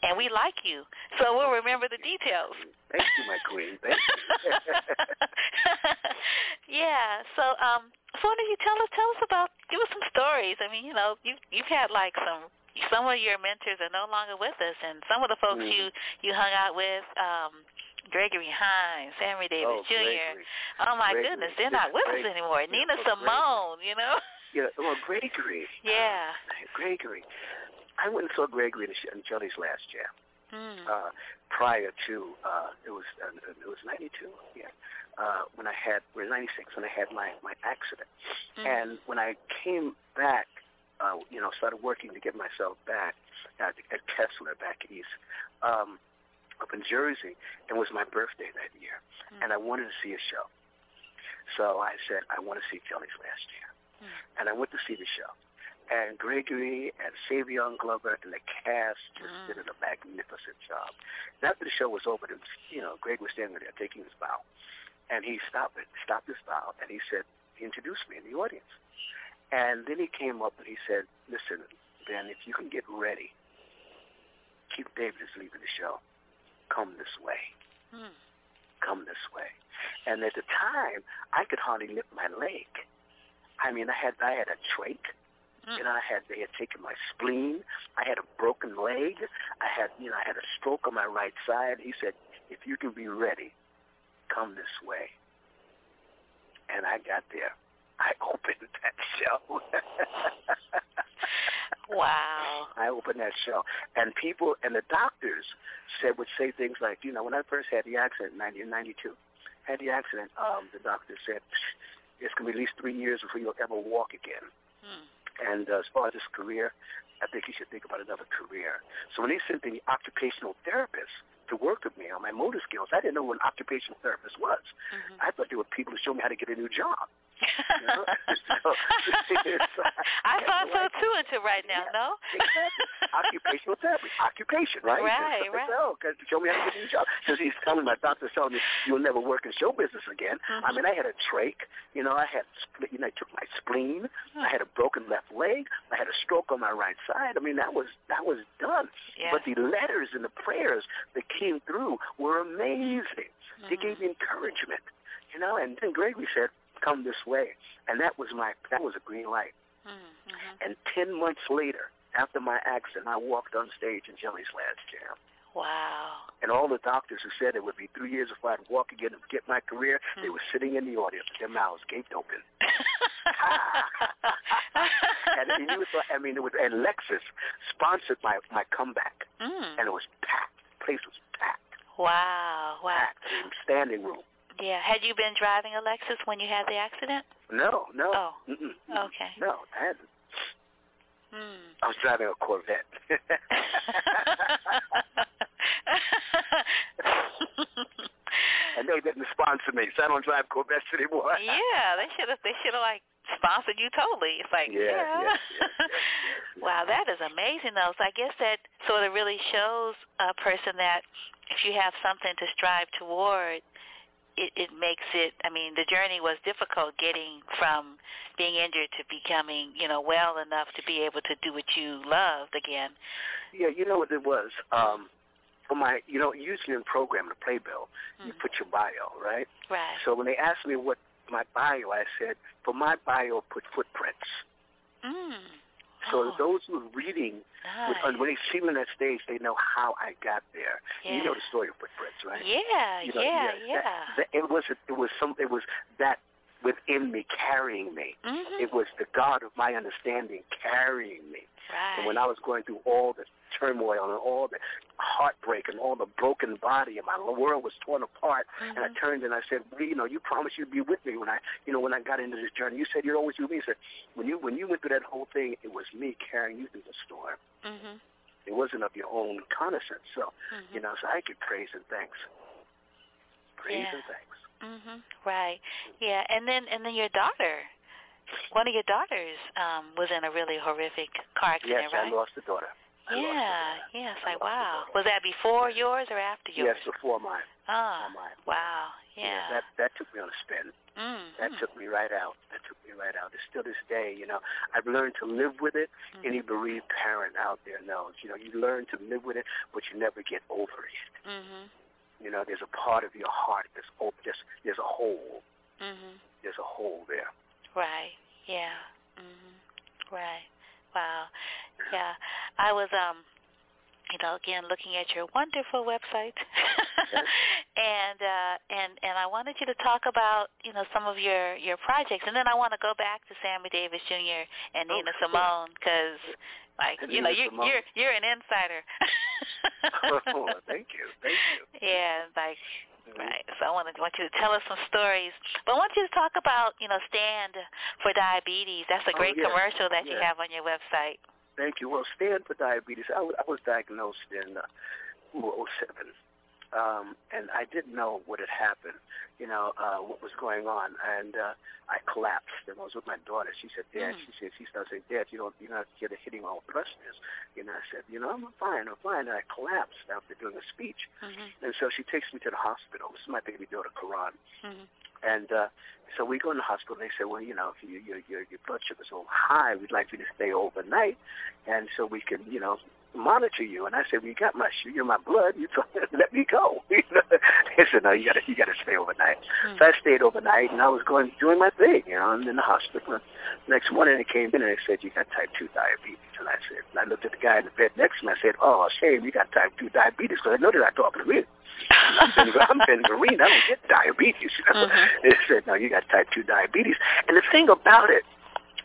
and we like you so we'll remember the details Thank you, my queen. Thank you. yeah. So, um, so why don't you tell us tell us about give us some stories? I mean, you know, you you've had like some some of your mentors are no longer with us, and some of the folks Mhm. you you hung out with, um, Gregory Hines, Henry Davis oh, Jr. Gregory. Oh my Gregory. goodness, they're not with us anymore. yeah, Nina well, Gregory. Simone, you know. Yeah, well, Gregory. Yeah. Uh, Gregory. I went and saw Gregory in, in Jelly's last year. Hmm. Uh, prior to uh, it was uh, it was '92. Yeah. Uh, when I had or '96 when I had my my accident, Mm. and when I came back, uh, you know, started working to get myself back at, at Kessler back east. Um, up in Jersey, it was my birthday that year, Mm. and I wanted to see a show. So I said, I want to see Jelly's last year. Mm. And I went to see the show. And Gregory and Savion Glover and the cast just Mm. did a magnificent job. And after the show was over, was, you know, Greg was standing there taking his bow. And he stopped it, stopped his bow, and he said, he introduced me in the audience. And then he came up and he said, listen, Ben, if you can get ready, Keith David is leaving the show. Come this way Hmm. come this way. And at the time, I could hardly lift my leg. I mean, I had I had a trach, You know, I had they had taken my spleen. I had a broken leg. I had you know I had a stroke on my right side. He said, if you can be ready, come this way. And I got there. I opened that show. wow. I opened that show, and people and the doctors said would say things like, you know, when I first had the accident in 1992, had the accident, um, the doctor said it's going to be at least three years before you'll ever walk again. Hmm. And uh, as far as his career, I think he should think about another career. So when he sent the occupational therapist to work with me on my motor skills, I didn't know what an occupational therapist was. Mm-hmm. I thought they were people to show me how to get a new job. You know? so, I thought so too until right now. No. exactly. Occupational therapy. Occupation, right? Right, right. So, cause show me how to get a job. Because he's telling my doctor's telling me you'll never work in show business again. I Mm-hmm. mean, I had a trach. You know, I had you know, I took my spleen. I had a broken left leg. I had a stroke on my right side. I mean, that was that was done. Yeah. But the letters and the prayers that came through were amazing. They gave me encouragement. You know, and then Gregory said, "Come this way," and that was my that was a green light. Mm-hmm. And ten months later, after my accident, I walked on stage in Jelly's last jam. Wow. And all the doctors who said it would be three years before I'd walk again and get my career, they were sitting in the audience with their mouths gaped open. and it was, I mean, it was, and Lexus sponsored my my comeback, Mm. and it was packed. The place was packed, Wow. Wow. packed, I mean, standing room. Yeah. Had you been driving a Lexus when you had the accident? No, no, Oh. mm-mm, Okay. no, I hadn't. Hmm. I was driving a Corvette. and they didn't sponsor me, so I don't drive Corvettes anymore. yeah, they should have. They should have like sponsored you totally. It's like, yeah. yes, yes, yes. wow, that is amazing though. So I guess that sort of really shows a person that if you have something to strive toward, it, it makes it. I mean, the journey was difficult getting from being injured to becoming, you know, well enough to be able to do what you loved again. Yeah, you know what it was. Um, for my, you know, usually in program, the playbill, you put your bio, right? Right. So when they asked me what my bio, I said, for my bio, put footprints. Mm. So Oh. those who are reading, Nice. when, when they see me on that stage, they know how I got there. Yeah. You know the story of footprints, right? Yeah, You know, yeah, that- yeah. that- it was it was some it was that within me carrying me. Mhm. It was the God of my understanding carrying me. Right. And when I was going through all the turmoil and all the heartbreak and all the broken body and my world was torn apart, and I Mhm. turned and I said, well, you know, you promised you'd be with me when I, you know, when I got into this journey. You said you're always with me. He said, when you when you went through that whole thing, it was me carrying you through the storm. Mhm. It wasn't of your own reconnaissance. So, Mhm. you know, so I give praise and thanks. Praise Yeah. and thanks. Mhm. Right. Yeah, and then and then your daughter, one of your daughters, um, was in a really horrific car accident, Yes, right? I lost a daughter. I yeah. daughter. Yeah. It's I like wow. Was that before yours or after yours? Yes, before mine. Ah. Before mine. Wow. Yeah. That that took me on a spin. mm. That took me right out. That took me right out. It's still this day, you know, I've learned to live with it. Mm-hmm. Any bereaved parent out there knows, you know, you learn to live with it, but you never get over it. Mhm. You know, there's a part of your heart that's open. Just there's a hole. Mhm. There's a hole there. Right. Yeah. Mhm. Right. Wow. Yeah. I was um you know, again looking at your wonderful website. and uh and and I wanted you to talk about, you know, some of your your projects and then I want to go back to Sammy Davis Jr. and Oh, Nina sure. Simone cuz like, you know, you Simone. you're you're an insider. oh, thank you. Thank you. Yeah, like right. So I want to want you to tell us some stories, but I want you to talk about you know Stand for Diabetes. That's a Oh, great yeah. commercial that you have on your website. Thank you. Well, stand for diabetes. I was, I was diagnosed in uh, ooh, 07, um, and I didn't know what had happened, you know, uh, what was going on, and uh, I collapsed. And I was with my daughter. She said, "Dad," Mm. she said, she started saying, "Dad, you don't, you're not you're hitting all thrusters." You know, I said, "You know, I'm fine, I'm fine." And I collapsed after doing a speech, Mm-hmm. and so she takes me to the hospital. This is my baby daughter, Karon. Mm-hmm. And uh, so we go in the hospital. and They say, well, you know, if you, your your your blood sugar's so high, we'd like you to stay overnight, and so we can, you know, monitor you. And I said, well, you got my shoe, you're my blood. You told let me go. he said, no, you got to you got to stay overnight. Mm-hmm. So I stayed overnight, and I was going doing my thing. You know, I'm in the hospital. Next morning, they came in and they said, you got type two diabetes. And I said, and I looked at the guy in the bed next to me. I said, oh, shame, you got type two diabetes because I know they're not talking to me. I'm Ben Vereen. I don't get diabetes. You know? mm-hmm. They said, no, you got type 2 diabetes. And the thing about it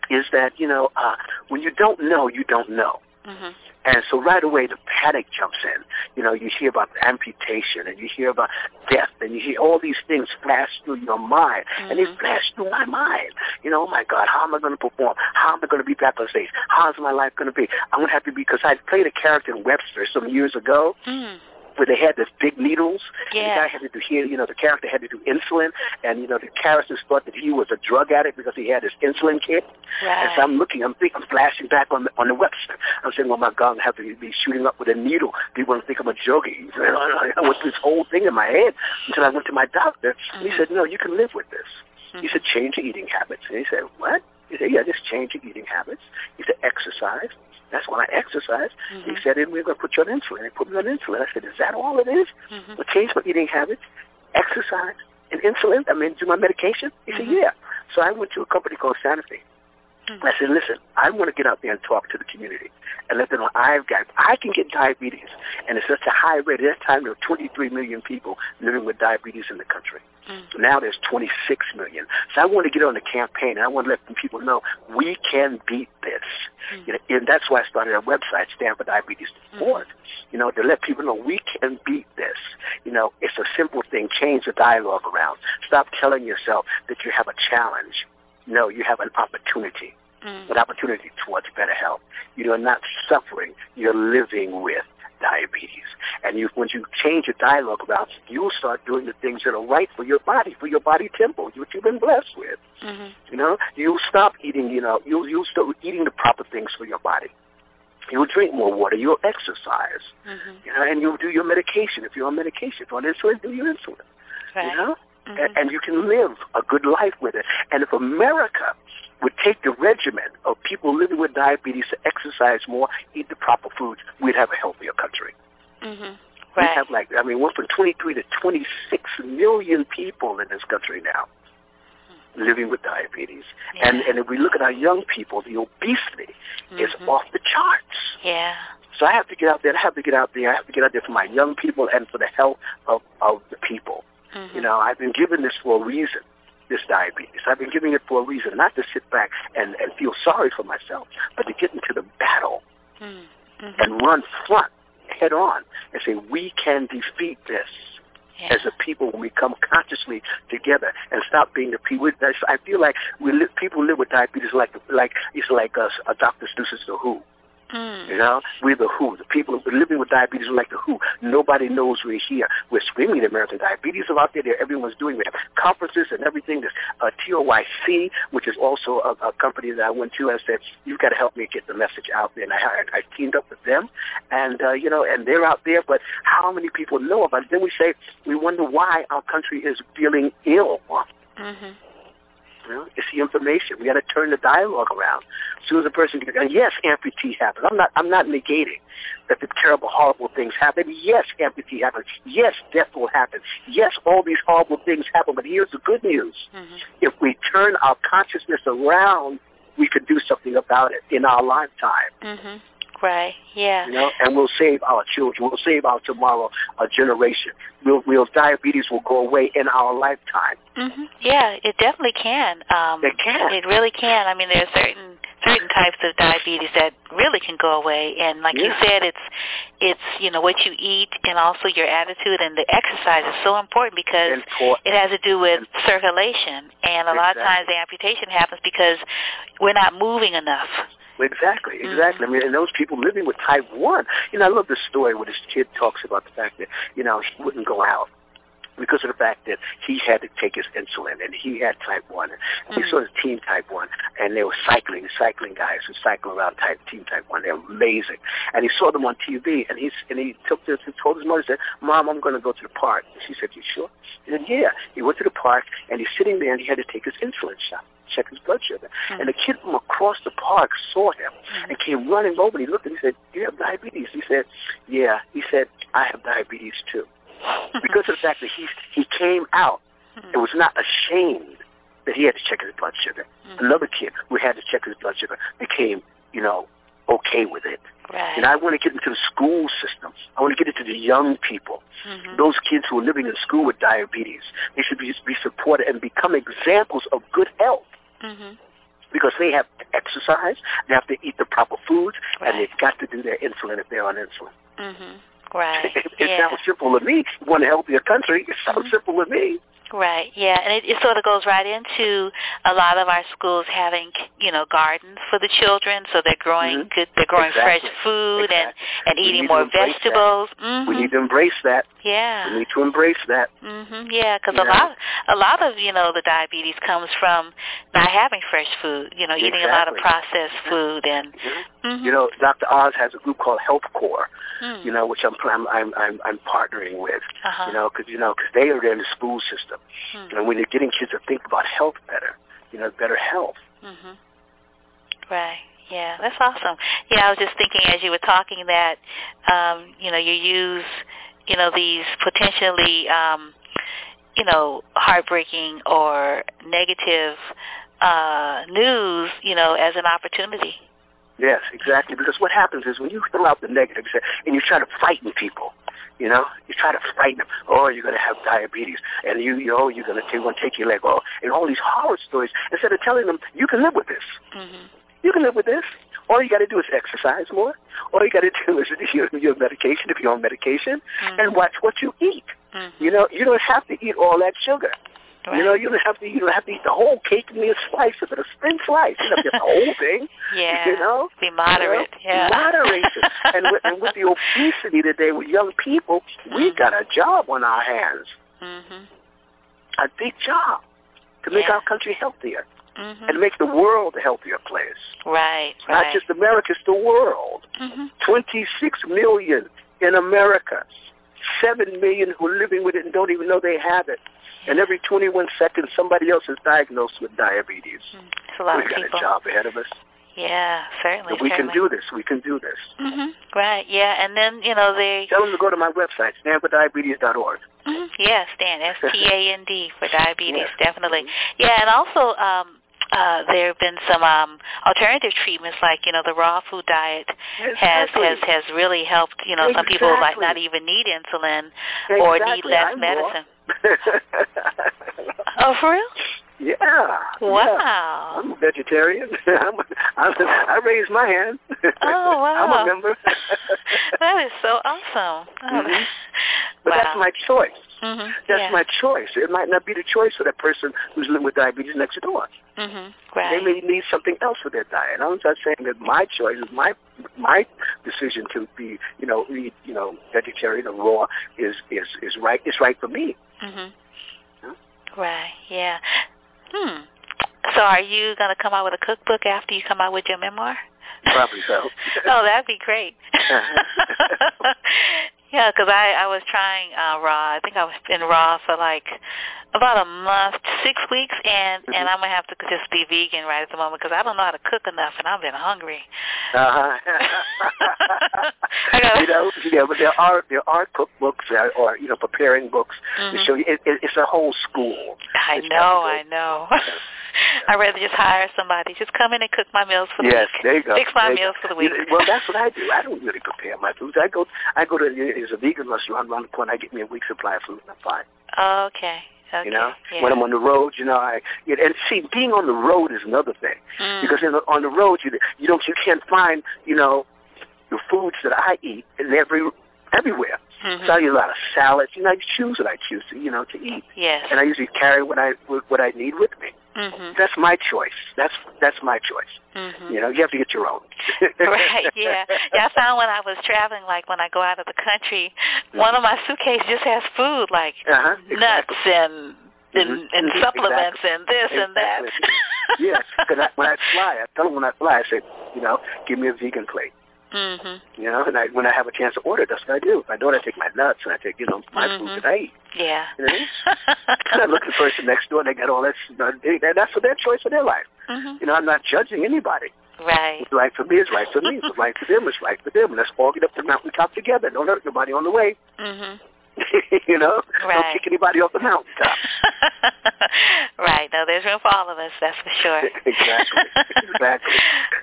is that, you know, uh, when you don't know, you don't know. Mm-hmm. And so right away the panic jumps in. You know, you hear about amputation and you hear about death and you hear all these things flash through your mind. Mm-hmm. And they mm-hmm. flash through my mind. You know, oh my God, how am I going to perform? How am I going to be back on stage? How's my life going to be? I'm going to have to be, because I played a character in Webster some years ago. Mm-hmm where they had this big needles. Yeah. The guy had to do here, you know, the character had to do insulin, and you know, the characters thought that he was a drug addict because he had his insulin kit. Right. And so I'm looking, I'm thinking, I'm flashing back on the, on the Webster. I'm saying, well, my God, I have to be shooting up with a needle. People think I'm a jogie. I went this whole thing in my head until I went to my doctor, and he mm-hmm. said, no, you can live with this. Mm-hmm. He said, change your eating habits. And he said, what? He said, yeah, just change your eating habits. He said, exercise. That's when I exercise. Mm-hmm. He said, and we're going to put you on insulin. They put me on insulin. I said, is that all it is? Mm-hmm. Well, change my eating habits, exercise, and insulin. I mean, do my medication. He mm-hmm. said, yeah. So I went to a company called Sanofi. Mm-hmm. I said, listen, I want to get out there and talk to the community and let them know I've got, I can get diabetes. And it's such a high rate. At that time, there were 23 million people living with diabetes in the country. Mm-hmm. Now there's 26 million. So I want to get on the campaign, and I want to let people know we can beat this. Mm-hmm. You know, and that's why I started a website, Stand for Diabetes Board. Mm-hmm. You know, to let people know we can beat this. You know, it's a simple thing. Change the dialogue around. Stop telling yourself that you have a challenge. No, you have an opportunity. Mm. An opportunity towards better health. You are not suffering. You're living with diabetes. And you, when you change your dialogue about it, you'll start doing the things that are right for your body, for your body temple, what you've been blessed with. Mm-hmm. You know, you'll stop eating, you know, you'll, you'll start eating the proper things for your body. You'll drink more water. You'll exercise. Mm-hmm. You know, and you'll do your medication. If you're on medication, if you're on insulin, do your insulin. Right. You know, mm-hmm. and, you can live a good life with it. And if America would take the regimen of people living with diabetes to exercise more, eat the proper foods, we'd have a healthier country. Mm-hmm. Right. We have like, I mean, we're from 23 to 26 million people in this country now living with diabetes. Yeah. And and if we look at our young people, the obesity mm-hmm. is off the charts. Yeah. So I have to get out there. I have to get out there. I have to get out there for my young people and for the health of of the people. Mm-hmm. You know, I've been given this for a reason. This diabetes. I've been giving it for a reason, not to sit back and and feel sorry for myself, but to get into the battle mm-hmm. and run front head on and say we can defeat this yeah. as a people when we come consciously together and stop being the people. I feel like we live, people live with diabetes like like it's like us, a Dr. Seuss's The Who. Mm. You know, we're the WHO. The people living with diabetes are like the WHO. Nobody knows we're here. We're screaming American diabetes are out there. Everyone's doing it. Conferences and everything. There's uh, TOYC, which is also a, a company that I went to and said, you've got to help me get the message out there. And I, I teamed up with them, and uh, you know, and they're out there. But how many people know about it? Then we say we wonder why our country is feeling ill. Mm-hmm. You know, it's the information. We got to turn the dialogue around. As soon as a person gets, and yes, amputee happens. I'm not, I'm not negating that the terrible, horrible things happen. Yes, amputee happens. Yes, death will happen. Yes, all these horrible things happen. But here's the good news: mm-hmm. if we turn our consciousness around, we could do something about it in our lifetime. Mm-hmm. Right. Yeah. You know, and we'll save our children. We'll save our tomorrow, a generation. We'll, we'll diabetes will go away in our lifetime. Mhm. Yeah, it definitely can. Um, it can. It really can. I mean, there are certain certain types of diabetes that really can go away, and like yeah. you said, it's it's you know what you eat and also your attitude and the exercise is so important because Important. it has to do with circulation, and a lot of times the amputation happens because we're not moving enough. Exactly, exactly. I mean, and those people living with type one. You know, I love the story where this kid talks about the fact that you know he wouldn't go out because of the fact that he had to take his insulin and he had type 1. And mm-hmm. he saw his team type 1 and they were cycling, cycling guys who cycle around type team type 1. They're amazing. And he saw them on TV and he and he took this, he told his mother, he said, Mom, I'm going to go to the park. And she said, you sure? He said, yeah. He went to the park and he's sitting there and he had to take his insulin shot check his blood sugar. Mm-hmm. And the kid from across the park saw him mm-hmm. and came running over. And he looked and he said, "Do you have diabetes?" He said, "Yeah." He said, "I have diabetes too." because of the fact that he he came out and was not ashamed that he had to check his blood sugar. Mm-hmm. Another kid who had to check his blood sugar became, you know, okay with it. Right. And I want to get into the school system. I want to get into the young people. Mm-hmm. Those kids who are living in school with diabetes. They should be, be supported and become examples of good health. Mm-hmm. Because they have to exercise, they have to eat the proper foods, right. and they've got to do their insulin if they're on insulin. Mm-hmm. Right. it, it yeah. sounds simple to me. You want a healthier country. It sounds mm-hmm. simple to me. Right. Yeah, and it, it sort of goes right into a lot of our schools having, you know, gardens for the children, so they're growing mm-hmm. good. They're growing exactly. fresh food exactly. and and eating more vegetables. Mm-hmm. We need to embrace that. Yeah. We need to embrace that. Mhm. Yeah, because yeah. a lot, a lot of you know the diabetes comes from not having fresh food. You know, eating exactly. a lot of processed food and. Mm-hmm. Mm-hmm. You know, Dr. Oz has a group called Health Corps. Mm. You know, which I'm I'm I'm I'm, I'm partnering with. Uh-huh. You know, because you know, because they are in the school system. Mm. You know, when they're getting kids to think about health better. You know, better health. Mhm. Right. Yeah, that's awesome. Yeah, I was just thinking as you were talking that, um, you know, you use, you know, these potentially, um, you know, heartbreaking or negative uh, news, you know, as an opportunity. Yes, exactly. Because what happens is when you throw out the negatives negative and you try to frighten people, you know, you try to frighten them. Oh, you're going to have diabetes, and you, you know, you're going to take, take your leg off, and all these horror stories. Instead of telling them you can live with this, mm-hmm. you can live with this. All you got to do is exercise more. All you got to do is your, your medication if you're on medication, mm-hmm. and watch what you eat. Mm-hmm. You know, you don't have to eat all that sugar. Right. You know, you don't have to you don't have to eat the whole cake and be a slice of it, a thin slice. You don't have to get the whole thing. Yeah. You know? Be moderate. You know? Yeah. Moderation. and, with, and with the obesity today with young people, we've got a job on our hands. Mhm. A big job to make Yeah. our country healthier Mhm. and make the world a healthier place. Right. It's Right. Not just America, it's the world. Mhm. 26 million in America. 7 million who are living with it and don't even know they have it. And every 21 seconds, somebody else is diagnosed with diabetes. It's a lot We've of got a job ahead of us. Yeah, certainly. And we can do this. We can do this. Mhm. Right. Yeah, and then you know they. Tell them to go to my website, standfordiabetes.org. Mhm. Yeah, Stan S T A N D for diabetes, Yes. definitely. Yeah, and also um uh there have been some um alternative treatments like you know the raw food diet has Exactly. has has really helped you know some people like not even need insulin or need less I'm medicine. Oh, for real? Yeah. Yeah. Wow. I'm a vegetarian. I'm, I'm, I raised my hand. Oh, wow. I'm a member. that is so awesome. Oh, Mhm. But wow. that's my choice. Mhm. That's yeah. my choice. It might not be the choice for that person who's living with diabetes next door. Mhm. They may need something else for their diet. I'm not saying that my choice is my my decision to be, you know, eat, you know, vegetarian or raw is is is right. Is right for me. Mhm. Huh? Right. Yeah. Hmm. So, are you going to come out with a cookbook after you come out with your memoir? Probably so. oh, that'd be great. yeah, because I I was trying uh raw. I think I was in raw for like about a month, six weeks, and and I'm gonna have to just be vegan right at the moment because I don't know how to cook enough, and I've been hungry. Uh-huh. You know, yeah, but there are there are cookbooks or, or you know preparing books Mhm. to show you. It, it, it's a whole school. I know, I know. I'd rather just hire somebody. Just come in and cook my meals for the Yes, week. there you go. Fix my There meals go. for the week. Well, that's what I do. I don't really prepare my foods. I go, I go to there's a vegan restaurant around the corner. I get me a week's supply of food, and I'm fine. Okay. Okay. You know, yeah. when I'm on the road, you know, I know, and see, being on the road is another thing Mm. because in the, on the road, you you don't you can't find you know the foods that I eat in every everywhere. Mhm. So I eat a lot of salads. You know, I choose what I choose to you know to eat, Yes. and I usually carry what I what I need with me. Mhm. That's my choice. That's that's my choice. Mhm. You know, you have to get your own. right, yeah. Yeah, I found when I was traveling, like when I go out of the country, one of my suitcases just has food, like Uh-huh, nuts and and, Mhm. and supplements exactly. and this and that. Exactly. yes, because when I fly, I tell them when I fly, I say, you know, give me a vegan plate. Mhm. You know, and I, when I have a chance to order, that's what I do. If I don't, I take my nuts and I take, you know, my Mhm. food that I eat. Yeah. You know? And I look at the person next door, and they got all that. Know, they, that's for their choice of their life. Mhm. You know, I'm not judging anybody. Right. What's right for me is right for me. What's right for them is right for them. Let's all get up to the mountaintop together. Don't hurt nobody on the way. Mhm. you know, Right. don't kick anybody off the mountaintop. right. No, there's room for all of us. That's for sure. exactly. Exactly.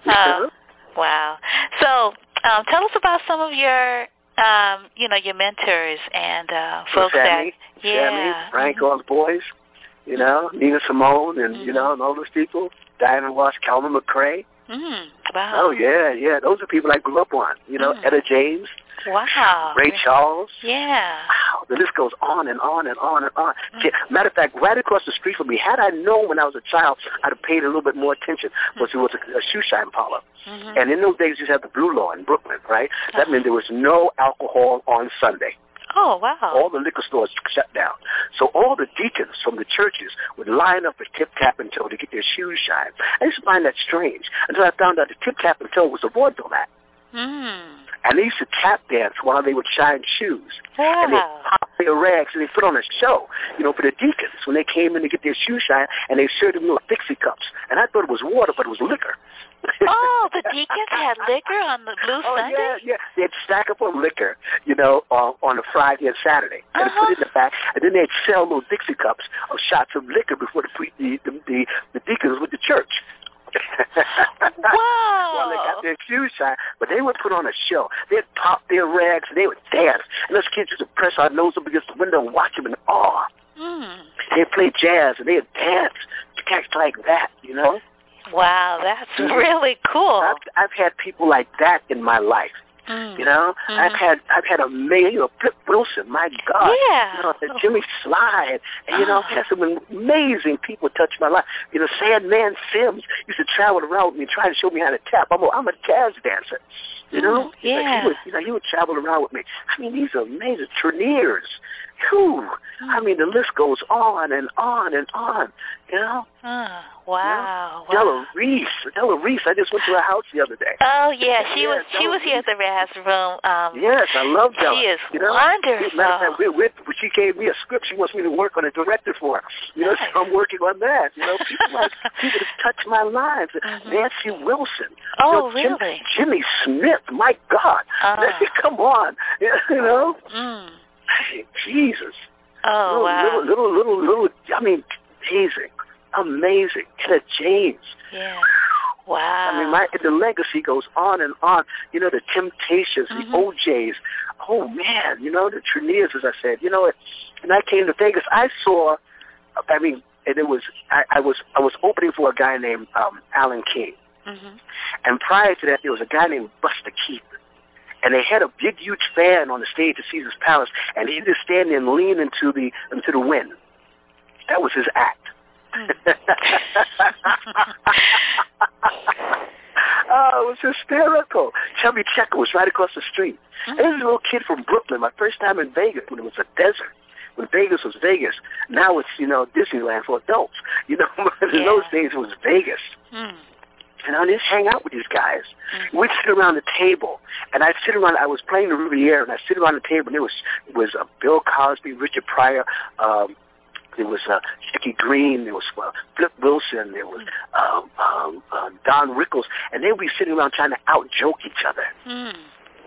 Know? Wow. So, um, tell us about some of your, um, you know, your mentors and uh, folks Sammy, that, yeah, Sammy, Frank, all the boys. You know, Nina Simone, and Mm-hmm. you know, and all those people. Diana Ross, Carmen McRae. Mm, wow. Oh yeah, yeah. Those are people I grew up on. You know, Mm. Etta James, Wow. Ray Charles. Yeah. Wow, the list goes on and on and on and on. Yeah, Matter of fact, right across the street from me, had I known when I was a child, I'd have paid a little bit more attention. Was it was a, a shoe shine parlor, Mhm. and in those days you had the Blue Law in Brooklyn, right? That meant there was no alcohol on Sunday. Oh, wow. All the liquor stores shut down. So all the deacons from the churches would line up at Tip Tap and Toe to get their shoes shined. I used to find that strange until I found out that Tip Tap and Toe was a vaudeville act. Mm. And they used to tap dance while they would shine shoes. And they pop their rags and they put on a show, you know, for the deacons when they came in to get their shoes shined and they served them little Dixie cups. And I thought it was water, but it was liquor. Oh, the deacons had liquor on the Blue Oh Sunday? yeah, yeah. They'd stack up on liquor, you know, uh, on a Friday and Saturday, and Uh-huh. put it in the back, and then they'd sell little Dixie cups of shots of liquor before the pre- the the, the, the deacons with the church. Whoa. Well, they got their shoes shined, but they would put on a show. They'd pop their rags, and they would dance. And those kids used to press our nose up against the window and watch them in awe. Mm. They'd play jazz, and they'd dance, to acts like that, you know? Wow, that's really cool. I've, I've had people like that in my life. Mm. You know, Mhm. I've had I've had a man, you know, Flip Wilson, my God, Yeah. you know, Jimmy Slyde, and you know. I've had some amazing people touch my life. You know, Sandman Sims used to travel around with me, trying to show me how to tap. I'm a, I'm a jazz dancer. You know, Mm, He's like, yeah. he would, you know, he would travel around with me. I mean, these are amazing Treniers. Whew. Mm. I mean, the list goes on and on and on. You know, Ah, wow. wow. Della Reese, Della Reese. I just went to her house the other day. Oh yeah, she Yeah, was she Della was here at the Rrazz Room. Um Yes, I love Della. She is you know? wonderful. Matter of fact, we, we, she gave me a script. She wants me to work on a director for her. You know, Nice. so I'm working on that. You know, people like people that touched my lives. Mhm. Nancy Wilson. Oh, you know, Jim- really? Jimmy Smith. My God. Ah. Come on. You know, Mm. Jesus. Oh little, wow. little, little, little, little. I mean, amazing, amazing. Etta James. Yeah. Wow. I mean, my the legacy goes on and on. You know, the Temptations, Mhm. the O'Jays. Oh man, you know the Treniers, as I said. You know, it, when I came to Vegas, I saw. I mean, and it was I, I was I was opening for a guy named um, Alan King, Mhm. and prior to that, there was a guy named Buster Keith. And they had a big, huge fan on the stage at Caesar's Palace, and he just stand there and lean into the into the wind. That was his act. oh, it was hysterical. Chubby Checker was right across the street. And this little kid from Brooklyn, my first time in Vegas when it was a desert. When Vegas was Vegas. Now it's, you know, Disneyland for adults. You know, in Yeah. those days it was Vegas. Mm. And I'd just hang out with these guys. We'd sit around the table, and I'd sit around. I was playing the Riviera, and I'd sit around the table, and there was was uh, Bill Cosby, Richard Pryor, um, there was uh, Jackie Green, there was uh, Flip Wilson, there was um, um, uh, Don Rickles, and they would be sitting around trying to out joke each other. Mm.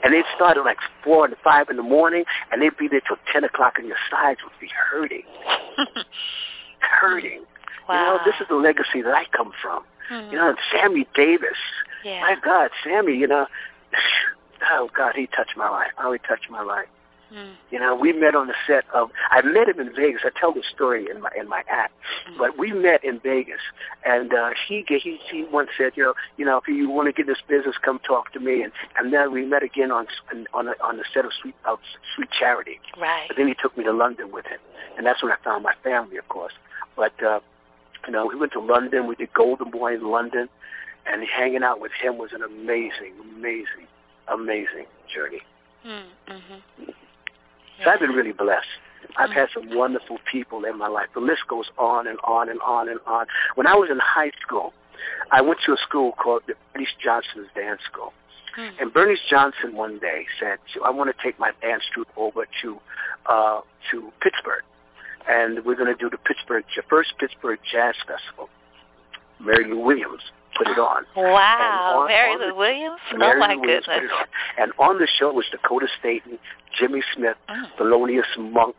And they'd start at like four and five in the morning, and they'd be there till ten o'clock, and your sides would be hurting, hurting. Wow. You know, this is the legacy that I come from. Mhm. You know, and Sammy Davis. yeah. My God, Sammy, you know, oh God, he touched my life. Oh, he touched my life. Mm. You know, we met on the set of. I met him in Vegas. I tell the story in my in my act, Mm-hmm. but we met in Vegas, and uh, he he he once said, you know, you know, if you want to get this business, come talk to me. And and then we met again on on a, on the set of Sweet of Sweet Charity. Right. But then he took me to London with him, and that's when I found my family, of course. But uh, You know, we went to London. We did Golden Boy in London, and hanging out with him was an amazing, amazing, amazing journey. Mm-hmm. So I've been really blessed. I've had some wonderful people in my life. The list goes on and on and on and on. When I was in high school, I went to a school called the Bernice Johnson's Dance School. And Bernice Johnson one day said, "I want to take my dance troupe over to uh, to Pittsburgh, and we're going to do the Pittsburgh first Pittsburgh Jazz Festival." Mary Lou Williams put it on. Wow, on- Mary on Lou the- Williams. Mary oh my Lou Williams put goodness. it on. And on the show was Dakota Staton, Jimmy Smith, Mm. Thelonious Monk,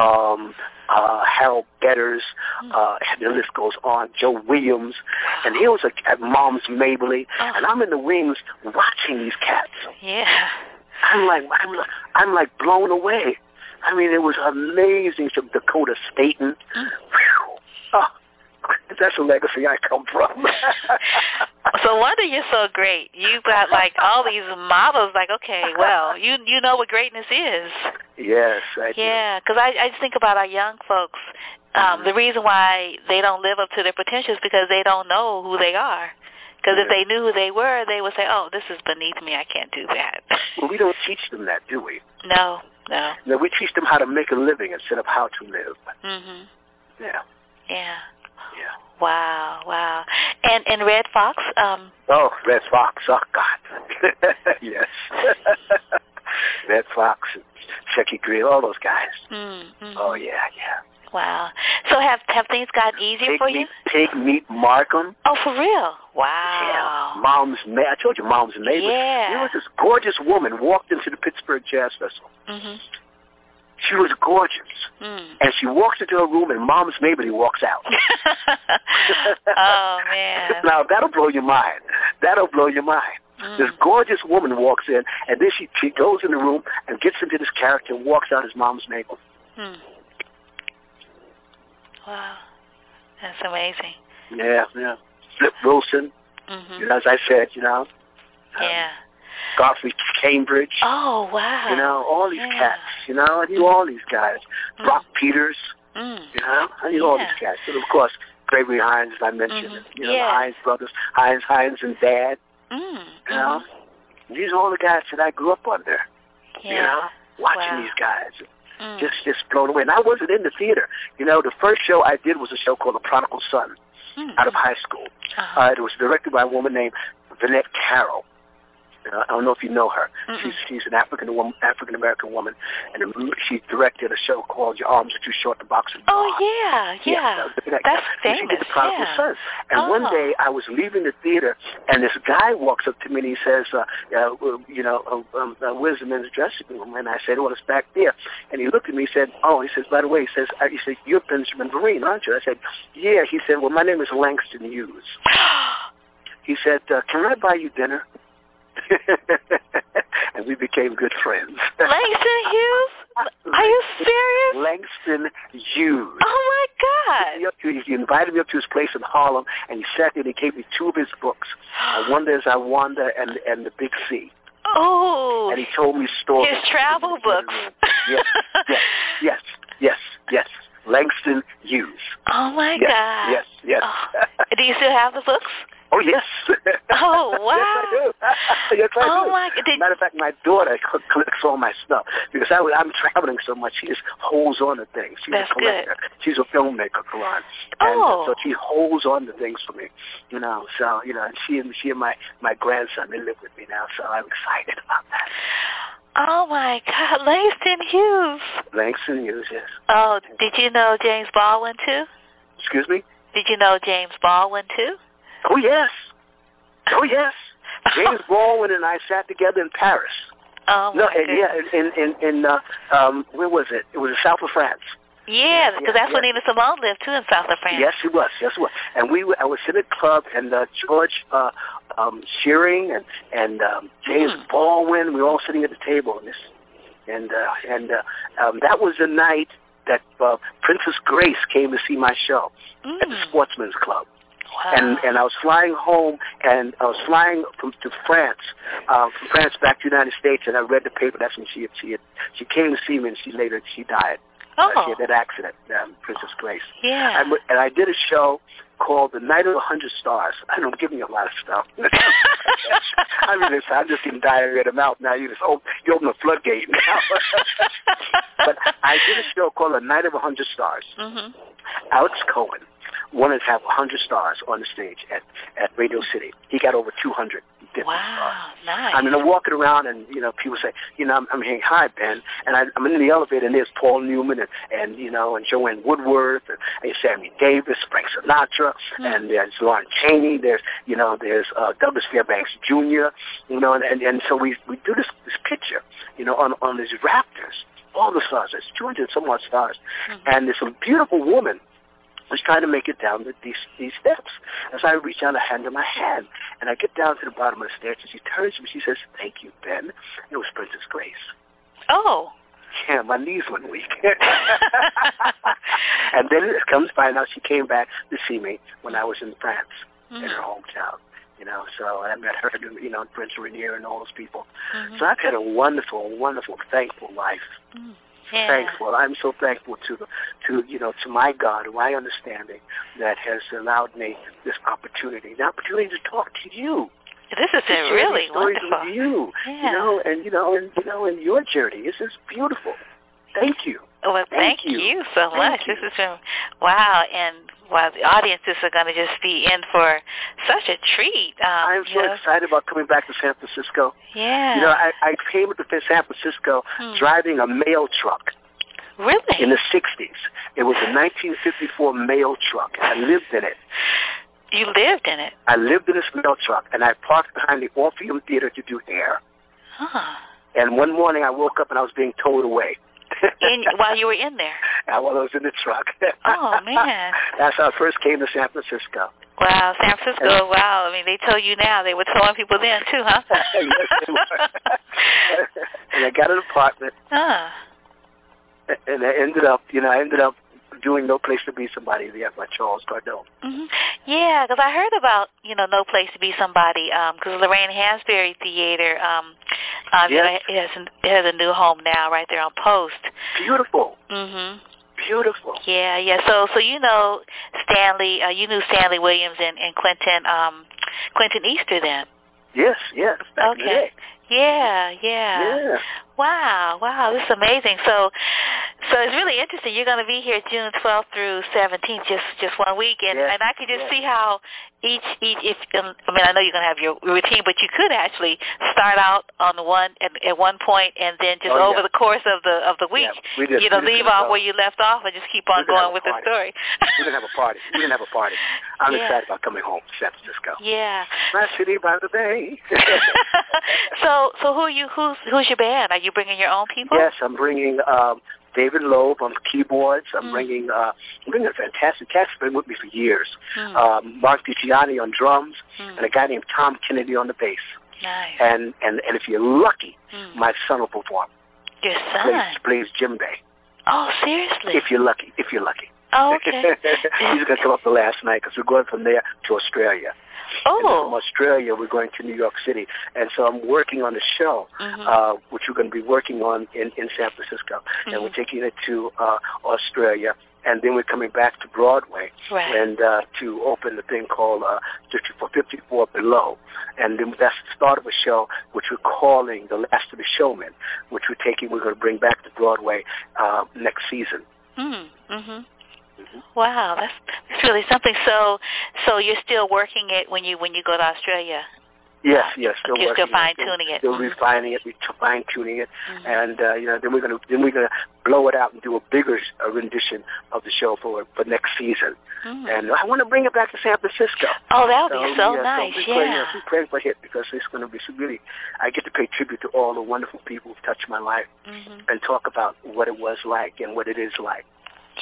um, uh, Harold Betters, Mm. uh, and the list goes on. Joe Williams, and he was a, at Moms Mabley, Oh. and I'm in the wings watching these cats. Yeah. I'm like, I'm, like- I'm like blown away. I mean, it was amazing. From Dakota Staton. Oh, that's a legacy I come from. So wonder you're so great. You've got like all these models. Like, okay, well, you you know what greatness is. yes, I do. Yeah, because I I just think about our young folks. Um, mm-hmm. the reason why they don't live up to their potential is because they don't know who they are. Because if they knew who they were, they would say, "Oh, this is beneath me. I can't do that." Well, we don't teach them that, do we? no, no. No, we teach them how to make a living instead of how to live. Mhm. Yeah. Yeah. Yeah. Wow, wow. And and Redd Foxx, um, Oh, Redd Foxx. Oh, God. yes. Redd Foxx, and Shecky Greene, all those guys. mm, mm, Oh, yeah, yeah. Wow. So have have things gotten easier Pig for you? meat, Pigmeat Markham. Oh, for real? Yeah. Wow. Mom's Ma- I told you Moms Mabley. Yeah. There was this gorgeous woman walked into the Pittsburgh Jazz Festival. Mm-hmm. She was gorgeous. Mm. And she walks into her room and Moms Mabley walks out. oh man. now that'll blow your mind. That'll blow your mind. This Mm. gorgeous woman walks in, and then she she goes in the room and gets into this character and walks out as Moms Mabley. Hmm. Wow. That's amazing. Yeah, yeah. Flip Wilson, Mhm. you know, as I said, you know, Yeah. Godfrey Cambridge, Oh wow. you know, all these Yeah. cats, you know, I knew all these guys. Mm. Brock Peters, Mm. you know, I knew all these cats. And of course, Gregory Hines, as I mentioned, Mhm. you know, Yeah. the Hines brothers, Hines, Hines, and Dad, Mm. you know. These are all the guys that I grew up under, Yeah. you know, watching Wow. these guys. Mm. just just blown away. And I wasn't in the theater. You know, the first show I did was a show called The Prodigal Son Mm. out of high school. Uh-huh. Uh, it was directed by a woman named Vinnette Carroll. Uh, I don't know if you know her. Mm-mm. She's she's an African woman, African American woman, and she directed a show called Your Arms Are Too Short to Box with Oh yeah, yeah. that That's. And She did famous. the Prodigal Yeah. Son. And one Oh. day I was leaving the theater, and this guy walks up to me and he says, uh, uh, you know, uh, um, uh, where's the men's dressing room? And I said, well, it's back there. And he looked at me and said, oh, he says, by the way, he says, uh, he said, you're Benjamin Vereen, aren't you? I said, yeah. He said, well, my name is Langston Hughes. He said, uh, can I buy you dinner? and we became good friends. Langston Hughes? Are you serious? Langston Hughes. Oh my He, God. to- he invited me up to his place in Harlem, and he sat there and he gave me two of his books, uh, I Wonder As I Wander and, and The Big Sea. Oh. And he told me stories. His travel books. Yes, yes, yes, yes, yes. Langston Hughes. Oh my yes, God. Yes, yes. Oh. Do you still have the books? Oh yes. Oh, wow. Yes. I do. yes, I Oh, do. my- did- Matter of fact, my daughter cl- collects all my stuff because I, I'm traveling so much. She just holds on to things. She's That's a collector. She's a filmmaker, Karon. And Oh. uh, so she holds on to things for me. You know, so you know, and she and she and my my grandson they live with me now, so I'm excited about that. Oh my God, Langston Hughes. Langston Hughes, yes. Oh, did you know James Baldwin too? Excuse me. Did you know James Baldwin too? Oh yes. Oh yes. James Baldwin and I sat together in Paris. Oh No, and goodness. yeah, in in in uh, um, where was it? It was the south of France. Yeah, because Yeah, that's where yeah. Nina Simone lived too in South of France. Yes, it was. Yes, it was. And we, were, I was in a club, and uh, George uh, um, Shearing and and um, James Hmm. Baldwin, we were all sitting at the table, and this, and uh, and uh, um, that was the night that uh, Princess Grace came to see my show at the Mm. Sportsman's Club. Wow. and and I was flying home, and I was flying from to France, uh, from France back to the United States, and I read the paper. That's when she had, she had, she came to see me, and she later she died. Oh. Uh, she had that accident, um, Princess Grace. Yeah. And, and I did a show called The Night of a Hundred Stars. I don't give you a lot of stuff. I mean, it's, I'm just getting diarrhea in the mouth now. You just open, you open the floodgate now. but I did a show called The Night of a Hundred Stars. Mhm. Alex Cohen wanted to have 100 stars on the stage at, at Radio City. He got over 200 different stars. Wow, nice. I mean, I'm walking around and, you know, people say, you know, I'm, I'm saying, hi, Ben. And I, I'm in the elevator and there's Paul Newman and, and you know, and Joanne Woodward and, and Sammy Davis, Frank Sinatra, Hmm. and there's Lauren Cheney. There's, you know, there's uh, Douglas Fairbanks Jr., you know, and, and, and so we, we do this, this picture, you know, on, on these rafters, all the stars. There's 200 and some odd stars. Mhm. And there's a beautiful woman was trying to make it down the, these these steps. As I reach out, I hand her my hand, and I get down to the bottom of the stairs, and she turns to me. She says, "Thank you, Ben." It was Princess Grace. Oh. Yeah, my knees went weak. and then it comes by now she came back to see me when I was in France in her hometown. You know, so I met her, you know, Prince Rainier and all those people. Mhm. So I've had a wonderful, wonderful, thankful life Yeah. thankful. I'm so thankful to the, to you know, to my God, my understanding that has allowed me this opportunity, the opportunity to talk to you. This has been really stories wonderful. with you. Yeah. You know, and you know, and you know, and your journey. This is beautiful. Thank you. Well, thank, Thank you. so Thank much. you. This has been wow, and wow, the audiences are going to just be in for such a treat. Um, I'm so excited about coming back to San Francisco. Yeah. You know, I, I came to San Francisco Hmm. driving a mail truck really? in the 60s. It was a 1954 mail truck. I lived in it. you lived in it. I lived in this mail truck, and I parked behind the Orpheum Theater to do hair. Huh. And one morning I woke up and I was being towed away. In, while you were in there. Uh, while I was in the truck. Oh, man. That's how I first came to San Francisco. Wow, San Francisco. Wow. I mean, they tell you now they were towing people then too, huh? Yes, they were. and I got an apartment, huh. and I ended up, you know, I ended up doing No Place to Be Somebody there by Charles Gordone. hmm Yeah, because I heard about you know No Place to Be Somebody because Lorraine Hansberry Theater um, um, Yes. it has it has a new home now right there on Post. Beautiful, Mhm. beautiful. Yeah, yeah. So so you know Stanley, uh, you knew Stanley Williams and, and Quentin um Quentin Easter then. Yes, yes. Okay. Yeah, yeah. Yeah. Wow, wow, this is amazing. So, so it's really interesting. You're going to be here June 12th through 17th, just just one week, and Yes, and I could just yes. see how each each if um, I mean I know you're going to have your routine, but you could actually start out on the one at, at one point, and then just Oh, over yeah. the course of the of the week, Yeah, we just- you know, we leave off go. where you left off, and just keep on going with the story. We're gonna have a party. We're gonna have a party. I'm Yeah. excited about coming home to San Francisco. yeah. My city by the bay. so so who are you who's who's your band? Are you bringing your own people? Yes, I'm bringing um, David Loeb on keyboards. I'm Mm. bringing uh, I'm bringing a fantastic cast. Been with me for years. Hmm. Um, Mark DiGianni on drums, Hmm. and a guy named Tom Kennedy on the bass. nice. And and and if you're lucky, Hmm. my son will perform. Your Plays son. plays djembe. Oh, seriously? If you're lucky, if you're lucky. Oh, okay. He's gonna come up the last night because we're going from there to Australia. And from oh. Australia, we're going to New York City, and so I'm working on a show, Mhm. uh, which we're going to be working on in, in San Francisco, and we're Mhm. taking it to uh, Australia, and then we're coming back to Broadway, Right. and uh, to open the thing called uh, 54 54 Below, and then that's the start of a show which we're calling The Last of the Showmen, which we're taking, we're going to bring back to Broadway uh, next season. Hmm. Mhm. Wow, that's that's really something. So, so you're still working it when you when you go to Australia. Yes, yes, still You're still working on fine-tuning it. Still Mhm. refining it, fine tuning it, Mhm. and uh, you know, then we're gonna then we're gonna blow it out and do a bigger uh, rendition of the show for for next season. Mhm. And I want to bring it back to San Francisco. Oh, that would be so yeah, nice. So we pray, Yeah. we pray for it because it's going to be so really. I get to pay tribute to all the wonderful people who've touched my life Mhm. and talk about what it was like and what it is like.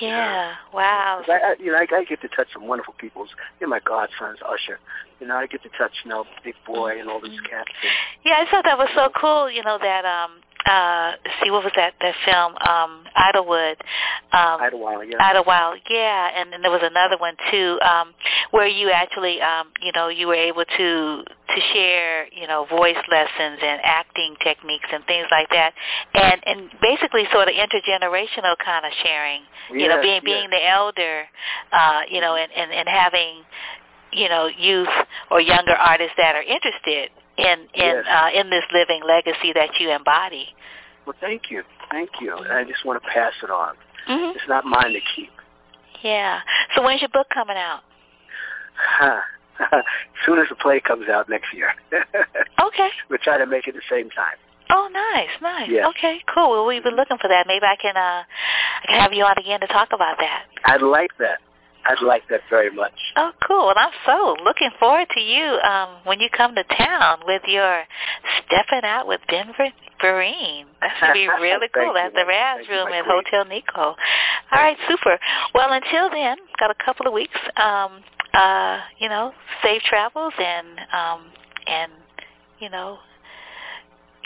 Yeah. Wow. I, I, you know, I, I get to touch some wonderful people's. You know, my godsons, Usher. You know, I get to touch, you know, Big Boi and all these Mm-hmm. cats. And, Yeah, I thought that was so cool. You know that um uh see what was that that film um Idlewood um Idlewild, yeah. Idlewild yeah and then there was another one too um where you actually, um, you know, you were able to to share, you know, voice lessons and acting techniques and things like that, and and basically sort of intergenerational kind of sharing. You Yes, know, being yes. being the elder, uh, you know, and, and and having, you know, youth or younger artists that are interested in in Yes. uh, in this living legacy that you embody. Well, thank you, thank you. And I just want to pass it on. hmm It's not mine to keep. Yeah. So when's your book coming out? Huh. as soon as the play comes out next year. Okay. We're trying to make it the same time. Oh, nice, nice. Yeah. Okay, cool. Well, we've been looking for that. Maybe I can uh I can have you on again to talk about that. I'd like that. I'd like that very much. Oh, cool. Well, I'm so looking forward to you um when you come to town with your stepping out with Ben Ver- Vereen. That should be really cool at the Rrazz Room at queen. Hotel Nikko. All right, super. Well, until then, got a couple of weeks. Um, uh, you know, safe travels and um and you know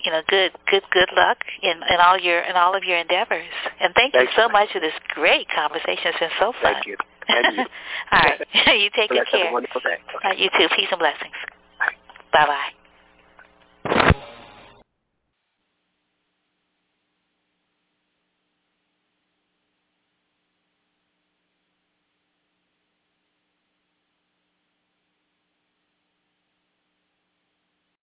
you know, good, good, good luck in, in all your in all of your endeavors. And thank, Thank you so you. much for this great conversation. It's been so fun. Thank you. All right, you take good Let's have care. a wonderful day. Uh, you too. Peace and blessings. Bye bye.